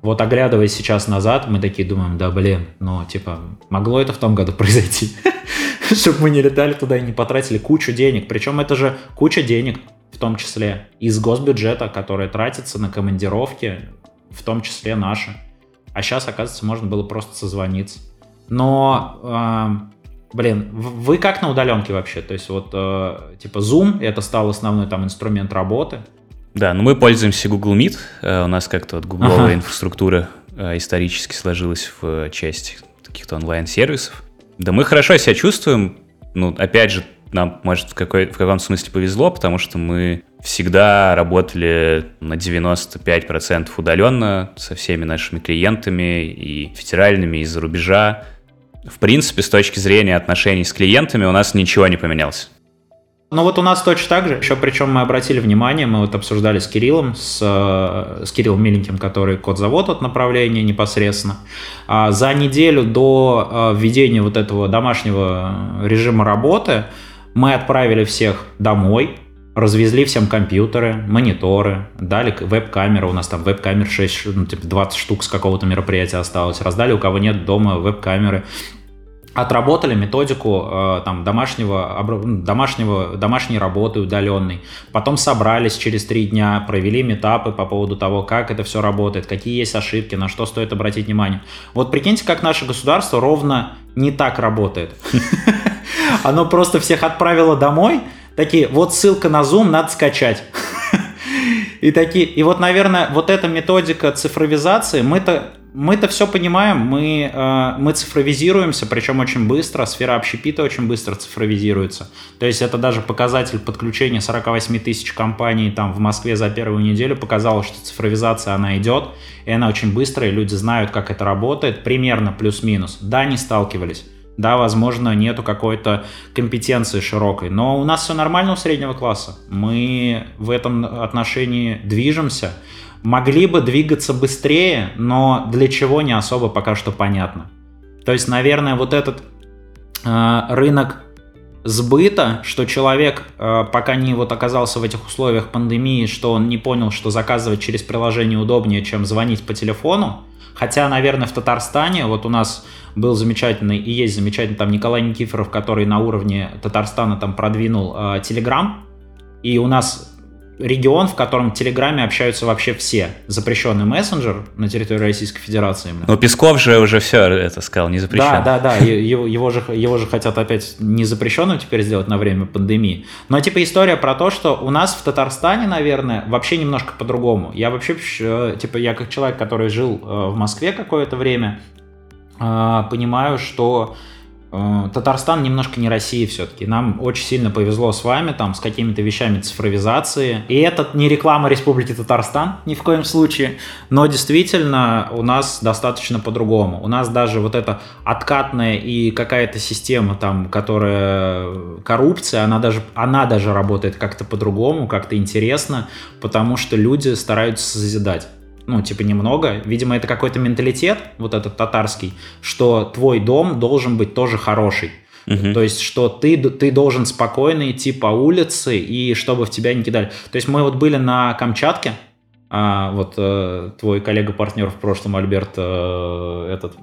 Вот оглядываясь сейчас назад, мы такие думаем, да блин, ну типа, могло это в том году произойти, чтобы мы не летали туда и не потратили кучу денег. Причем это же куча денег, в том числе из госбюджета, которые тратятся на командировки, в том числе наши. А сейчас, оказывается, можно было просто созвониться. Но, э, блин, вы как на удаленке вообще? То есть вот, э, типа, Zoom, это стал основной там инструмент работы. Да, но мы пользуемся Google Meet. Э, у нас как-то вот гугловая ага. инфраструктура э, исторически сложилась в части каких-то онлайн-сервисов. Да мы хорошо себя чувствуем. Ну, опять же, нам, может, в, какой, в каком смысле повезло, потому что мы всегда работали на 95% удаленно со всеми нашими клиентами и федеральными, и из-за рубежа. В принципе, с точки зрения отношений с клиентами у нас ничего не поменялось. Ну вот у нас точно так же, еще причем мы обратили внимание, мы вот обсуждали с Кириллом, с, с Кириллом Миленьким, который код-завод от направления непосредственно. А за неделю до а, введения вот этого домашнего режима работы мы отправили всех домой, развезли всем компьютеры, мониторы, дали веб-камеры, у нас там веб-камер 6, ну, типа 20 штук с какого-то мероприятия осталось, раздали у кого нет дома веб-камеры, отработали методику э, там домашнего, ну, домашнего, домашней работы удаленной, потом собрались через три дня, провели метапы по поводу того, как это все работает, какие есть ошибки, на что стоит обратить внимание. Вот прикиньте, как наше государство ровно не так работает. Оно просто всех отправило домой. Такие, вот ссылка на Zoom, надо скачать. И такие, и вот, наверное, вот эта методика цифровизации, мы-то мы-то все понимаем, мы, э, мы цифровизируемся, причем очень быстро, сфера общепита очень быстро цифровизируется. То есть это даже показатель подключения 48 тысяч компаний там в Москве за первую неделю показало, что цифровизация, она идет, и она очень быстрая, люди знают, как это работает, примерно плюс-минус. Да, не сталкивались. Да, возможно, нету какой-то компетенции широкой, но у нас все нормально у среднего класса. Мы в этом отношении движемся. Могли бы двигаться быстрее, но для чего не особо пока что понятно. То есть, наверное, вот этот э, рынок сбыта, что человек, э, пока не вот оказался в этих условиях пандемии, что он не понял, что заказывать через приложение удобнее, чем звонить по телефону. Хотя, наверное, в Татарстане, вот у нас был замечательный и есть замечательный там Николай Никифоров, который на уровне Татарстана там продвинул э, Telegram, и у нас регион, в котором в Телеграме общаются вообще все. Запрещенный мессенджер на территории Российской Федерации. Именно. Ну, Песков же уже все это сказал, не запрещен. Да, да, да, его, его, же, его же хотят опять не запрещенным теперь сделать на время пандемии. Но типа история про то, что у нас в Татарстане, наверное, вообще немножко по-другому. Я вообще, э, типа, я как человек, который жил э, в Москве какое-то время, э, понимаю, что Татарстан немножко не Россия все-таки. Нам очень сильно повезло с вами, там, с какими-то вещами цифровизации. И это не реклама Республики Татарстан, ни в коем случае. Но действительно у нас достаточно по-другому. У нас даже вот эта откатная и какая-то система, там, которая коррупция, она даже, она даже работает как-то по-другому, как-то интересно, потому что люди стараются созидать. Ну, типа, немного. Видимо, это какой-то менталитет, вот этот татарский, что твой дом должен быть тоже хороший. Угу. То есть, что ты, ты должен спокойно идти по улице, и чтобы в тебя не кидали. То есть, мы вот были на Камчатке, а, вот э, твой коллега-партнер в прошлом, Альберт, э, этот...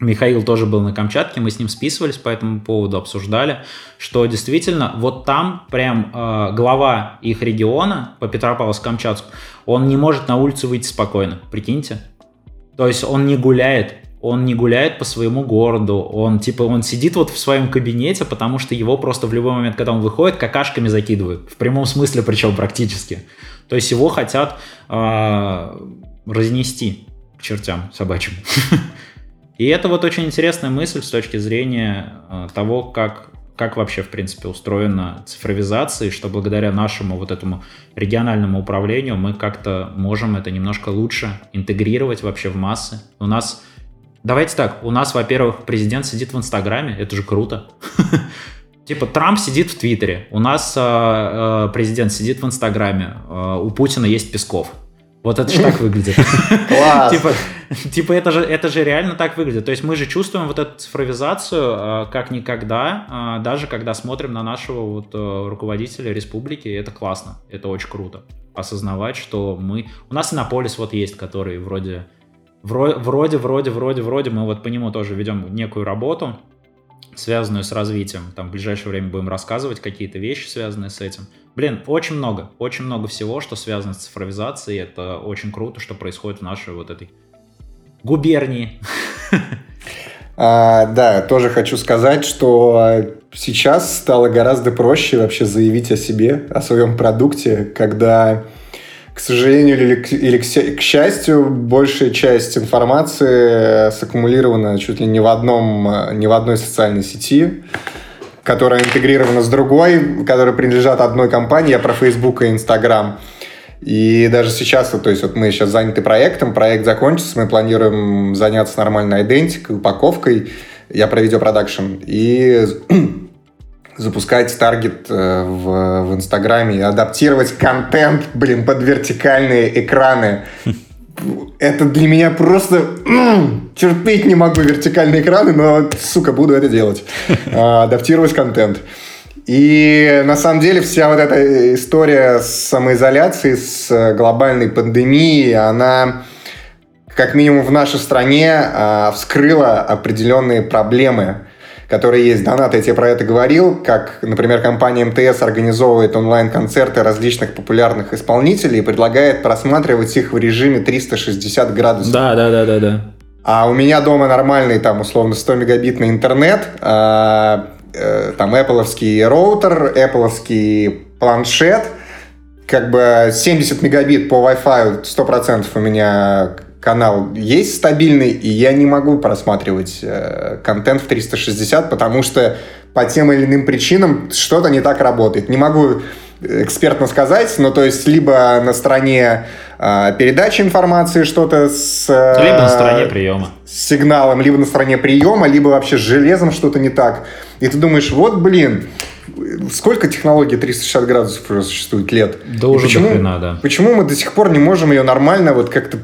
Михаил тоже был на Камчатке, мы с ним списывались по этому поводу, обсуждали, что действительно вот там прям э, глава их региона по Петропавловск-Камчатску, он не может на улицу выйти спокойно, прикиньте. То есть он не гуляет, он не гуляет по своему городу, он типа он сидит вот в своем кабинете, потому что его просто в любой момент, когда он выходит, какашками закидывают, в прямом смысле причем практически. То есть его хотят э, разнести к чертям собачьим. И это вот очень интересная мысль с точки зрения э, того, как, как вообще, в принципе, устроена цифровизация, и что благодаря нашему вот этому региональному управлению мы как-то можем это немножко лучше интегрировать вообще в массы. У нас, давайте так, у нас, во-первых, президент сидит в Инстаграме, это же круто. Типа Трамп сидит в Твиттере, у нас э, э, президент сидит в Инстаграме, э, у Путина есть Песков. Вот это же так выглядит. Класс. Типа, типа это же, это же реально так выглядит. То есть мы же чувствуем вот эту цифровизацию э, как никогда, э, даже когда смотрим на нашего вот э, руководителя республики, это классно, это очень круто. Осознавать, что мы... У нас Иннополис вот есть, который вроде... Вроде, вроде, вроде, вроде, вроде мы вот по нему тоже ведем некую работу, связанную с развитием. Там в ближайшее время будем рассказывать какие-то вещи, связанные с этим. Блин, очень много, очень много всего, что связано с цифровизацией. Это очень круто, что происходит в нашей вот этой губернии. А, да, тоже хочу сказать, что сейчас стало гораздо проще вообще заявить о себе, о своем продукте, когда к сожалению или или к, к счастью, большая часть информации саккумулирована чуть ли не в, одном, не в одной социальной сети, которая интегрирована с другой, которые принадлежат одной компании. Я про Facebook и Instagram. И даже сейчас, то есть вот мы сейчас заняты проектом, проект закончится, мы планируем заняться нормальной идентикой, упаковкой. Я про видеопродакшн. И запускать таргет э, в, в Инстаграме, адаптировать контент, блин, под вертикальные экраны. Это для меня просто... терпеть не могу вертикальные экраны, но, сука, буду это делать. А, адаптировать контент. И на самом деле вся вот эта история с самоизоляцией, с глобальной пандемией, она как минимум в нашей стране а, вскрыла определенные проблемы которые есть. Донат, я тебе про это говорил, как, например, компания МТС организовывает онлайн-концерты различных популярных исполнителей и предлагает просматривать их в режиме 360 градусов. Да, да, да, да, да. А у меня дома нормальный, там, условно, 100-мегабитный интернет, а, э, там, Apple роутер, Apple планшет, как бы 70 мегабит по Wi-Fi 100% у меня канал есть стабильный, и я не могу просматривать э, контент в 360, потому что по тем или иным причинам что-то не так работает. Не могу экспертно сказать, но то есть либо на стороне э, передачи информации что-то с... Э, либо на стороне приема. С сигналом, либо на стороне приема, либо вообще с железом что-то не так. И ты думаешь, вот, блин, сколько технологий 360 градусов уже существует лет? Да и уже почему, хрена, да. Почему мы до сих пор не можем ее нормально вот как-то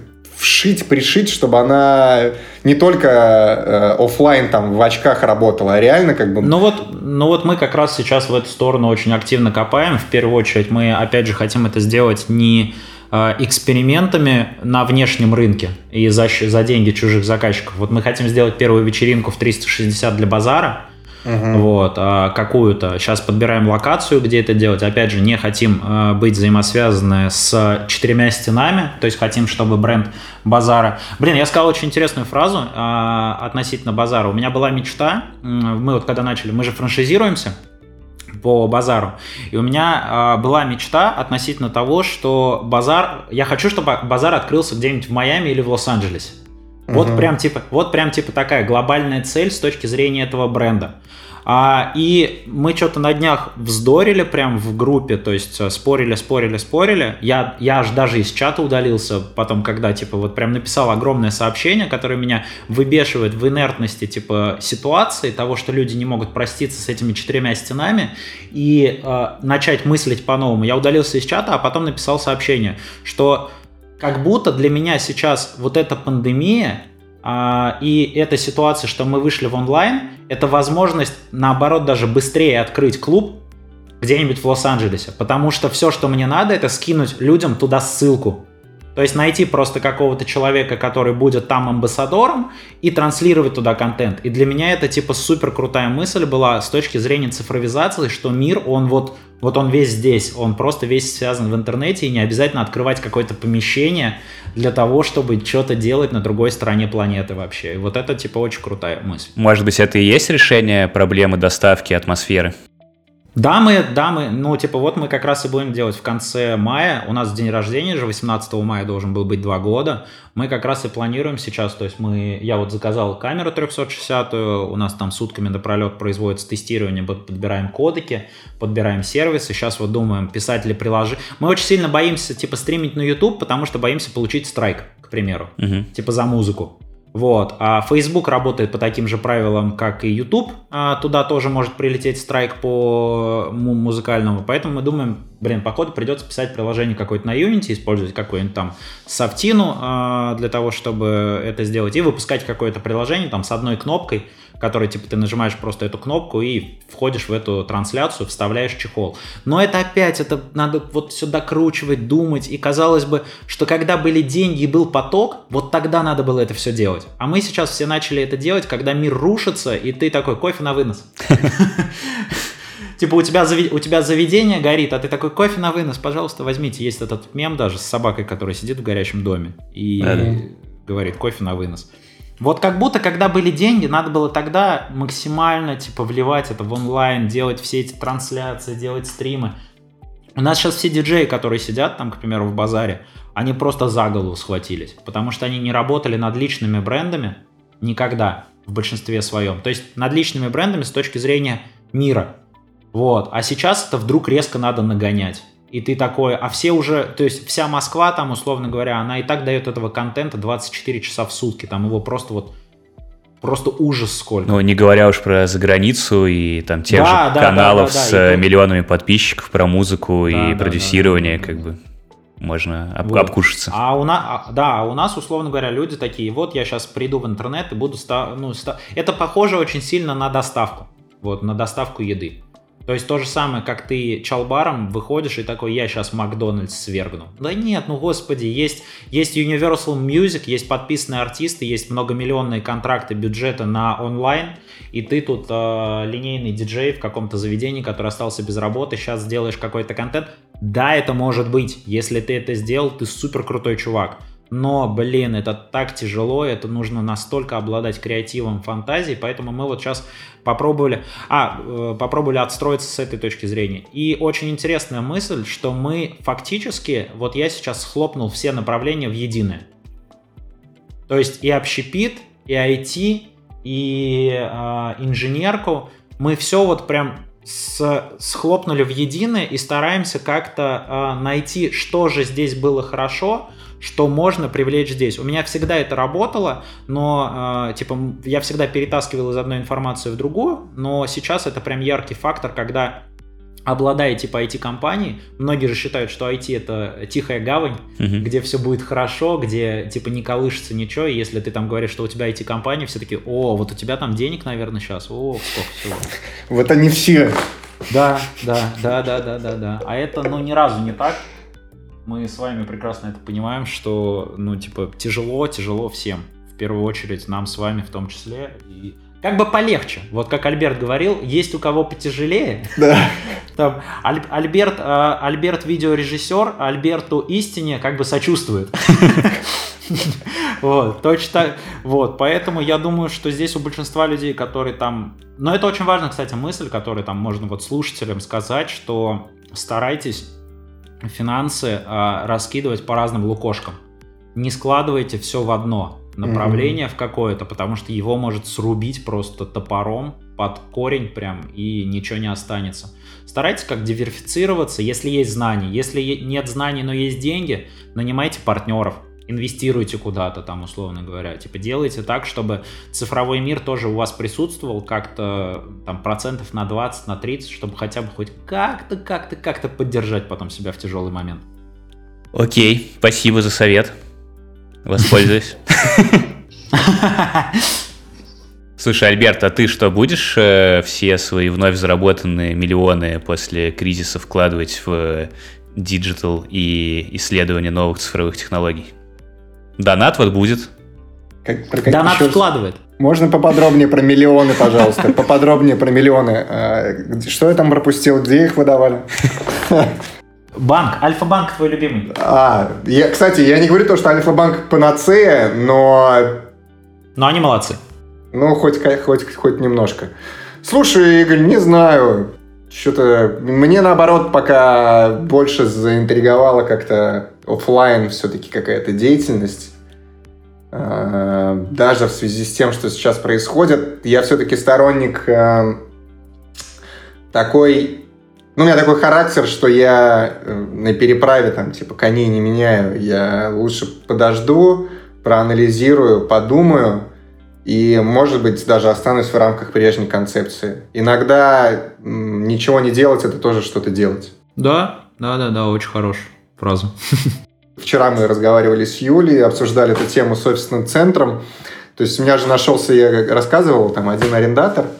вшить, пришить, чтобы она не только э, офлайн там в очках работала, а реально как бы... Ну вот, ну вот мы как раз сейчас в эту сторону очень активно копаем. В первую очередь мы опять же хотим это сделать не э, экспериментами на внешнем рынке и за, за деньги чужих заказчиков. Вот мы хотим сделать первую вечеринку в 360 для базара, Uh-huh. Вот, а какую-то. Сейчас подбираем локацию, где это делать. Опять же, не хотим э, быть взаимосвязаны с четырьмя стенами, то есть хотим, чтобы бренд базара. Блин, я сказал очень интересную фразу э, относительно базара. У меня была мечта. Мы вот когда начали, мы же франшизируемся по базару. И у меня э, была мечта относительно того, что базар, я хочу, чтобы базар открылся где-нибудь в Майами или в Лос-Анджелесе. Вот угу. прям типа, вот прям типа такая глобальная цель с точки зрения этого бренда. А, и мы что-то на днях вздорили прям в группе, то есть э, спорили, спорили, спорили. Я, я аж даже из чата удалился потом, когда, типа, вот прям написал огромное сообщение, которое меня выбешивает в инертности, типа, ситуации, того, что люди не могут проститься с этими четырьмя стенами и э, начать мыслить по-новому. Я удалился из чата, а потом написал сообщение, что как будто для меня сейчас вот эта пандемия а, и эта ситуация, что мы вышли в онлайн, это возможность, наоборот, даже быстрее открыть клуб где-нибудь в Лос-Анджелесе. Потому что все, что мне надо, это скинуть людям туда ссылку. То есть найти просто какого-то человека, который будет там амбассадором и транслировать туда контент. И для меня это типа супер крутая мысль была с точки зрения цифровизации, что мир, он вот, вот он весь здесь, он просто весь связан в интернете и не обязательно открывать какое-то помещение для того, чтобы что-то делать на другой стороне планеты вообще. И вот это типа очень крутая мысль. Может быть, это и есть решение проблемы доставки атмосферы? Да, мы, да, мы, ну, типа, вот мы как раз и будем делать в конце мая. У нас день рождения же, 18 мая должен был быть два года. Мы как раз и планируем сейчас, то есть мы, я вот заказал камеру 360, у нас там сутками напролет производится тестирование, подбираем кодеки, подбираем сервисы. Сейчас вот думаем, писать ли приложение. Мы очень сильно боимся, типа, стримить на YouTube, потому что боимся получить страйк, к примеру, угу. типа за музыку. Вот. А Facebook работает по таким же правилам, как и YouTube. А туда тоже может прилететь страйк по музыкальному. Поэтому мы думаем, блин, походу придется писать приложение какое-то на Unity, использовать какую-нибудь там софтину а, для того, чтобы это сделать, и выпускать какое-то приложение там с одной кнопкой, который, типа, ты нажимаешь просто эту кнопку и входишь в эту трансляцию, вставляешь чехол. Но это опять, это надо вот все докручивать, думать, и казалось бы, что когда были деньги и был поток, вот тогда надо было это все делать. А мы сейчас все начали это делать, когда мир рушится, и ты такой, кофе на вынос. Типа у тебя, у тебя заведение горит, а ты такой, кофе на вынос, пожалуйста, возьмите. Есть этот мем даже с собакой, которая сидит в горящем доме и говорит, кофе на вынос. Вот как будто, когда были деньги, надо было тогда максимально, типа, вливать это в онлайн, делать все эти трансляции, делать стримы. У нас сейчас все диджеи, которые сидят там, к примеру, в базаре, они просто за голову схватились, потому что они не работали над личными брендами никогда в большинстве своем. То есть над личными брендами с точки зрения мира. Вот. А сейчас это вдруг резко надо нагонять и ты такой, а все уже, то есть вся Москва там, условно говоря, она и так дает этого контента 24 часа в сутки, там его просто вот просто ужас сколько. Ну, не говоря уж про заграницу и там тех да, же да, каналов да, да, да, с да, миллионами подписчиков про музыку да, и да, продюсирование, да, да, да, как бы можно об, вот. обкушаться. А у нас, а, да, у нас, условно говоря, люди такие, вот я сейчас приду в интернет и буду, ста, ну, ста... это похоже очень сильно на доставку, вот, на доставку еды. То есть то же самое, как ты чалбаром выходишь и такой, я сейчас Макдональдс свергну. Да нет, ну господи, есть, есть Universal Music, есть подписанные артисты, есть многомиллионные контракты бюджета на онлайн, и ты тут э, линейный диджей в каком-то заведении, который остался без работы, сейчас сделаешь какой-то контент. Да, это может быть. Если ты это сделал, ты супер крутой чувак. Но, блин, это так тяжело, это нужно настолько обладать креативом, фантазией, поэтому мы вот сейчас попробовали, а, э, попробовали отстроиться с этой точки зрения. И очень интересная мысль, что мы фактически, вот я сейчас схлопнул все направления в единое. То есть и общепит, и IT, и э, инженерку, мы все вот прям с, схлопнули в единое и стараемся как-то э, найти, что же здесь было хорошо, что можно привлечь здесь. У меня всегда это работало, но э, типа я всегда перетаскивал из одной информации в другую, но сейчас это прям яркий фактор, когда обладая типа IT-компанией, многие же считают, что IT это тихая гавань, uh-huh. где все будет хорошо, где типа не колышется ничего, и если ты там говоришь, что у тебя IT-компания, все таки о, вот у тебя там денег, наверное, сейчас, о, сколько всего. Вот они все. Да, да, да, да, да, да, да. А это, ну, ни разу не так мы с вами прекрасно это понимаем, что, ну, типа, тяжело, тяжело всем. В первую очередь нам с вами в том числе. И как бы полегче. Вот как Альберт говорил, есть у кого потяжелее. Да. Там Аль, Альберт, э, Альберт видеорежиссер, Альберту истине как бы сочувствует. Вот, точно. Вот, поэтому я думаю, что здесь у большинства людей, которые там... Но это очень важная, кстати, мысль, которую там можно вот слушателям сказать, что старайтесь финансы э, раскидывать по разным лукошкам. Не складывайте все в одно направление mm-hmm. в какое-то, потому что его может срубить просто топором под корень прям и ничего не останется. Старайтесь как диверсифицироваться, если есть знания. Если нет знаний, но есть деньги, нанимайте партнеров инвестируйте куда-то там, условно говоря. Типа делайте так, чтобы цифровой мир тоже у вас присутствовал как-то там процентов на 20, на 30, чтобы хотя бы хоть как-то, как-то, как-то поддержать потом себя в тяжелый момент. Окей, спасибо за совет. Воспользуюсь. Слушай, Альберт, а ты что, будешь э, все свои вновь заработанные миллионы после кризиса вкладывать в digital и исследование новых цифровых технологий? Донат вот будет. Как, про Донат еще... вкладывает. Можно поподробнее про миллионы, пожалуйста? Поподробнее про миллионы. А, что я там пропустил? Где их выдавали? Банк, Альфа-банк твой любимый. А, я, кстати, я не говорю то, что Альфа-банк панацея, но... Но они молодцы. Ну, хоть, хоть, хоть немножко. Слушай, Игорь, не знаю. Что-то мне наоборот пока больше заинтриговала как-то офлайн все-таки какая-то деятельность. А, даже в связи с тем, что сейчас происходит, я все-таки сторонник а, такой... Ну, у меня такой характер, что я э, на переправе там типа коней не меняю. Я лучше подожду, проанализирую, подумаю, и, может быть, даже останусь в рамках прежней концепции. Иногда ничего не делать – это тоже что-то делать. Да, да, да, да, очень хорошая фраза. Вчера мы разговаривали с Юлей, обсуждали эту тему с офисным центром. То есть у меня же нашелся, я рассказывал, там один арендатор –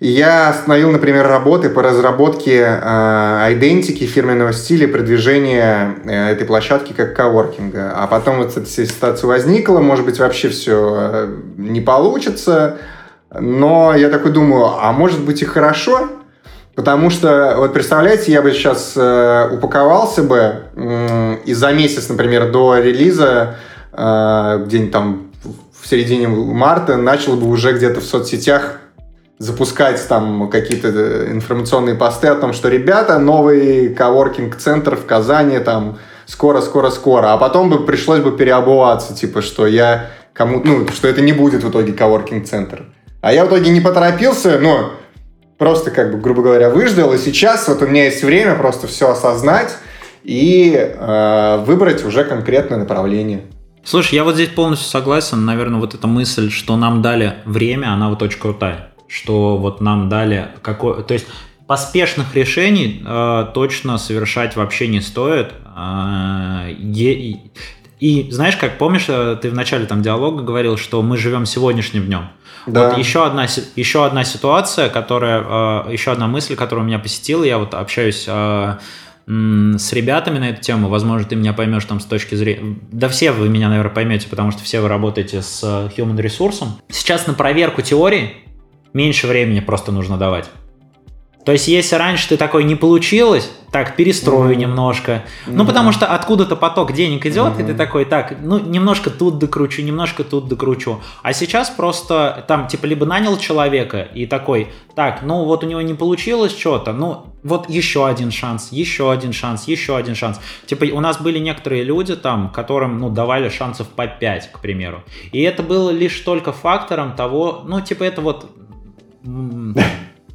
я остановил, например, работы по разработке э, идентики фирменного стиля продвижения э, этой площадки как коворкинга. А потом вот эта ситуация возникла, может быть, вообще все э, не получится. Но я такой думаю, а может быть и хорошо, Потому что, вот представляете, я бы сейчас э, упаковался бы э, и за месяц, например, до релиза, э, где-нибудь там в середине марта, начал бы уже где-то в соцсетях запускать там какие-то э, информационные посты о том, что ребята, новый коворкинг-центр в Казани, там, скоро-скоро-скоро, а потом бы пришлось бы переобуваться, типа, что я кому, ну, что это не будет в итоге коворкинг-центр. А я в итоге не поторопился, но просто, как бы, грубо говоря, выждал, и сейчас вот у меня есть время просто все осознать и э, выбрать уже конкретное направление. Слушай, я вот здесь полностью согласен. Наверное, вот эта мысль, что нам дали время, она вот очень крутая что вот нам дали какой... То есть поспешных решений э, точно совершать вообще не стоит. Э, и, и знаешь, как помнишь, э, ты в начале там диалога говорил, что мы живем сегодняшним днем. Да. Вот еще одна, еще одна ситуация, которая, э, еще одна мысль, которая меня посетила, я вот общаюсь э, с ребятами на эту тему, возможно, ты меня поймешь там с точки зрения... Да все вы меня, наверное, поймете, потому что все вы работаете с э, human ресурсом. Сейчас на проверку теории меньше времени просто нужно давать. То есть, если раньше ты такой не получилось, так, перестрою mm-hmm. немножко. Mm-hmm. Ну, потому что откуда-то поток денег идет, mm-hmm. и ты такой, так, ну, немножко тут докручу, немножко тут докручу. А сейчас просто там, типа, либо нанял человека и такой, так, ну, вот у него не получилось что-то, ну, вот еще один шанс, еще один шанс, еще один шанс. Типа, у нас были некоторые люди там, которым, ну, давали шансов по 5, к примеру. И это было лишь только фактором того, ну, типа, это вот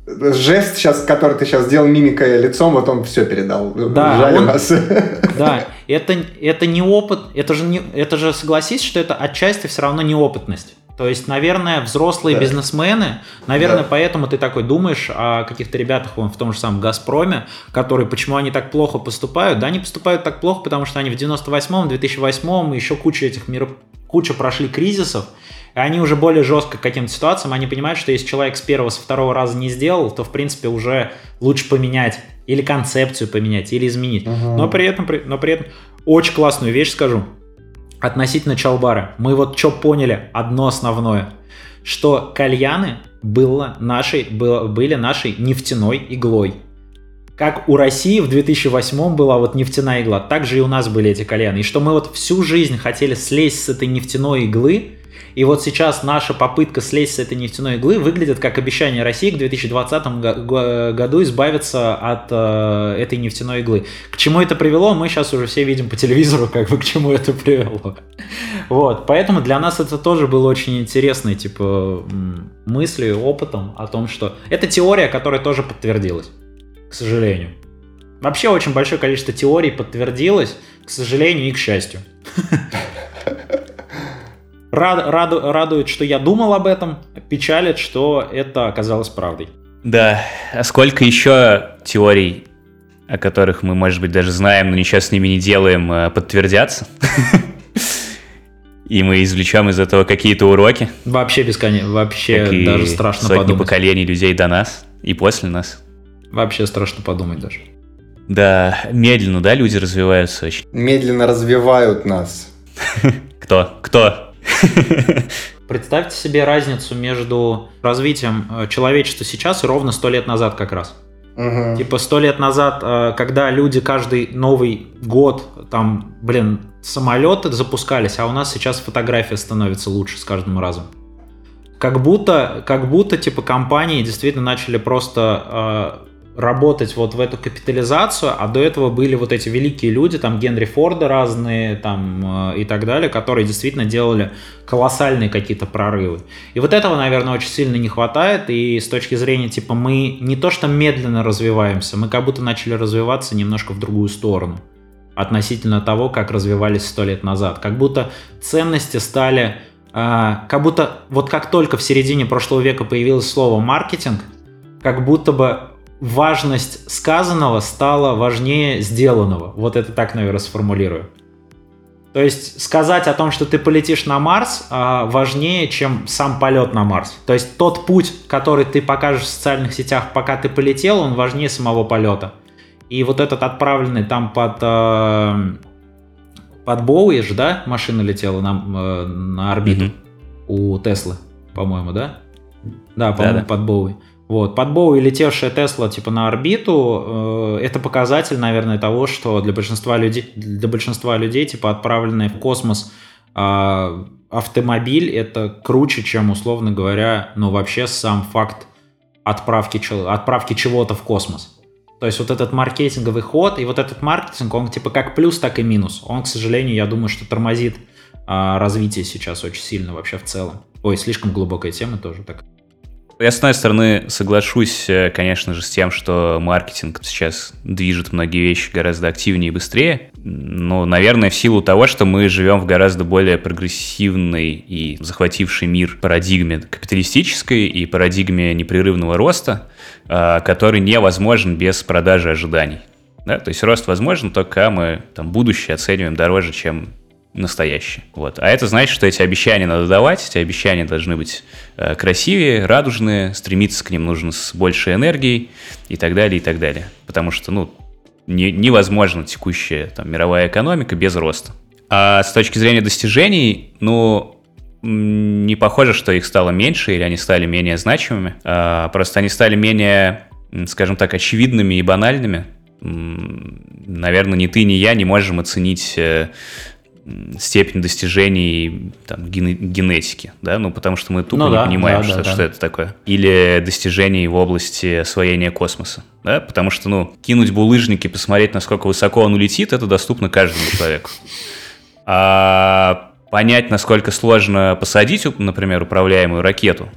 Жест, сейчас, который ты сейчас сделал мимикой лицом, вот он все передал. Да, Жаль он, вас. Да, это, это не опыт, это же, не, это же согласись, что это отчасти все равно неопытность. То есть, наверное, взрослые да. бизнесмены, наверное, да. поэтому ты такой думаешь о каких-то ребятах вон, в том же самом «Газпроме», которые, почему они так плохо поступают? Да, они поступают так плохо, потому что они в 98-м, 2008-м, еще куча этих мир... куча прошли кризисов, они уже более жестко к каким-то ситуациям, они понимают, что если человек с первого, с второго раза не сделал, то, в принципе, уже лучше поменять или концепцию поменять, или изменить. Uh-huh. Но, при этом, но при этом очень классную вещь скажу относительно чалбара. Мы вот что поняли, одно основное, что кальяны было нашей, было, были нашей нефтяной иглой. Как у России в 2008 была вот нефтяная игла, так же и у нас были эти кальяны. И что мы вот всю жизнь хотели слезть с этой нефтяной иглы, и вот сейчас наша попытка слезть с этой нефтяной иглы выглядит как обещание России к 2020 году избавиться от э, этой нефтяной иглы. К чему это привело, мы сейчас уже все видим по телевизору, как бы к чему это привело. Вот, поэтому для нас это тоже было очень интересной, типа, мыслью, опытом о том, что... Это теория, которая тоже подтвердилась, к сожалению. Вообще очень большое количество теорий подтвердилось, к сожалению и к счастью. Рад, рад, радует, что я думал об этом, печалит, что это оказалось правдой. Да, а сколько еще теорий о которых мы, может быть, даже знаем, но ничего с ними не делаем, э, подтвердятся. И мы извлечем из этого какие-то уроки. Вообще бесконечно, вообще даже страшно сотни подумать. поколений людей до нас и после нас. Вообще страшно подумать даже. Да, медленно, да, люди развиваются очень. Медленно развивают нас. Кто? Кто? Представьте себе разницу между развитием э, человечества сейчас и ровно сто лет назад как раз. Мгм. Типа сто лет назад, э, когда люди каждый Новый год, там, блин, самолеты запускались, а у нас сейчас фотография становится лучше с каждым разом. Как будто, как будто, типа, компании действительно начали просто э, работать вот в эту капитализацию, а до этого были вот эти великие люди, там, Генри Форды разные, там, э, и так далее, которые действительно делали колоссальные какие-то прорывы. И вот этого, наверное, очень сильно не хватает, и с точки зрения, типа, мы не то что медленно развиваемся, мы как будто начали развиваться немножко в другую сторону относительно того, как развивались сто лет назад. Как будто ценности стали... э, как будто вот как только в середине прошлого века появилось слово маркетинг, как будто бы важность сказанного стала важнее сделанного. Вот это так, наверное, сформулирую. То есть сказать о том, что ты полетишь на Марс, а, важнее, чем сам полет на Марс. То есть тот путь, который ты покажешь в социальных сетях, пока ты полетел, он важнее самого полета. И вот этот отправленный там под, э, под Боуи же, да, машина летела на, э, на орбиту Мгм. у Теслы, по-моему, да? Да, по-моему, Да-да. под Боуи. Вот, под Боуи летевшая Тесла типа на орбиту, э, это показатель, наверное, того, что для большинства людей, для большинства людей типа отправленные в космос а, автомобиль это круче, чем условно говоря, ну вообще сам факт отправки, отправки чего-то в космос. То есть вот этот маркетинговый ход и вот этот маркетинг, он типа как плюс, так и минус. Он, к сожалению, я думаю, что тормозит а, развитие сейчас очень сильно вообще в целом. Ой, слишком глубокая тема тоже так. Я, с одной стороны, соглашусь, э, конечно же, с тем, что маркетинг сейчас движет многие вещи гораздо активнее и быстрее. Но, наверное, в силу того, что мы живем в гораздо более прогрессивной и захватившей мир парадигме капиталистической и парадигме непрерывного роста, э, который невозможен без продажи ожиданий. Да? То есть рост возможен только мы там, будущее оцениваем дороже, чем настоящее. Вот. А это значит, что эти обещания надо давать, эти обещания должны быть э, красивее, радужные, стремиться к ним нужно с большей энергией и так далее, и так далее. Потому что, ну, не- невозможна текущая там, мировая экономика без роста. А с точки зрения достижений, ну, не похоже, что их стало меньше или они стали менее значимыми. А, просто они стали менее, скажем так, очевидными и банальными. Наверное, ни ты, ни я не можем оценить э, степень достижений там, гене- генетики, да, ну потому что мы тупо Ну не да, понимаем, да, что, да, да. что это такое. Или достижений в области освоения космоса, да, потому что, ну, кинуть булыжники, посмотреть, насколько высоко он улетит, это доступно каждому человеку. А понять, насколько сложно посадить, например, управляемую ракету,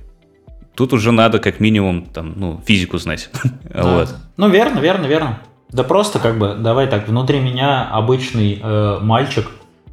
тут уже надо как минимум там, ну, физику знать. Да. Вот. Ну, верно, верно, верно. Да просто как бы, давай так, внутри меня обычный э, мальчик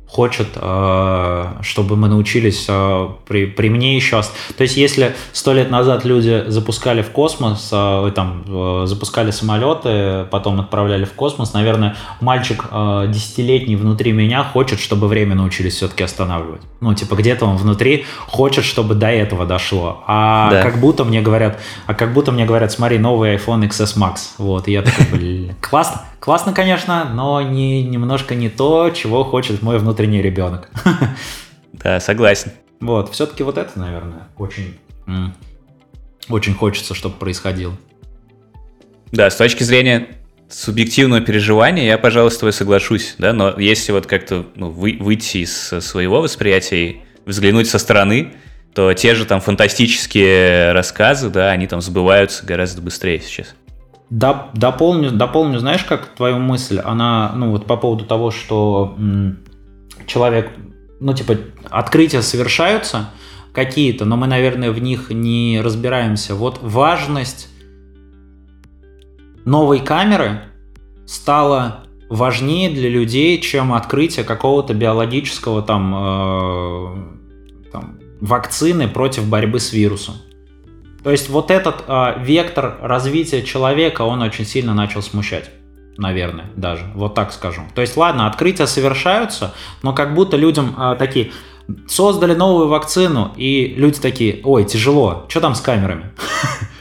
хочет, э, чтобы мы научились э, при, при мне еще... То есть, если сто лет назад люди запускали в космос, э, там, запускали самолеты, потом отправляли в космос, наверное, мальчик десятилетний внутри меня хочет, чтобы время научились все-таки останавливать. Ну, типа, где-то он внутри хочет, чтобы до этого дошло. А Да. как будто мне говорят, а как будто мне говорят, смотри, новый iPhone XS Max. Вот, и я такой, блин, классно, классно, конечно, но не, немножко не то, чего хочет мой внутренний ребенок. Да, согласен. Вот, все-таки вот это, наверное, очень, очень хочется, чтобы происходило. Да, с точки зрения субъективного переживания, я, пожалуй, с тобой соглашусь, да, но если вот как-то ну, вы- выйти из своего восприятия и взглянуть со стороны, то те же там фантастические рассказы, да, они там сбываются гораздо быстрее сейчас. Доп- дополню, дополню, знаешь, как твою мысль, она, ну вот по поводу того, что человек, ну типа открытия совершаются какие-то, но мы, наверное, в них не разбираемся. Вот важность новой камеры стала важнее для людей, чем открытие какого-то биологического там, э, там вакцины против борьбы с вирусом. То есть вот этот э, вектор развития человека, он очень сильно начал смущать. наверное, даже, вот так скажу. То есть, ладно, открытия совершаются, но как будто людям э, такие, создали новую вакцину, и люди такие, ой, тяжело, что там с камерами?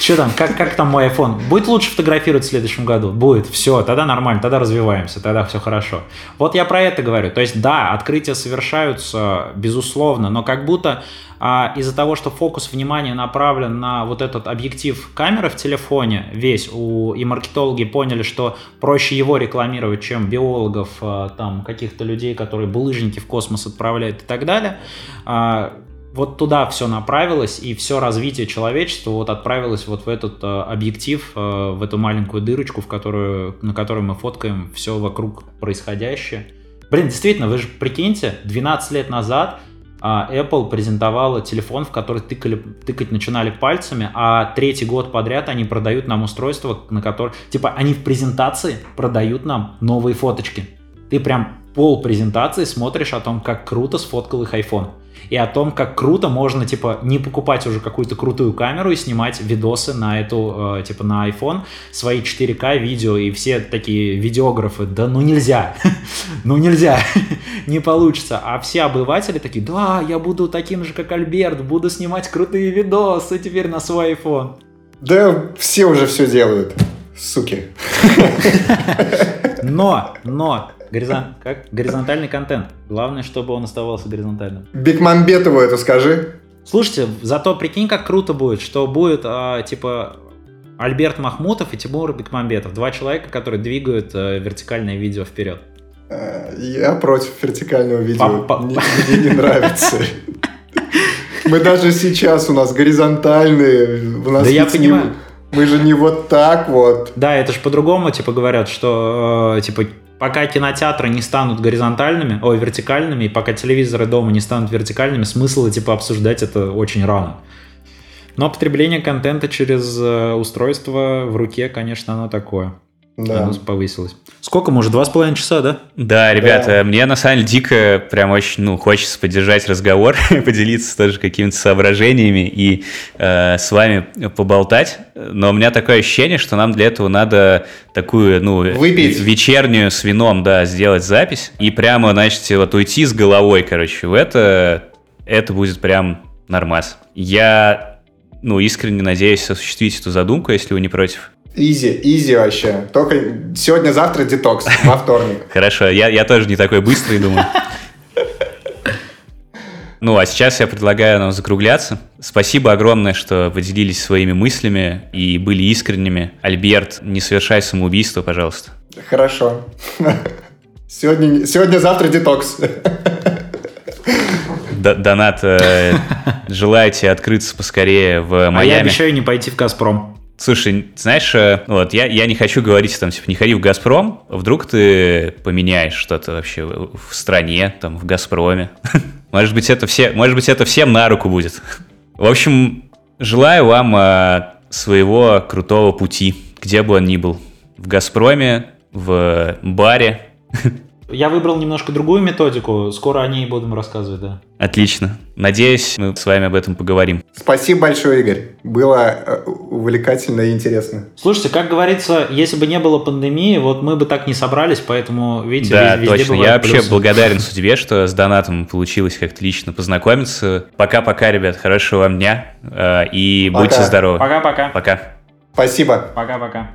Что там, как, как там мой iPhone? Будет лучше фотографировать в следующем году? Будет, все, тогда нормально, тогда развиваемся, тогда все хорошо. Вот я про это говорю. То есть, да, открытия совершаются, безусловно, но как будто а, из-за того, что фокус внимания направлен на вот этот объектив камеры в телефоне весь, у, и маркетологи поняли, что проще его рекламировать, чем биологов, а, там, каких-то людей, которые булыжники в космос отправляют и так далее, а, вот туда все направилось, и все развитие человечества вот отправилось вот в этот э, объектив, э, в эту маленькую дырочку, в которую, на которой мы фоткаем все вокруг происходящее. Блин, действительно, вы же прикиньте, 12 лет назад э, Apple презентовала телефон, в который тыкали, тыкать начинали пальцами, а третий год подряд они продают нам устройство, на которое... Типа, они в презентации продают нам новые фоточки. Ты прям пол презентации смотришь о том, как круто сфоткал их iPhone и о том, как круто можно, типа, не покупать уже какую-то крутую камеру и снимать видосы на эту, э, типа, на iPhone, свои 4К видео, и все такие видеографы, да ну нельзя, ну нельзя, не получится. А все обыватели такие, да, я буду таким же, как Альберт, буду снимать крутые видосы теперь на свой iPhone. Да все уже все делают, суки. Но, но, Горизон... Как? Горизонтальный контент. Главное, чтобы он оставался горизонтальным. Бекмамбетову это скажи. Слушайте, зато прикинь, как круто будет, что будет, а, типа, Альберт Махмутов и Тимур Бекмамбетов. Два человека, которые двигают а, вертикальное видео вперед. Э, я против вертикального видео. Мне, мне не нравится. Мы даже сейчас у нас горизонтальные. У нас да я понимаю. Мы же не вот так вот. Да, это же по-другому, типа, говорят, что, э, типа, пока кинотеатры не станут горизонтальными, ой, вертикальными, и пока телевизоры дома не станут вертикальными, смысла типа обсуждать это очень рано. Но потребление контента через э, устройство в руке, конечно, оно такое. Да. Оно повысилось. Сколько, может, два с половиной часа, да? Да, ребята, да. мне на самом деле дико прям очень, ну, хочется поддержать разговор, поделиться тоже какими-то соображениями и э, с вами поболтать. Но у меня такое ощущение, что нам для этого надо такую, ну, Выпить. вечернюю с вином, да, сделать запись и прямо, значит, вот уйти с головой, короче, в это, это будет прям нормас. Я, ну, искренне надеюсь осуществить эту задумку, если вы не против. Изи, изи вообще. Только сегодня-завтра детокс, во вторник. Хорошо, я, я тоже не такой быстрый, думаю. Ну, а сейчас я предлагаю нам закругляться. Спасибо огромное, что поделились своими мыслями и были искренними. Альберт, не совершай самоубийство, пожалуйста. Хорошо. Сегодня, сегодня-завтра детокс. Донат, э, желаете открыться поскорее в Майами? А я обещаю не пойти в «Газпром». Слушай, знаешь, э, вот я, я не хочу говорить там, типа, не ходи в «Газпром», вдруг ты поменяешь что-то вообще в стране, там, в «Газпроме». Может быть, это все, может быть, это всем на руку будет. В общем, желаю вам а, своего крутого пути, где бы он ни был. В «Газпроме», в баре, Я выбрал немножко другую методику, скоро о ней будем рассказывать, да. Отлично. Надеюсь, мы с вами об этом поговорим. Спасибо большое, Игорь. Было э, увлекательно и интересно. Слушайте, как говорится, если бы не было пандемии, вот мы бы так не собрались, поэтому, видите, да, везде точно. Я вообще плюсы. благодарен судьбе, что с донатом получилось как-то лично познакомиться. Пока-пока, ребят, хорошего вам дня э, и Пока. будьте здоровы. Пока-пока. Пока. Спасибо. Пока-пока.